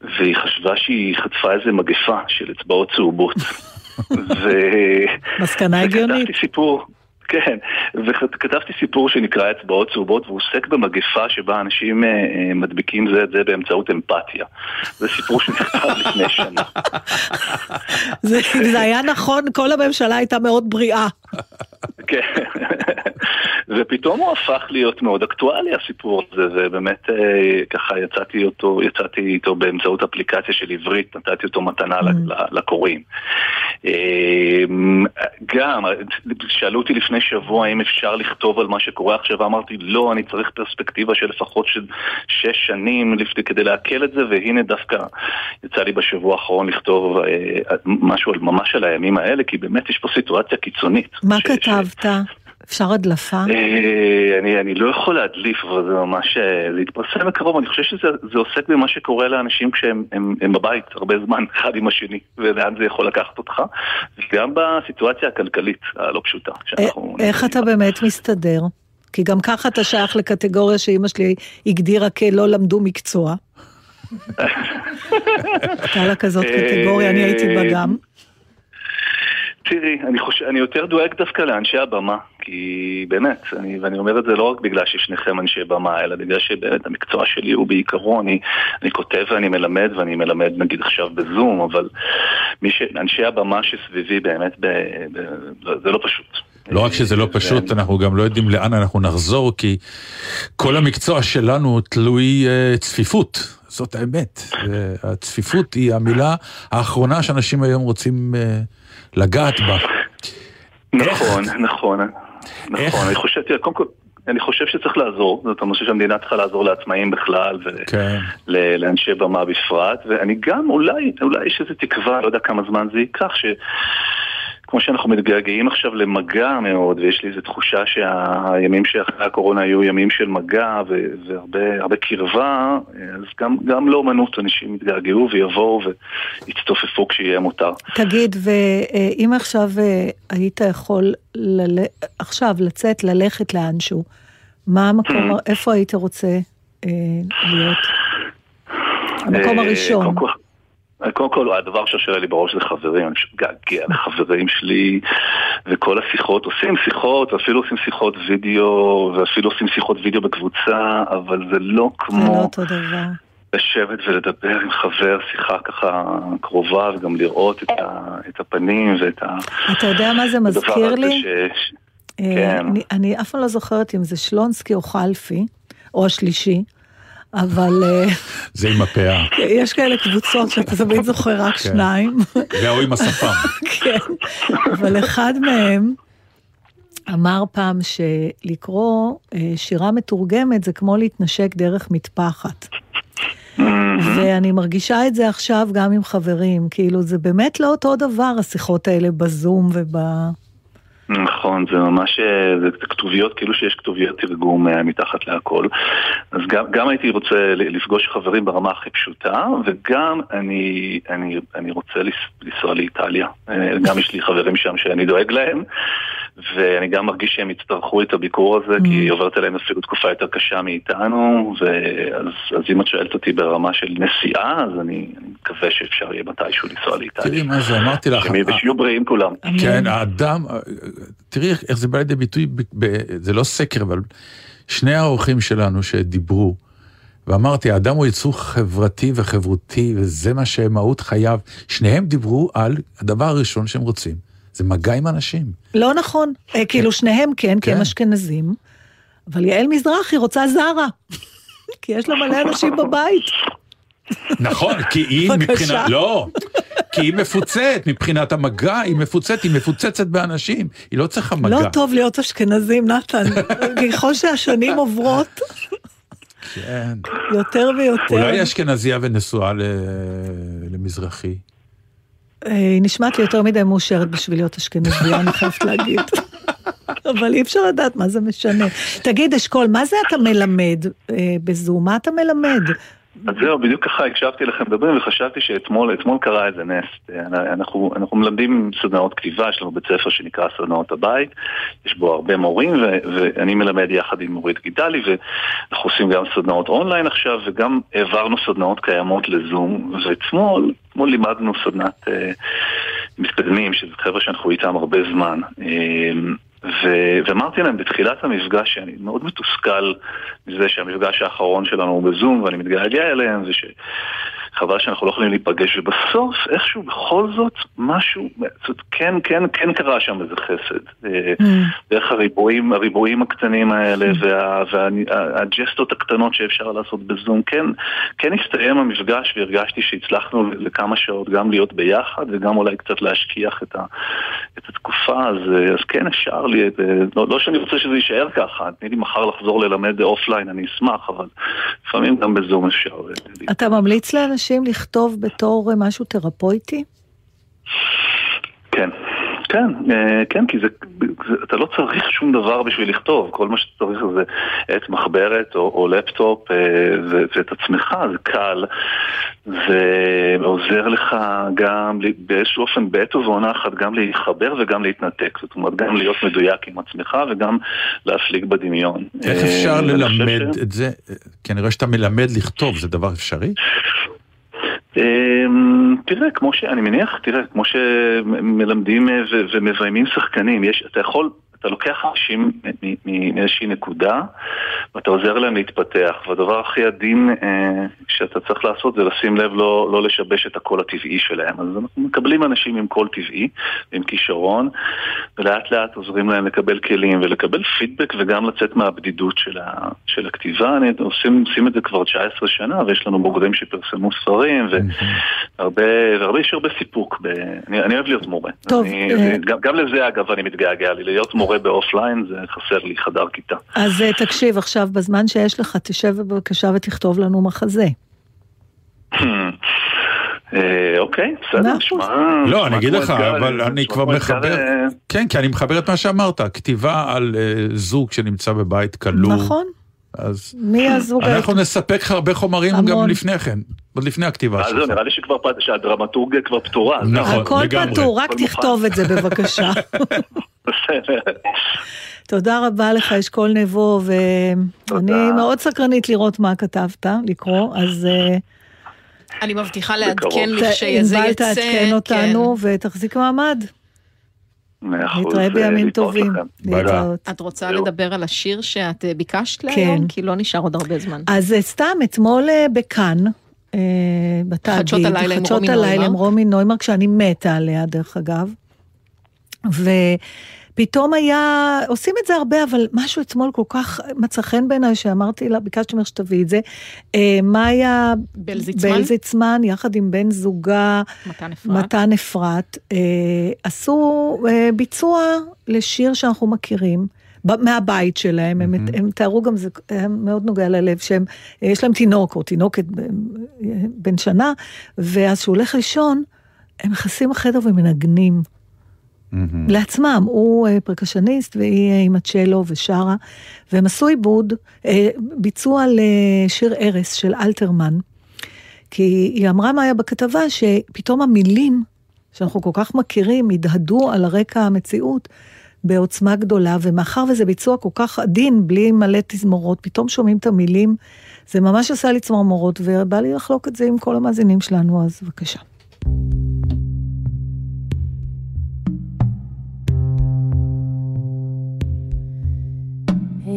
והיא חשבה שהיא חטפה איזה מגפה של אצבעות צהובות. ו... מסקנה הגיונית. סיפור, כן, וכתבתי סיפור שנקרא אצבעות צהובות והוא עוסק במגפה שבה אנשים אה, אה, מדביקים זה את זה באמצעות אמפתיה. זה סיפור שנכתב לפני שנה. זה, היה נכון, כל הממשלה הייתה מאוד בריאה. כן. ופתאום הוא הפך להיות מאוד אקטואלי הסיפור הזה, ובאמת אה, ככה יצאתי אותו, יצאתי איתו באמצעות אפליקציה של עברית, נתתי אותו מתנה ל- לקוראים. אה, גם, שאלו אותי לפני שבוע האם אפשר לכתוב על מה שקורה עכשיו, אמרתי לא, אני צריך פרספקטיבה של לפחות של שש שנים לפני, כדי לעכל את זה, והנה דווקא יצא לי בשבוע האחרון לכתוב אה, משהו ממש על הימים האלה, כי באמת יש פה סיטואציה קיצונית. מה כתבת? אפשר הדלפה? אה, אני, אני לא יכול להדליף, אבל זה ממש, אה, זה יתפרסם בקרוב, אני חושב שזה זה עוסק במה שקורה לאנשים כשהם הם, הם בבית הרבה זמן אחד עם השני, ולאן זה יכול לקחת אותך, וגם בסיטואציה הכלכלית הלא פשוטה. שאנחנו... איך אתה באמת מסתדר? כי גם ככה אתה שייך לקטגוריה שאימא שלי הגדירה כלא למדו מקצוע. הייתה לה כזאת קטגוריה, אני הייתי בה גם. תראי, אני, חושב, אני יותר דואג דווקא לאנשי הבמה, כי באמת, אני, ואני אומר את זה לא רק בגלל ששניכם אנשי במה, אלא בגלל שבאמת המקצוע שלי הוא בעיקרו, אני, אני כותב ואני מלמד, ואני מלמד נגיד עכשיו בזום, אבל ש, אנשי הבמה שסביבי באמת, ב, ב, זה לא פשוט. לא רק שזה לא פשוט, אנחנו גם לא יודעים לאן אנחנו נחזור, כי כל המקצוע שלנו תלוי אה, צפיפות. זאת האמת. הצפיפות היא המילה האחרונה שאנשים היום רוצים אה, לגעת בה. נכון, נכון, נכון, אני חושב, תראה, קודם כל, אני חושב שצריך לעזור, זאת אומרת שהמדינה צריכה לעזור לעצמאים בכלל כן. ולאנשי במה בפרט, ואני גם, אולי, אולי יש איזו תקווה, לא יודע כמה זמן זה ייקח, ש... כמו שאנחנו מתגעגעים עכשיו למגע מאוד, ויש לי איזו תחושה שהימים שאחרי הקורונה היו ימים של מגע והרבה הרבה קרבה, אז גם, גם לאומנות אנשים יתגעגעו ויבואו ויצטופפו כשיהיה מותר. תגיד, ואם עכשיו אה, היית יכול לל... עכשיו לצאת, ללכת לאנשהו, מה המקום, איפה היית רוצה אה, להיות? המקום אה, הראשון. קודם כל- הדבר שעושה לי בראש זה חברים, אני פשוט מתגעגע לחברים שלי, וכל השיחות, עושים שיחות, ואפילו עושים שיחות וידאו, ואפילו עושים שיחות וידאו בקבוצה, אבל זה לא זה כמו לא אותו דבר. לשבת ולדבר עם חבר שיחה ככה קרובה, וגם לראות את, ה, את הפנים ואת ה... אתה יודע מה זה מזכיר לי? ש... ש... אה, כן. אני, אני אף פעם לא זוכרת אם זה שלונסקי או חלפי, או השלישי, אבל אה, זה עם הפאה. יש כאלה קבוצות שאתה תמיד זוכר רק כן. שניים. והוא עם השפם. כן, אבל אחד מהם אמר פעם שלקרוא אה, שירה מתורגמת זה כמו להתנשק דרך מטפחת. ואני מרגישה את זה עכשיו גם עם חברים, כאילו זה באמת לא אותו דבר השיחות האלה בזום וב... נכון, זה ממש, אה, זה כתוביות, כאילו שיש כתוביות תרגום אה, מתחת להכל. אז גם, גם הייתי רוצה לפגוש חברים ברמה הכי פשוטה, וגם אני, אני, אני רוצה לנסוע לאיטליה. אה, גם יש לי חברים שם שאני דואג להם, ואני גם מרגיש שהם יצטרכו את הביקור הזה, כי היא עוברת עליהם אפילו תקופה יותר קשה מאיתנו, ואז אז אם את שואלת אותי ברמה של נסיעה, אז אני, אני מקווה שאפשר יהיה מתישהו לנסוע לאיטליה. תראי מה זה, אמרתי לך. ושיהיו בריאים כולם. כן, האדם, תראי איך זה בא לידי ביטוי, ב- ב- זה לא סקר, אבל שני האורחים שלנו שדיברו, ואמרתי, האדם הוא יצור חברתי וחברותי, וזה מה שמהות חייו. שניהם דיברו על הדבר הראשון שהם רוצים, זה מגע עם אנשים. לא נכון, אה, כאילו שניהם כן, כי הם אשכנזים, אבל יעל מזרחי רוצה זרה, כי יש לה מלא אנשים בבית. נכון, כי היא. מבחינת, לא, כי היא מפוצצת, מבחינת המגע, היא מפוצצת, היא מפוצצת באנשים, היא לא צריכה מגע. לא טוב להיות אשכנזים, נתן, ככל שהשנים עוברות, כן. יותר ויותר. אולי היא אשכנזייה ונשואה ל- למזרחי. אה, היא נשמעת לי יותר מדי מאושרת בשביל להיות אשכנזייה, אני חייבת להגיד. אבל אי אפשר לדעת מה זה משנה. תגיד, אשכול, מה זה אתה מלמד אה, בזום? מה אתה מלמד? אז זהו, בדיוק ככה הקשבתי לכם מדברים וחשבתי שאתמול אתמול קרה איזה נס. אנחנו, אנחנו מלמדים סדנאות כתיבה, יש לנו בית ספר שנקרא סדנאות הבית, יש בו הרבה מורים ו, ואני מלמד יחד עם מורית גידלי ואנחנו עושים גם סדנאות אונליין עכשיו וגם העברנו סדנאות קיימות לזום ואתמול אתמול לימדנו סדנת אה, מתקדמים, שזה חבר'ה שאנחנו איתם הרבה זמן. אה, ו- ואמרתי להם בתחילת המפגש שאני מאוד מתוסכל מזה שהמפגש האחרון שלנו הוא בזום ואני מתגעגע אליהם חבל שאנחנו לא יכולים להיפגש, ובסוף איכשהו בכל זאת משהו, זאת, כן, כן, כן קרה שם איזה חסד. אה, דרך הריבועים, הריבועים הקטנים האלה וה- והג'סטות הקטנות שאפשר לעשות בזום, כן, כן הסתיים המפגש והרגשתי שהצלחנו לכמה שעות גם להיות ביחד וגם אולי קצת להשכיח את, ה, את התקופה, אז, אז כן אפשר לי, את, אה, לא, לא שאני רוצה שזה יישאר ככה, תני לי מחר לחזור ללמד אופליין, אני אשמח, אבל לפעמים גם בזום אפשר. אה, אתה ממליץ לאנשים לכתוב בתור אה, משהו תרפויטי? כן, כן, אה, כן, כי זה, זה, אתה לא צריך שום דבר בשביל לכתוב, כל מה שאתה צריך זה את מחברת או, או לפטופ אה, ו- ואת עצמך, זה קל, ועוזר לך גם באיזשהו אופן בעת ובעונה אחת גם להתחבר וגם להתנתק, זאת אומרת גם להיות מדויק עם עצמך וגם להפליג בדמיון. איך אה, אפשר ללמד ש- את זה? כנראה שאתה מלמד לכתוב, זה דבר אפשרי? אמ, תראה, כמו שאני מניח, תראה, כמו שמלמדים אה, ומביימים שחקנים, יש, אתה יכול, אתה לוקח אנשים מאיזושהי נקודה ואתה עוזר להם להתפתח, והדבר הכי עדין אה, שאתה צריך לעשות זה לשים לב לא, לא לשבש את הקול הטבעי שלהם. אז אנחנו מקבלים אנשים עם קול טבעי, עם כישרון, ולאט לאט עוזרים להם לקבל כלים ולקבל פידבק וגם לצאת מהבדידות של, ה, של הכתיבה. אני, עושים, עושים את זה כבר 19 שנה, ויש לנו בוגרים שפרסמו ספרים, והרבה, והרבה יש הרבה סיפוק. ב, אני, אני אוהב להיות מורה. טוב, אני, אה, גם, גם לזה אגב אני מתגעגע לי, להיות מורה באופליין זה חסר לי חדר כיתה. אז אה, תקשיב, עכשיו, בזמן שיש לך, תשב בבקשה ותכתוב לנו מחזה. אה, אוקיי, בסדר, נשמע... לא, אני אגיד לך, אבל אני כבר מחבר, אה, כן, כי אני מחבר את מה שאמרת, כתיבה על זוג שנמצא בבית כלוא. נכון. אז מי הזוג אנחנו נספק לך הרבה חומרים גם המון. לפני כן, עוד לפני הכתיבה אז שלך. זהו, נראה לי שכבר שהדרמטורגיה כבר פתורה. אז נכון, הכל לגמרי. פתור, רק הכל. תכתוב את זה בבקשה. תודה רבה לך, אשכול נבו, ואני מאוד סקרנית לראות מה כתבת, לקרוא, אז אה, אני מבטיחה לעדכן לכשזה יצא. תעדכן אותנו ותחזיק מעמד. נתראה אה, בימים טובים. להתראות. את רוצה לדבר על השיר שאת אה, ביקשת כן. להיום? כי לא נשאר עוד הרבה זמן. אז סתם, אתמול בכאן, בתאגיד, חדשות הלילה עם. רומי נוימרק, שאני מתה עליה דרך אגב. ופתאום היה, עושים את זה הרבה, אבל משהו אתמול כל כך מצא חן בעיניי, שאמרתי לה, ביקשתי ממך שתביאי את זה. אה, מאיה בלזיצמן? בלזיצמן, יחד עם בן זוגה, מתן אפרת. מתן אפרת, אה, עשו אה, ביצוע לשיר שאנחנו מכירים. מהבית שלהם, הם, הם תיארו גם, זה מאוד נוגע ללב, שהם, אה, יש להם תינוק או תינוקת ב- בן שנה, ואז שהוא הולך לישון, הם נכנסים לחדר ומנגנים. לעצמם, הוא אה, פרקשניסט והיא אה, עם הצ'לו ושרה, והם עשו עיבוד, אה, ביצוע לשיר ארס של אלתרמן, כי היא אמרה מה היה בכתבה, שפתאום המילים שאנחנו כל כך מכירים, הדהדו על הרקע המציאות בעוצמה גדולה, ומאחר וזה ביצוע כל כך עדין, בלי מלא תזמורות, פתאום שומעים את המילים, זה ממש עשה לי צמרמורות, ובא לי לחלוק את זה עם כל המאזינים שלנו, אז בבקשה.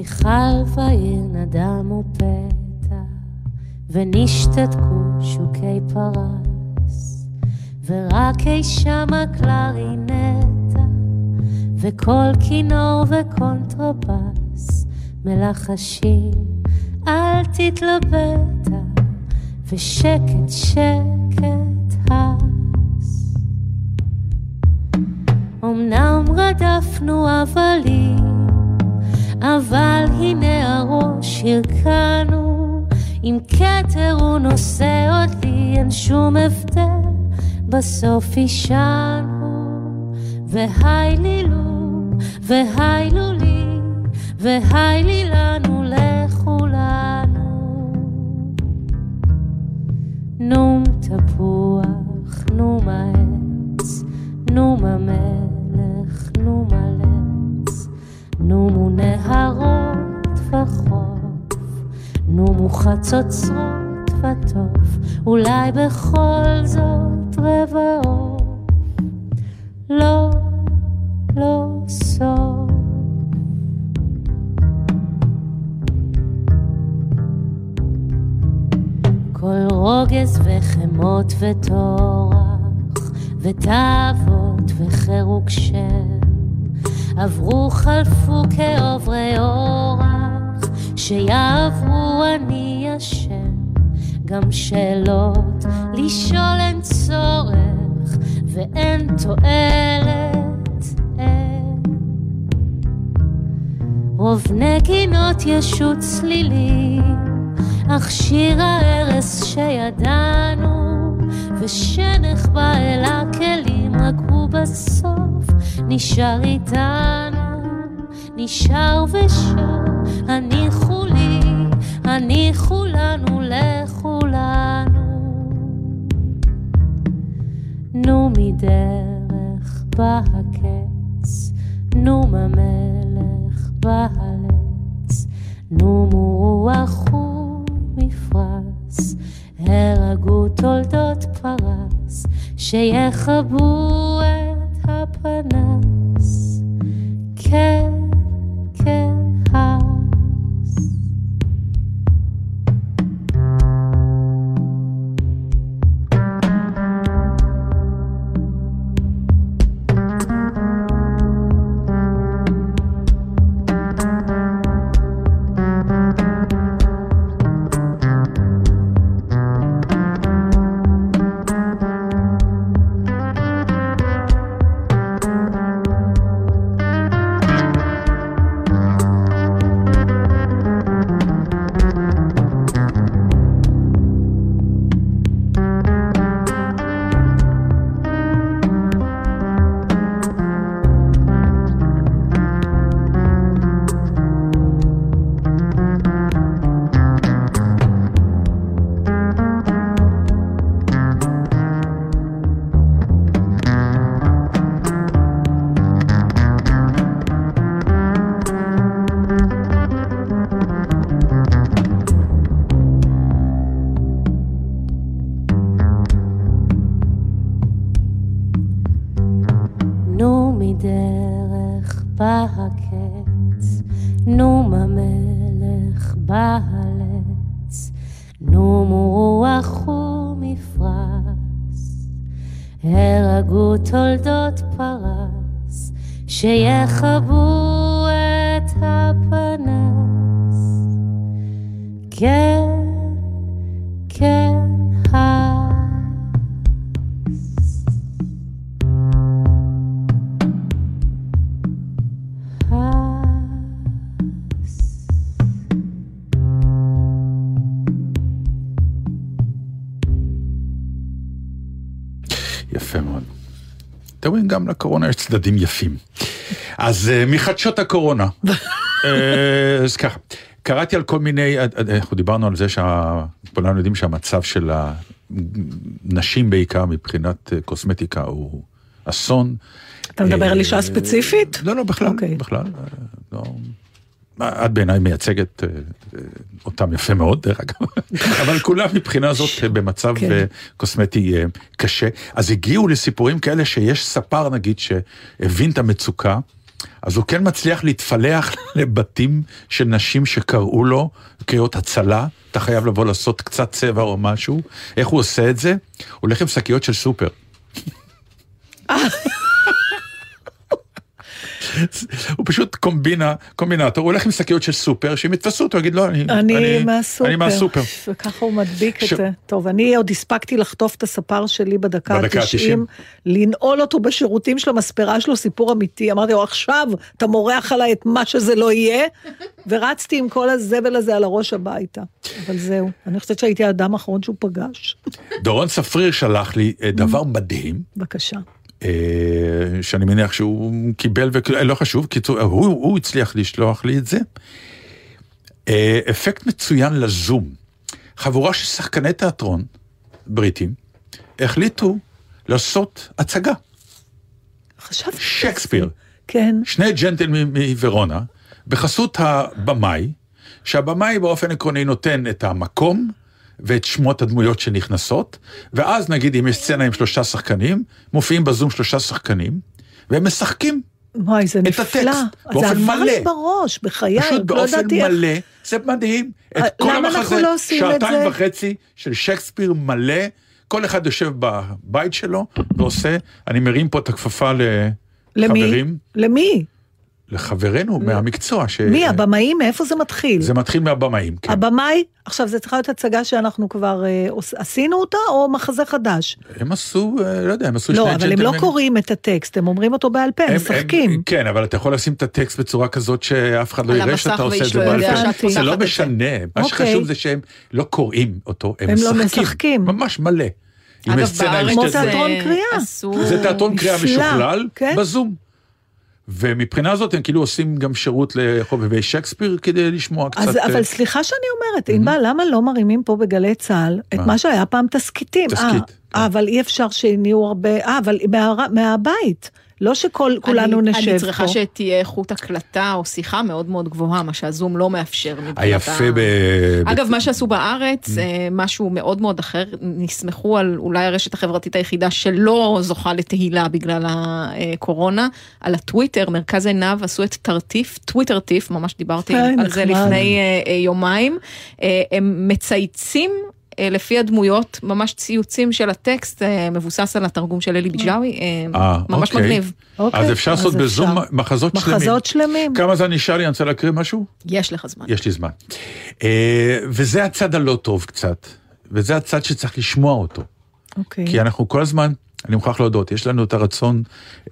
היכל בעיר נדמו פתע, ונשתתקו שוקי פרס, ורק אי שם הקלרינטה, וכל כינור וקונטרבס, מלחשים, אל תתלבטה, ושקט שקט הס. אמנם רדפנו הבלים, אבל הנה הראש הרכנו, עם כתר הוא נושא אותי, אין שום הבדל, בסוף אישנו, והי לי לו, והי לו לי, והי לי לנו לכולנו. נום תפוח, נום העץ, נום המלך, נום הלץ, נומו נהרות וחוף, נומו חצוצרות וטוב, אולי בכל זאת רבע עוף. לא, לא סוף. כל רוגז וחמור מות וטורח, ותאוות וחירוק שם, עברו חלפו כעוברי אורח, שיעברו אני השם, גם שאלות לשאול אין צורך, ואין תועלת, אין. רוב נגינות ישות צלילים, אך שיר ההרס שידענו, ושנחבא אל הכלים, רק הוא בסוף נשאר איתנו, נשאר ושר, הניחו לי, הניחו לנו, לכולנו. נו מדרך בא הקץ, נו ממלך בהלץ, נו מרוח ומפרש, הרגו תולדות פרס, שיכבו את הפנס. לקורונה יש צדדים יפים. אז אה, מחדשות הקורונה. אה, אז ככה, קראתי על כל מיני, אה, אנחנו דיברנו על זה שכולנו יודעים שהמצב של הנשים בעיקר מבחינת קוסמטיקה הוא אסון. אתה מדבר על אישה ספציפית? לא, לא, בכלל, אוקיי. בכלל. את בעיניי מייצגת אה, אה, אותם יפה מאוד, דרך אגב, אבל כולם מבחינה זאת אה, במצב כן. קוסמטי קשה. אז הגיעו לסיפורים כאלה שיש ספר נגיד שהבין את המצוקה, אז הוא כן מצליח להתפלח לבתים של נשים שקראו לו קריאות הצלה, אתה חייב לבוא לעשות קצת צבע או משהו. איך הוא עושה את זה? הוא הולך עם שקיות של סופר. הוא פשוט קומבינה, קומבינטור, הוא הולך עם שקיות של סופר, שאם יתפסו אותו, יגיד לא, אני, אני מהסופר. אני מהסופר. וככה הוא מדביק ש- את זה. טוב, אני עוד הספקתי לחטוף את הספר שלי בדקה בדקה ה-90, ה-90. לנעול אותו בשירותים של המספרה שלו, סיפור אמיתי. אמרתי לו, עכשיו אתה מורח עליי את מה שזה לא יהיה, ורצתי עם כל הזבל הזה על הראש הביתה. אבל זהו, אני חושבת שהייתי האדם האחרון שהוא פגש. דורון צפריר שלח לי אה, דבר מדהים, בבקשה. אה, שאני מניח שהוא קיבל, ולא חשוב, קיצור, הוא, הוא הצליח לשלוח לי את זה. אה, אפקט מצוין לזום. חבורה של שחקני תיאטרון בריטים החליטו לעשות הצגה. חשבתי... שייקספיר. כן. שני ג'נטלמים מוורונה, בחסות הבמאי, שהבמאי באופן עקרוני נותן את המקום ואת שמות הדמויות שנכנסות, ואז נגיד אם יש סצנה עם שלושה שחקנים, מופיעים בזום שלושה שחקנים, והם משחקים וואי, זה את נפלא. הטקסט זה באופן עבר מלא. לי בראש, בחיי, פשוט לא באופן ידעתי איך- מלא, זה מדהים. אה, את כל למה אנחנו המחזה, לא עושים את שעתיים זה? וחצי של שייקספיר מלא, כל אחד יושב בבית שלו ועושה, אני מרים פה את הכפפה למי? לחברים, למי? לחברינו מהמקצוע. ש... מי? הבמאים? מאיפה זה מתחיל? זה מתחיל מהבמאים, כן. הבמאי? עכשיו, זה צריכה להיות הצגה שאנחנו כבר אה, עשינו אותה, או מחזה חדש? הם עשו, אה, לא יודע, הם עשו שני לא, אבל הם לא ג'נטלמנים. קוראים את הטקסט, הם אומרים אותו בעל פה, הם משחקים. כן, אבל אתה יכול לשים את הטקסט בצורה כזאת שאף אחד לא יראה שאתה עושה את זה לא בעל פה. זה לא זה. משנה, מה אוקיי. שחשוב זה שהם לא קוראים אותו, הם הם לא משחקים. משחקים. ממש מלא. אגב, בארץ זה. תיאטרון קריאה. זה תיאטרון קריאה משוכלל כן. בזום. ומבחינה זאת הם כאילו עושים גם שירות לחובבי שייקספיר כדי לשמוע קצת... אז, אה, אבל סליחה שאני אומרת, ענבל, למה לא מרימים פה בגלי צה"ל את מה? שהיה פעם תסכיתים? תסכית, אה, אה, אבל אי אפשר שיהיו הרבה, אה, אבל מה- מהבית, לא שכולנו אני, נשב אני צריכה פה. שתהיה איכות הקלטה או שיחה מאוד מאוד גבוהה, מה שהזום לא מאפשר. מבחינת היפה ה- ב... אגב, מה שעשו בארץ, אה, משהו מאוד מאוד אחר, נסמכו על אולי הרשת החברתית היחידה שלא זוכה לתהילה בגלל הקורונה, על הטוויטר, מרכז עיניו עשו את טרטיף, טוויטר טיף, ממש דיברתי על זה. לפני אה, אה, יומיים, אה, הם מצייצים. אה, לפי הדמויות, ממש ציוצים של הטקסט, אה, מבוסס על התרגום של אלי ביג'אווי, אה, ממש אוקיי. מגניב. אז אפשר לעשות בזום מחזות שלמים. מחזות שלמים. כמה זמן נשאר לי? אני רוצה להקריא משהו? יש לך זמן. יש לי זמן. אה, וזה הצד הלא טוב קצת, וזה הצד שצריך לשמוע אותו. אוקיי. כי אנחנו כל הזמן, אני מוכרח להודות, יש לנו את הרצון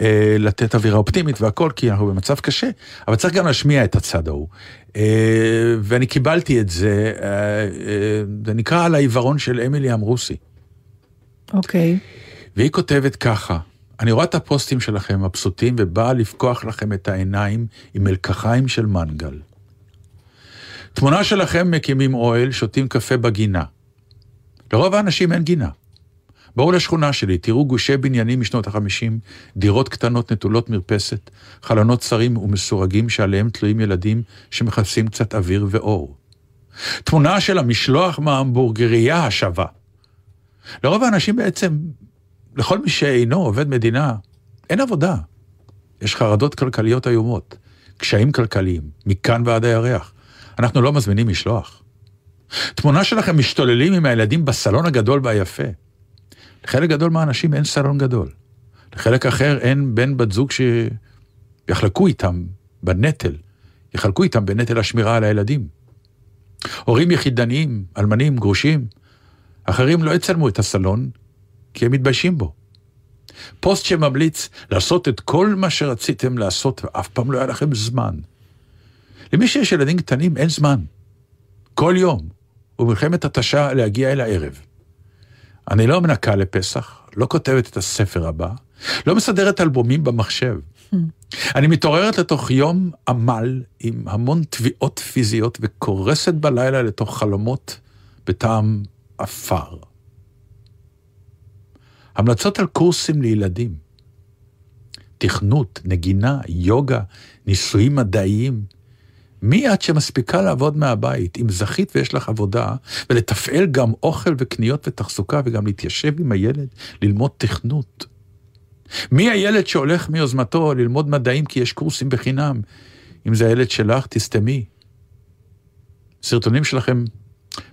אה, לתת אווירה אופטימית והכל, כי אנחנו במצב קשה, אבל צריך גם להשמיע את הצד ההוא. אה, ואני קיבלתי את זה, אה, אה, זה נקרא על העיוורון של אמילי אמרוסי. אוקיי. והיא כותבת ככה, אני רואה את הפוסטים שלכם מבסוטים ובאה לפקוח לכם את העיניים עם מלקחיים של מנגל. תמונה שלכם מקימים אוהל, שותים קפה בגינה. לרוב האנשים אין גינה. בואו לשכונה שלי, תראו גושי בניינים משנות החמישים, דירות קטנות נטולות מרפסת, חלונות צרים ומסורגים שעליהם תלויים ילדים שמחפשים קצת אוויר ואור. תמונה של המשלוח מההמבורגריה השווה. לרוב האנשים בעצם, לכל מי שאינו עובד מדינה, אין עבודה. יש חרדות כלכליות איומות, קשיים כלכליים, מכאן ועד הירח. אנחנו לא מזמינים משלוח. תמונה שלכם משתוללים עם הילדים בסלון הגדול והיפה. לחלק גדול מהאנשים אין סלון גדול. לחלק אחר אין בן בת זוג שיחלקו איתם בנטל, יחלקו איתם בנטל השמירה על הילדים. הורים יחידניים, אלמנים, גרושים, אחרים לא יצלמו את הסלון, כי הם מתביישים בו. פוסט שממליץ לעשות את כל מה שרציתם לעשות, ואף פעם לא היה לכם זמן. למי שיש ילדים קטנים אין זמן. כל יום, ומלחמת התשה להגיע אל הערב. אני לא מנקה לפסח, לא כותבת את הספר הבא, לא מסדרת אלבומים במחשב. אני מתעוררת לתוך יום עמל עם המון תביעות פיזיות וקורסת בלילה לתוך חלומות בטעם עפר. המלצות על קורסים לילדים. תכנות, נגינה, יוגה, ניסויים מדעיים. מי את שמספיקה לעבוד מהבית? אם זכית ויש לך עבודה, ולתפעל גם אוכל וקניות ותחזוקה, וגם להתיישב עם הילד, ללמוד תכנות. מי הילד שהולך מיוזמתו ללמוד מדעים כי יש קורסים בחינם? אם זה הילד שלך, תסתמי. סרטונים שלכם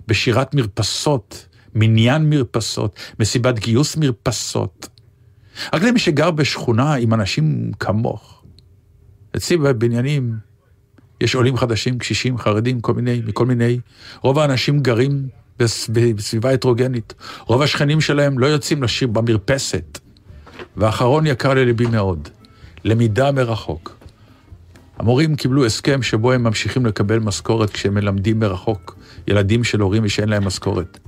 בשירת מרפסות, מניין מרפסות, מסיבת גיוס מרפסות. רק למי שגר בשכונה עם אנשים כמוך. אצלי בבניינים יש עולים חדשים, קשישים, חרדים, כל מיני, מכל מיני. רוב האנשים גרים בס- בסביבה הטרוגנית. רוב השכנים שלהם לא יוצאים לשיר במרפסת. ואחרון יקר לליבי מאוד, למידה מרחוק. המורים קיבלו הסכם שבו הם ממשיכים לקבל משכורת כשהם מלמדים מרחוק ילדים של הורים ושאין להם משכורת.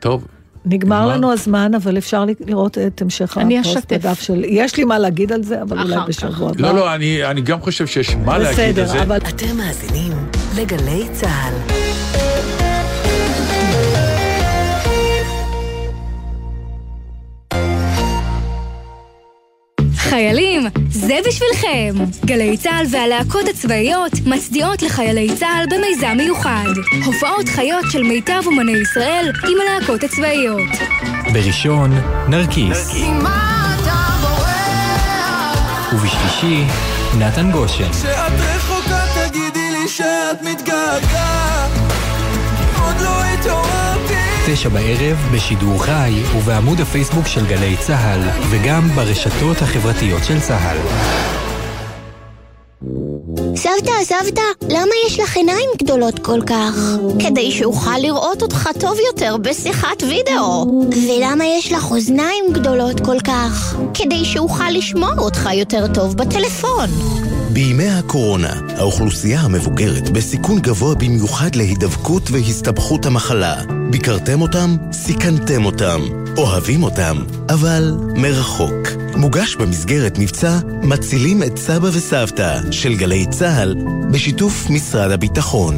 טוב, נגמר? לנו הזמן, אבל אפשר לראות את המשך אני הפוסט. בדף של... יש לי מה להגיד על זה, אבל אולי. בשבוע הבא. לא, לא, אני, אני גם חושב שיש מה להגיד על זה. בסדר, אבל... אתם מאזינים לגלי צה"ל. חיילים, זה בשבילכם! גלי צה"ל והלהקות הצבאיות מצדיעות לחיילי צה"ל במיזם מיוחד. הופעות חיות של מיטב אומני ישראל עם הלהקות הצבאיות. בראשון, נרקיס. ובשלישי, נתן גושן. כשאת רחוקה תגידי לי שאת מתגעגעת תשע בערב, בשידור חי ובעמוד הפייסבוק של גלי צה"ל, וגם ברשתות החברתיות של צה"ל. סבתא, סבתא, למה יש לך עיניים גדולות כל כך? כדי שאוכל לראות אותך טוב יותר בשיחת וידאו. ולמה יש לך אוזניים גדולות כל כך? כדי שאוכל לשמוע אותך יותר טוב בטלפון. בימי הקורונה, האוכלוסייה המבוגרת בסיכון גבוה במיוחד להידבקות והסתבכות המחלה. ביקרתם אותם? סיכנתם אותם. אוהבים אותם, אבל מרחוק. מוגש במסגרת מבצע מצילים את סבא וסבתא של גלי צה"ל בשיתוף משרד הביטחון.